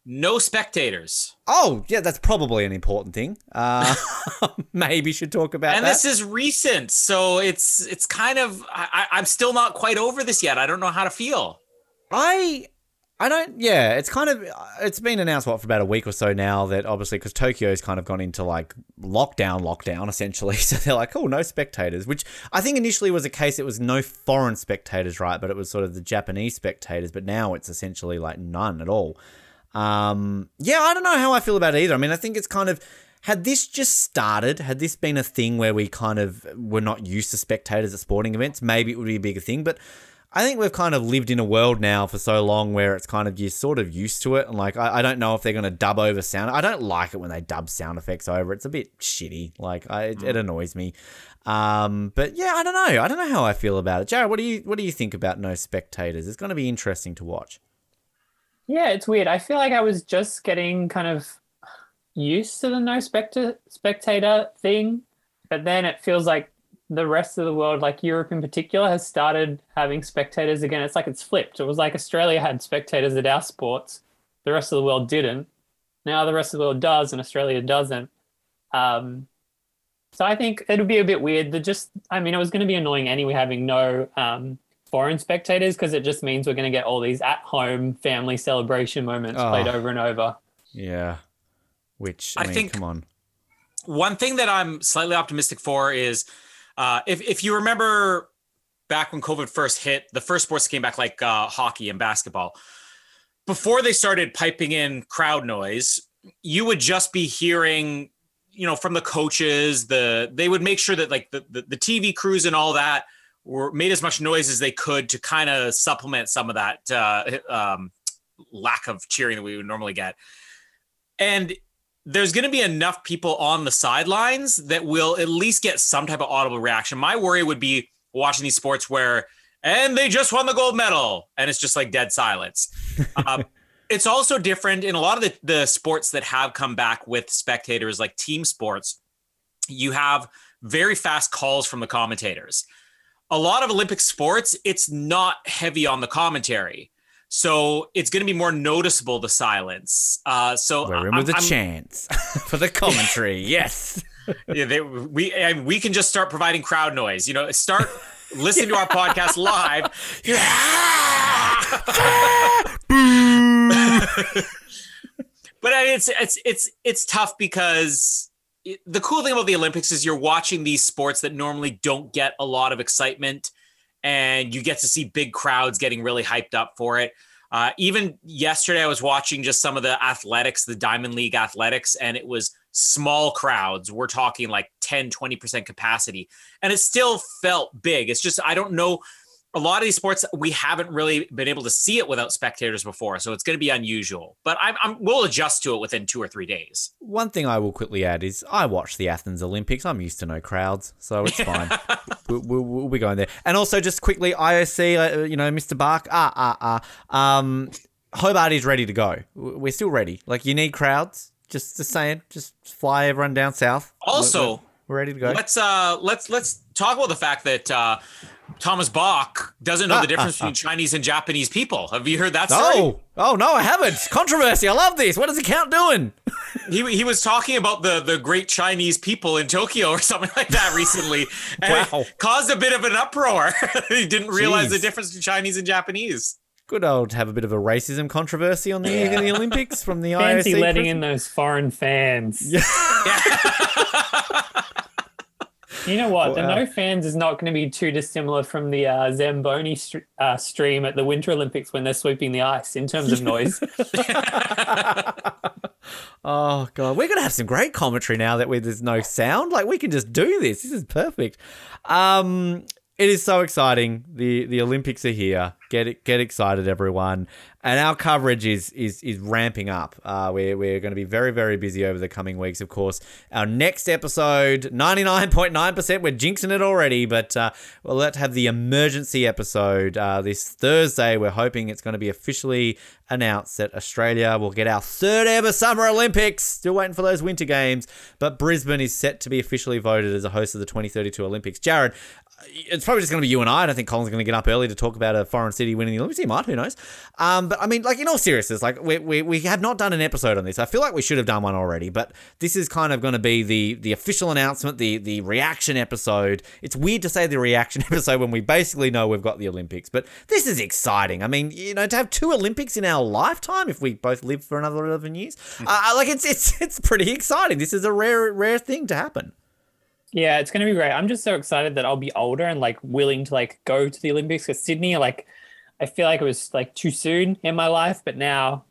I: No spectators.
G: Oh, yeah, that's probably an important thing. Uh, maybe should talk about
I: and
G: that.
I: this is recent, so it's it's kind of I, I'm still not quite over this yet. I don't know how to feel.
G: I I don't yeah, it's kind of it's been announced what for about a week or so now that obviously cuz Tokyo's kind of gone into like lockdown lockdown essentially. So they're like, "Oh, no spectators," which I think initially was a case it was no foreign spectators, right? But it was sort of the Japanese spectators, but now it's essentially like none at all. Um, yeah, I don't know how I feel about it either. I mean, I think it's kind of had this just started, had this been a thing where we kind of were not used to spectators at sporting events, maybe it would be a bigger thing. But I think we've kind of lived in a world now for so long where it's kind of you're sort of used to it. And like, I, I don't know if they're going to dub over sound. I don't like it when they dub sound effects over. It's a bit shitty. Like, I, it, it annoys me. Um, but yeah, I don't know. I don't know how I feel about it. Jared, what do you what do you think about no spectators? It's going to be interesting to watch.
H: Yeah, it's weird. I feel like I was just getting kind of used to the no specta- spectator thing, but then it feels like the rest of the world, like Europe in particular, has started having spectators again. It's like it's flipped. It was like Australia had spectators at our sports, the rest of the world didn't. Now the rest of the world does, and Australia doesn't. Um, so I think it would be a bit weird. That just, I mean, it was going to be annoying anyway having no um, foreign spectators because it just means we're going to get all these at-home family celebration moments
G: Oh.
H: played over and over.
G: Yeah. Which I,
I: I
G: mean,
I: think-
G: come on.
I: One thing that I'm slightly optimistic for is uh, if, if you remember back when COVID first hit, the first sports came back like uh, hockey and basketball. Before they started piping in crowd noise, you would just be hearing, you know, from the coaches, the they would make sure that like the, the, the TV crews and all that were made as much noise as they could to kind of supplement some of that uh, um, lack of cheering that we would normally get. And there's going to be enough people on the sidelines that will at least get some type of audible reaction. My worry would be watching these sports where, and they just won the gold medal, and it's just like dead silence. uh, it's also different in a lot of the, the sports that have come back with spectators, like team sports. You have very fast calls from the commentators. A lot of Olympic sports, it's not heavy on the commentary. So it's going to be more noticeable the silence. Uh, so
G: We're in
I: I'm-
G: with a
I: I'm-
G: chance for the commentary. yes.
I: yeah, they, we and we can just start providing crowd noise. You know, start listening to our podcast live. but I mean, it's it's it's it's tough because the cool thing about the Olympics is you're watching these sports that normally don't get a lot of excitement, and you get to see big crowds getting really hyped up for it. Uh, even yesterday, I was watching just some of the athletics, the Diamond League athletics, and it was small crowds. We're talking like 10, 20% capacity. And it still felt big. It's just, I don't know. A lot of these sports, we haven't really been able to see it without spectators before. So it's going to be unusual. But I'm, I'm, we'll adjust to it within two or three days.
G: One thing I will quickly add is I watched the Athens Olympics. I'm used to no crowds, so it's fine. we, we, we'll be going there. And also, just quickly, IOC, uh, you know, Mr. Bach, ah, ah, ah. Um, Hobart is ready to go. We're still ready. Like, you need crowds. Just, just saying. Just fly everyone down south.
I: Also,
G: we're, we're ready to go.
I: Let's uh let's let's talk about the fact that uh Thomas Bach doesn't know
G: Ah,
I: the difference
G: ah, ah.
I: between Chinese and Japanese people. Have you heard that story?
G: Oh, oh no, I haven't. Controversy. I love this. What is the count doing?
I: He, he was talking about the the great Chinese people in Tokyo or something like that recently, and
G: Wow.
I: it caused a bit of an uproar. he didn't realize the difference between Chinese and Japanese.
G: Good old have a bit of a racism controversy on the, the Olympics from the
H: Fancy
G: IOC.
H: letting
G: pres-
H: in those foreign fans.
G: Yeah.
H: You know what? The
G: Wow.
H: no fans is not going to be too dissimilar from the uh, Zamboni st- uh, stream at the Winter Olympics when they're sweeping the ice in terms of noise.
G: Oh god, we're gonna have some great commentary now that we, there's no sound. Like we can just do this. This is perfect. Um, it is so exciting. the The Olympics are here. Get it, get excited, everyone! And our coverage is is is ramping up. Uh, we're we're going to be very very busy over the coming weeks. Of course, our next episode, ninety nine point nine percent, we're jinxing it already. But uh, we'll let have the emergency episode uh, this Thursday. We're hoping it's going to be officially announced that Australia will get our third ever Summer Olympics. Still waiting for those Winter Games, but Brisbane is set to be officially voted as a host of the 2032 Olympics. Jared, it's probably just going to be you and I. I don't think Colin's going to get up early to talk about a foreign city winning the Olympics. He might, who knows? Um, but I mean, like in all seriousness, like we, we, we have not done an episode on this. I feel like we should have done one already, but this is kind of going to be the the official announcement, the the reaction episode. It's weird to say the reaction episode when we basically know we've got the Olympics, but this is exciting. I mean, you know, to have two Olympics in our lifetime, if we both live for another eleven years, uh, like it's it's it's pretty exciting. This is a rare rare thing to happen.
H: Yeah, it's going to be great. I'm just so excited that I'll be older and like willing to like go to the Olympics because Sydney, like, I feel like it was like too soon in my life, but now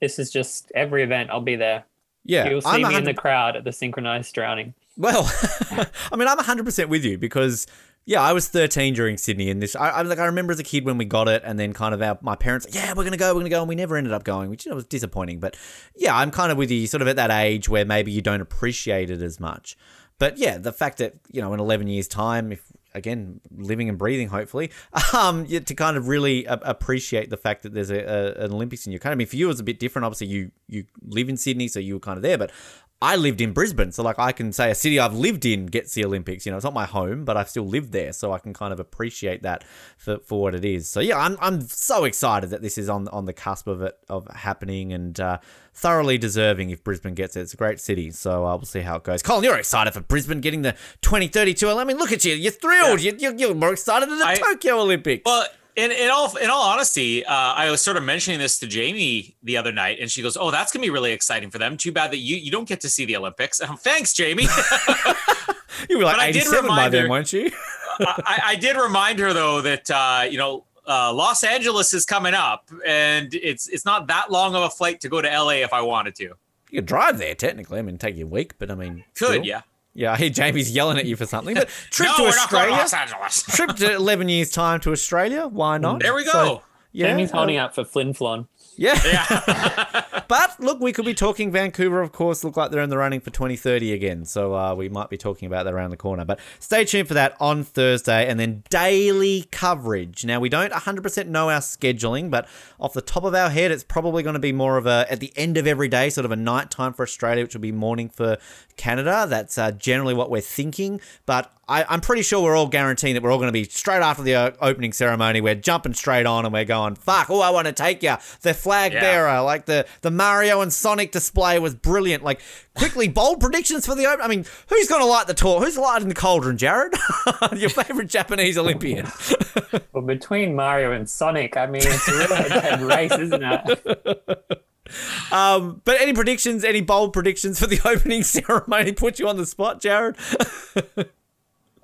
H: this is just every event. I'll be there.
G: Yeah,
H: You'll see
G: I'm
H: me in the crowd at the synchronized drowning.
G: Well, I mean, I'm 100% with you because, yeah, I was 13 during Sydney, and this, I, I like, I remember as a kid when we got it, and then kind of our, my parents, yeah, we're gonna go, we're gonna go, and we never ended up going, which you know, was disappointing. But yeah, I'm kind of with you, sort of at that age where maybe you don't appreciate it as much. But yeah, the fact that you know, in 11 years' time, if again living and breathing, hopefully, um, to kind of really a- appreciate the fact that there's a, a, an Olympics in your country. I mean, for you, it was a bit different. Obviously, you you live in Sydney, so you were kind of there, but. I lived in Brisbane, so like I can say a city I've lived in gets the Olympics. You know, it's not my home, but I've still lived there, so I can kind of appreciate that for, for what it is. So yeah, I'm, I'm so excited that this is on on the cusp of it of happening and uh, thoroughly deserving if Brisbane gets it. It's a great city, so uh, we'll see how it goes. Colin, you're excited for Brisbane getting the 2032. I mean, look at you, you're thrilled. You, you're, you're more excited than the
I: I-
G: Tokyo Olympics.
I: Well, in, in all in all honesty, uh, I was sort of mentioning this to Jamie the other night, and she goes, "Oh, that's gonna be really exciting for them. Too bad that you you don't get to see the Olympics." Um, Thanks, Jamie.
G: you were like
I: but I did
G: 87 by
I: remind
G: then,
I: her-
G: weren't you?
I: I, I did remind her though that uh, you know uh, Los Angeles is coming up, and it's it's not that long of a flight to go to LA if I wanted to.
G: You could drive there technically. I mean, take you a week, but I mean,
I: Could
G: still.
I: yeah.
G: Yeah, I hear Jamie's yelling at you for something. But trip
I: no,
G: to
I: we're not going
G: Australia.
I: to Los Angeles.
G: trip to 11 years time to Australia why not
I: There we go.
G: So, yeah
H: Jamie's
G: uh,
H: holding out for Flin Flon.
G: yeah
I: yeah.
G: but look we could be talking vancouver of course look like they're in the running for 2030 again so uh, we might be talking about that around the corner but stay tuned for that on thursday and then daily coverage now we don't 100% know our scheduling but off the top of our head it's probably going to be more of a at the end of every day sort of a night time for australia which will be morning for canada that's uh, generally what we're thinking but I, I'm pretty sure we're all guaranteeing that we're all going to be straight after the uh, opening ceremony. We're jumping straight on and we're going, fuck, oh, I want to take you. The flag
I: Yeah.
G: bearer, like the, the Mario and Sonic display was brilliant. Like, quickly, bold predictions for the open. I mean, who's going to light the torch? Who's lighting the cauldron, Jared? Your favorite Japanese Olympian.
H: Well, between Mario and Sonic, I mean, it's a really head-to-head race, isn't it?
G: Um, but any predictions, any bold predictions for the opening ceremony? Put you on the spot, Jared?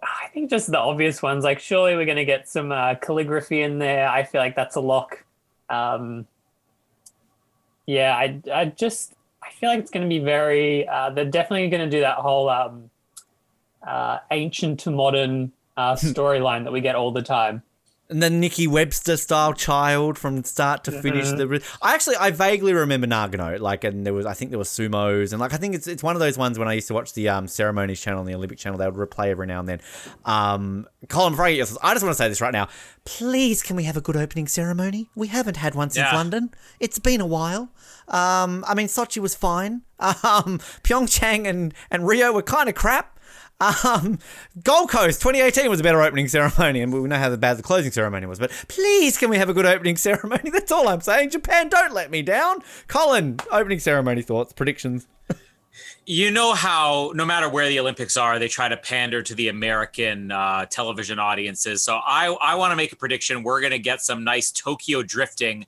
H: I think just the obvious ones. Like, surely we're going to get some uh, calligraphy in there. I feel like that's a lock. Um, yeah, I, I just I feel like it's going to be very. Uh, they're definitely going to do that whole um, uh, ancient to modern uh, storyline that we get all the time.
G: And the Nikki Webster style child from start to finish. The I actually I vaguely remember Nagano, like, and there was I think there were sumos, and like I think it's it's one of those ones when I used to watch the um, ceremonies channel and the Olympic channel, they would replay every now and then. Um, Colin, before I get yours, I just want to say this right now. Please, can we have a good opening ceremony? We haven't had one since
I: Yeah.
G: London. It's been a while. Um, I mean, Sochi was fine. Um, Pyeongchang and and Rio were kind of crap. Um, Gold Coast 2018 was a better opening ceremony, and we know how bad the closing ceremony was. But please, can we have a good opening ceremony? That's all I'm saying. Japan, don't let me down. Colin, opening ceremony thoughts, predictions.
I: You know how no matter where the Olympics are, they try to pander to the American uh, television audiences. So I I want to make a prediction. We're gonna get some nice Tokyo drifting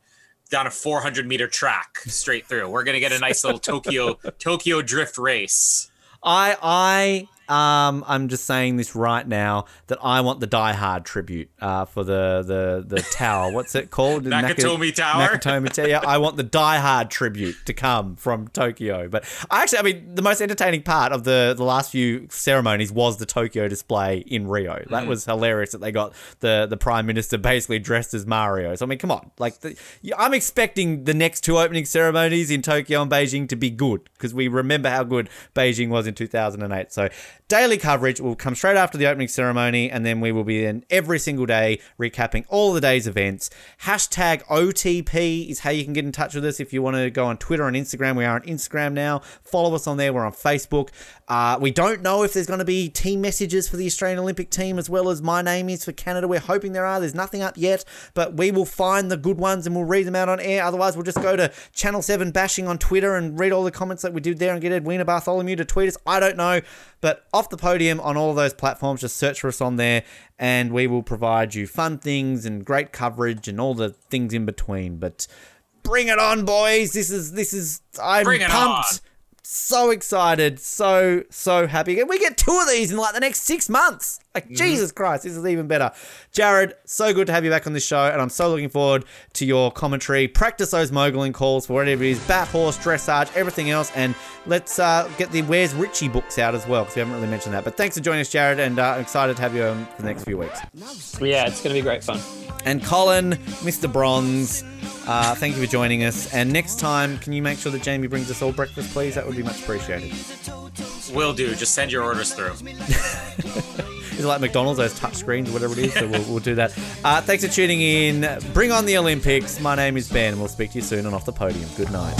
I: down a 400 meter track straight through. We're gonna get a nice little Tokyo Tokyo drift race.
G: I I um I'm just saying this right now that I want the Die Hard tribute uh, for the the the tower. What's it called? The Naka-
I: Tower?
G: Nakatomi Tower. Yeah, I want the Die Hard tribute to come from Tokyo. But I actually, I mean, the most entertaining part of the the last few ceremonies was the Tokyo display in Rio. That was hilarious that they got the the prime minister basically dressed as Mario. So I mean, come on, like the, I'm expecting the next two opening ceremonies in Tokyo and Beijing to be good because we remember how good Beijing was in 2008. So daily coverage will come straight after the opening ceremony, and then we will be in every single day recapping all the day's events. Hashtag OTP is how you can get in touch with us if you want to go on Twitter and Instagram. We are on Instagram now. Follow us on there. We're on Facebook. Uh, we don't know if there's going to be team messages for the Australian Olympic team as well as my name is for Canada. We're hoping there are. There's nothing up yet, but we will find the good ones and we'll read them out on air. Otherwise, we'll just go to Channel 7 bashing on Twitter and read all the comments that we did there and get Edwina Bartholomew to tweet us. I don't know, but off the podium on all of those platforms, just search for us on there and we will provide you fun things and great coverage and all the things in between. But bring it on, boys. This is, this is, I'm pumped.
I: on.
G: so excited, so so happy. And we get two of these in like the next six months. Like Jesus Christ, this is even better. Jared, so good to have you back on this show, and I'm so looking forward to your commentary. Practice those mogling calls for whatever it is, bat horse, dressage, everything else, and let's uh, get the Where's Richie books out as well because we haven't really mentioned that. But thanks for joining us, Jared, and uh, I'm excited to have you um, for the next few weeks.
H: Yeah, it's going to be great fun.
G: And Colin, Mr. Bronze, uh, thank you for joining us. And next time, can you make sure that Jamie brings us all breakfast, please? That would be much appreciated.
I: Will do. Just send your orders through.
G: Is it like McDonald's, those touch screens whatever it is? So we'll, we'll do that. Uh, thanks for tuning in. Bring on the Olympics. My name is Ben, and we'll speak to you soon on Off the Podium. Good night.